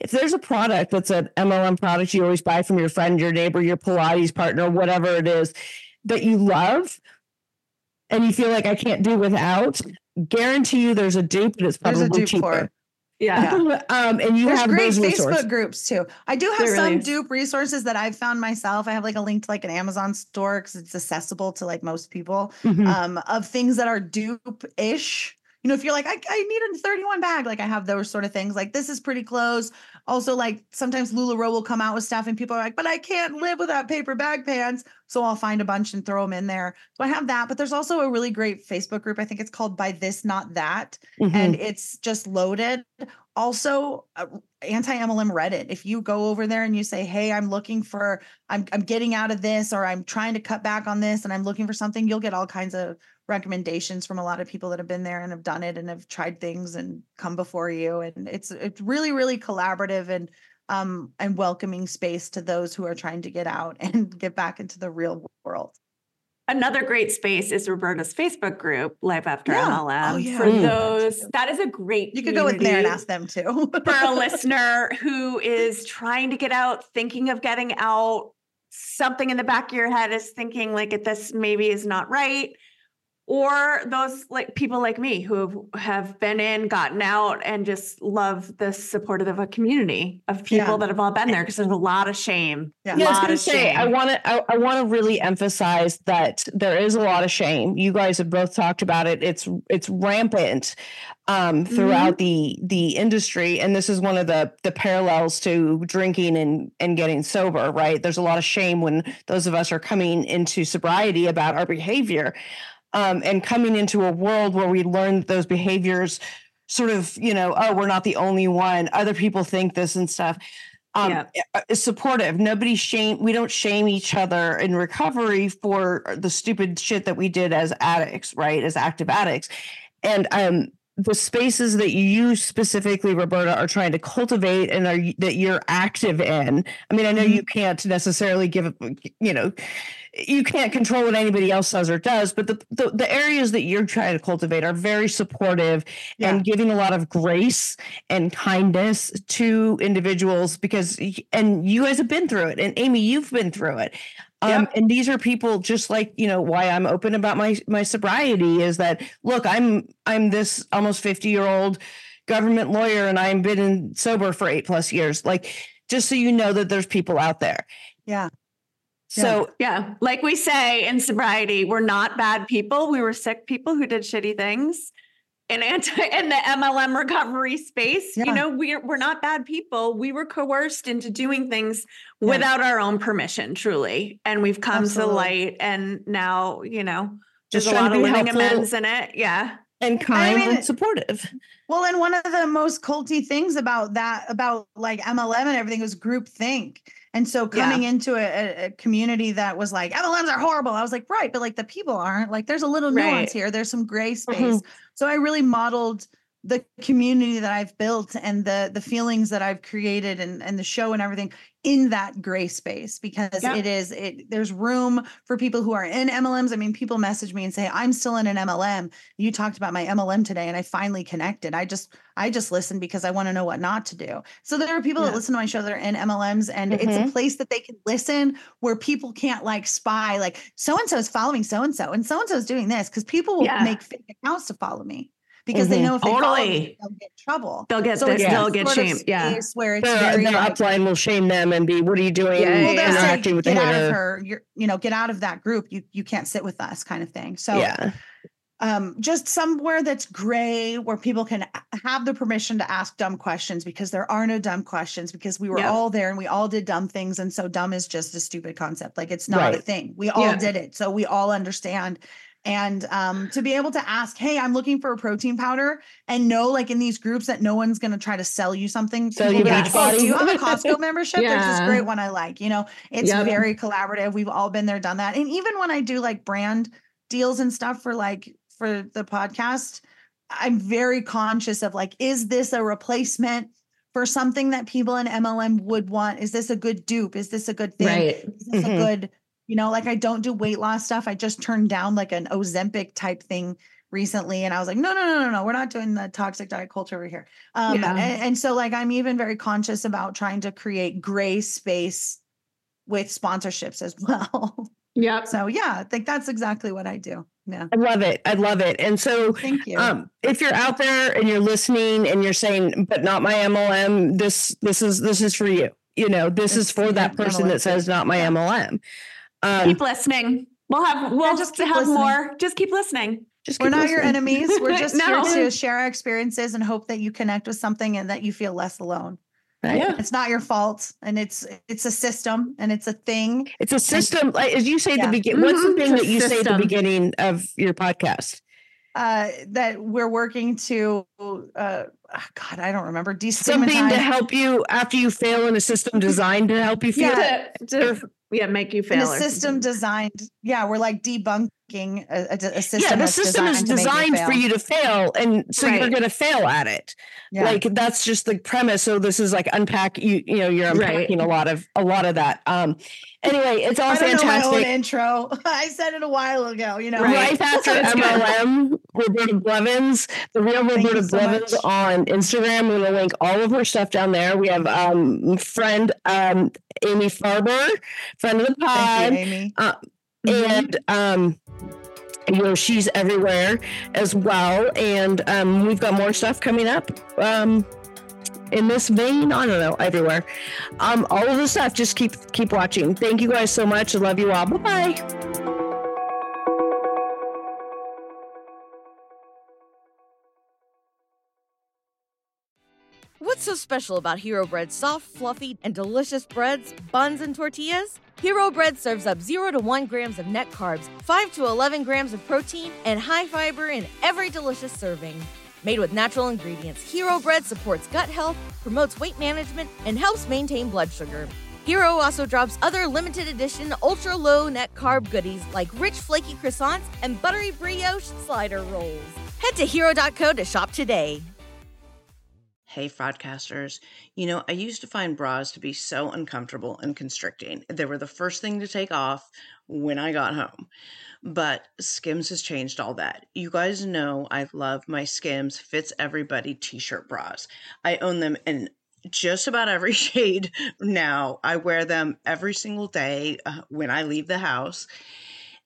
if there's a product that's an mlm product you always buy from your friend your neighbor your pilates partner whatever it is that you love and you feel like i can't do without guarantee you there's a dupe and it's there's probably a dupe cheaper for it Yeah. *laughs* um and you There's have great those resources Facebook groups too. I do have There really some is. dupe resources that I've found myself. I have like a link to like an Amazon store because it's accessible to like most people Mhm. um, of things that are dupe ish. You know, if you're like, I, I need a 31 bag, like I have those sort of things. Like this is pretty close. Also, like sometimes LuLaRoe will come out with stuff and people are like, but I can't live without paper bag pants. So I'll find a bunch and throw them in there. So I have that. But there's also a really great Facebook group. I think it's called Buy This Not That. Mhm. And it's just loaded. Also, uh, anti MLM Reddit. If you go over there and you say, Hey, I'm looking for, I'm, I'm getting out of this, or I'm trying to cut back on this and I'm looking for something, you'll get all kinds of recommendations from a lot of people that have been there and have done it and have tried things and come before you. And it's, it's really, really collaborative and, um, and welcoming space to those who are trying to get out *laughs* and get back into the real world. Another great space is Roberta's Facebook group, Life After Yeah. MLM. Oh, yeah. For Mm. those, that is a great. You could go in there and ask them too. *laughs* for a *laughs* listener who is trying to get out, thinking of getting out. Something in the back of your head is thinking like, if this maybe is not right. Or those like people like me who have, have been in, gotten out, and just love the supportive of a community of people Yeah. that have all been there because there's a lot of shame. Yeah. Yeah, I was lot gonna of say I want to I, I want to really emphasize that there is a lot of shame. You guys have both talked about it. It's it's rampant um, throughout the the industry, and this is one of the the parallels to drinking and and getting sober. Right? There's a lot of shame when those of us are coming into sobriety about our behavior, um, and coming into a world where we learn those behaviors. Sort of, you know, oh, we're not the only one. Other people think this and stuff um Yeah. uh, is supportive nobody shame we don't shame each other in recovery for the stupid shit that we did as addicts right as active addicts and um the spaces that you specifically roberta are trying to cultivate and are that you're active in i mean i know you can't necessarily give you know you can't control what anybody else says or does but the the, the areas that you're trying to cultivate are very supportive Yeah. and giving a lot of grace and kindness to individuals because and you guys have been through it and Amy you've been through it um and these are people just like you know why I'm open about my my sobriety is that look I'm I'm this almost 50 year old government lawyer and I've been in sober for 8 plus years like just so you know that there's people out there Yeah. So Yeah. Like we say in sobriety, we're not bad people. We were sick people who did shitty things. In anti *laughs* in the MLM recovery space, Yeah. you know, we're we're not bad people. We were coerced into doing things Yeah. without our own permission, truly. And we've come Absolutely. to light. And now, you know, just there's a trying lot to of be living helpful amends in it. Yeah. and kind mean, and supportive Well, and one of the most culty things about that, about like MLM and everything, was group think. And so Yeah. coming into a, a- community that was like MLMs are horrible, I was like, right, but like the people aren't. Like, there's a little Right. nuance here. There's some gray space. Mhm. So I really modeled the community that I've built and the the feelings that I've created and and the show and everything in that gray space because Yeah. it is it there's room for people who are in MLMs. I mean, people message me and say, I'm still in an MLM. You talked about my MLM today and I finally connected. I just I just listen because I want to know what not to do. So there are people Yeah. that listen to my show that are in MLMs and it's a mm-hmm. place that they can listen where people can't like spy, like so and so is following so and so and so and so is doing this because people will Yeah. make fake accounts to follow me because they Mhm. know if they follow me, Totally. they'll get trouble. They'll get So this, yeah. they'll get sort of shamed. Yeah. space Where it's their, very their like, upline will shame them and be what are you doing Yeah, well, they'll say, interacting with the get out of her. You're, you know, get out of that group. You you can't sit with us, kind of thing. So yeah um, just somewhere that's gray where people can have the permission to ask dumb questions because there are no dumb questions because we were Yeah. all there and we all did dumb things. And so dumb is just a stupid concept. Like it's not a thing. We all Yeah. did it. So we all understand. And um, to be able to ask, hey, I'm looking for a protein powder and know like in these groups that no one's going to try to sell you something. Sell you be like, "Oh, do you have a Costco *laughs* membership? There's this great one I like. You know, it's Yep. very collaborative. We've all been there, done that. And even when I do like brand deals and stuff for like for the podcast, I'm very conscious of like, is this a replacement for something that people in MLM would want? Is this a good dupe? Is this a good thing? Right. Is this Mhm. a good, you know, like I don't do weight loss stuff. I just turned down like an Ozempic type thing recently. And I was like, no, no, no, no, no. We're not doing the toxic diet culture over here. Um, Yeah. and, and so like I'm even very conscious about trying to create gray space with sponsorships as *laughs* well. Yeah. so yeah, I think that's exactly what I do. Yeah. i love it i love it and so Thank you. um if you're out there and you're listening and you're saying but not my mlm this this is this is for you you know this is for that person that says not my mlm um Keep listening. We'll have we'll just just have listening. more. Just keep listening. Just We're keep not your enemies. We're *laughs* just No. here to share our experiences and hope that you connect with something and that you feel less alone. Right? Yeah. It's not your fault, and it's it's a system and it's a thing. It's a system, like as you say at Yeah. the beginning. What's the Mhm. thing that a you say at the beginning of your podcast? Uh, that we're working to. Uh, God, I don't remember. Something to help you after you fail in a system designed to help you feel. Yeah. To, to, yeah, make you in fail. a system designed. Yeah, we're like debunking a, a, system. Yeah, the system is designed for you to fail, and so you're going to fail at it. Yeah. Like that's just the premise. So this is like unpack. You you know you're Right. unpacking a lot of a lot of that. Um. Anyway, it's all I don't know my own intro. *laughs* I said it a while ago. You know, Right. Life after MLM, Roberta Blevins, the real Thank Roberta so Blevins much. on Instagram. I'm going to link all of her stuff down there. We have um friend um Amy Farber, friend of the pod, Thank you, Amy. Mhm. and um you know she's everywhere as well and um we've got more stuff coming up um in this vein i don't know everywhere. Um all of the stuff just keep keep watching. Thank you guys so much. I love you all. Bye bye What's so special about Hero Bread's soft, fluffy, and delicious breads, buns, and tortillas? Hero Bread serves up 0 to 1 grams of net carbs, 5 to 11 grams of protein, and high fiber in every delicious serving. Made with natural ingredients, Hero Bread supports gut health, promotes weight management, and helps maintain blood sugar. Hero also drops other limited edition ultra low net carb goodies like rich flaky croissants and buttery brioche slider rolls. Head to hero.co to shop today. Hey, fraudcasters. You know, I used to find bras to be so uncomfortable and constricting. They were the first thing to take off when I got home. But Skims has changed all that. You guys know I love my Skims Fits Everybody t shirt bras. I own them in just about every *laughs* shade now. I wear them every single day uh, when I leave the house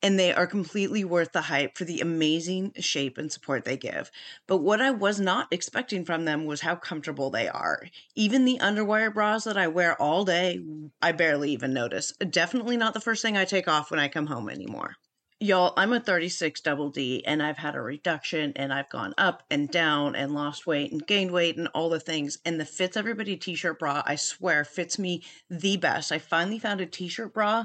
and they are completely worth the hype for the amazing shape and support they give. But what I was not expecting from them was how comfortable they are. Even the underwire bras that I wear all day, I barely even notice. Definitely not the first thing I take off when I come home anymore. Y'all, I'm a 36 double D and I've had a reduction and I've gone up and down and lost weight and gained weight and all the things. And the Fits Everybody t shirt bra, I swear, fits me the best. I finally found a t shirt bra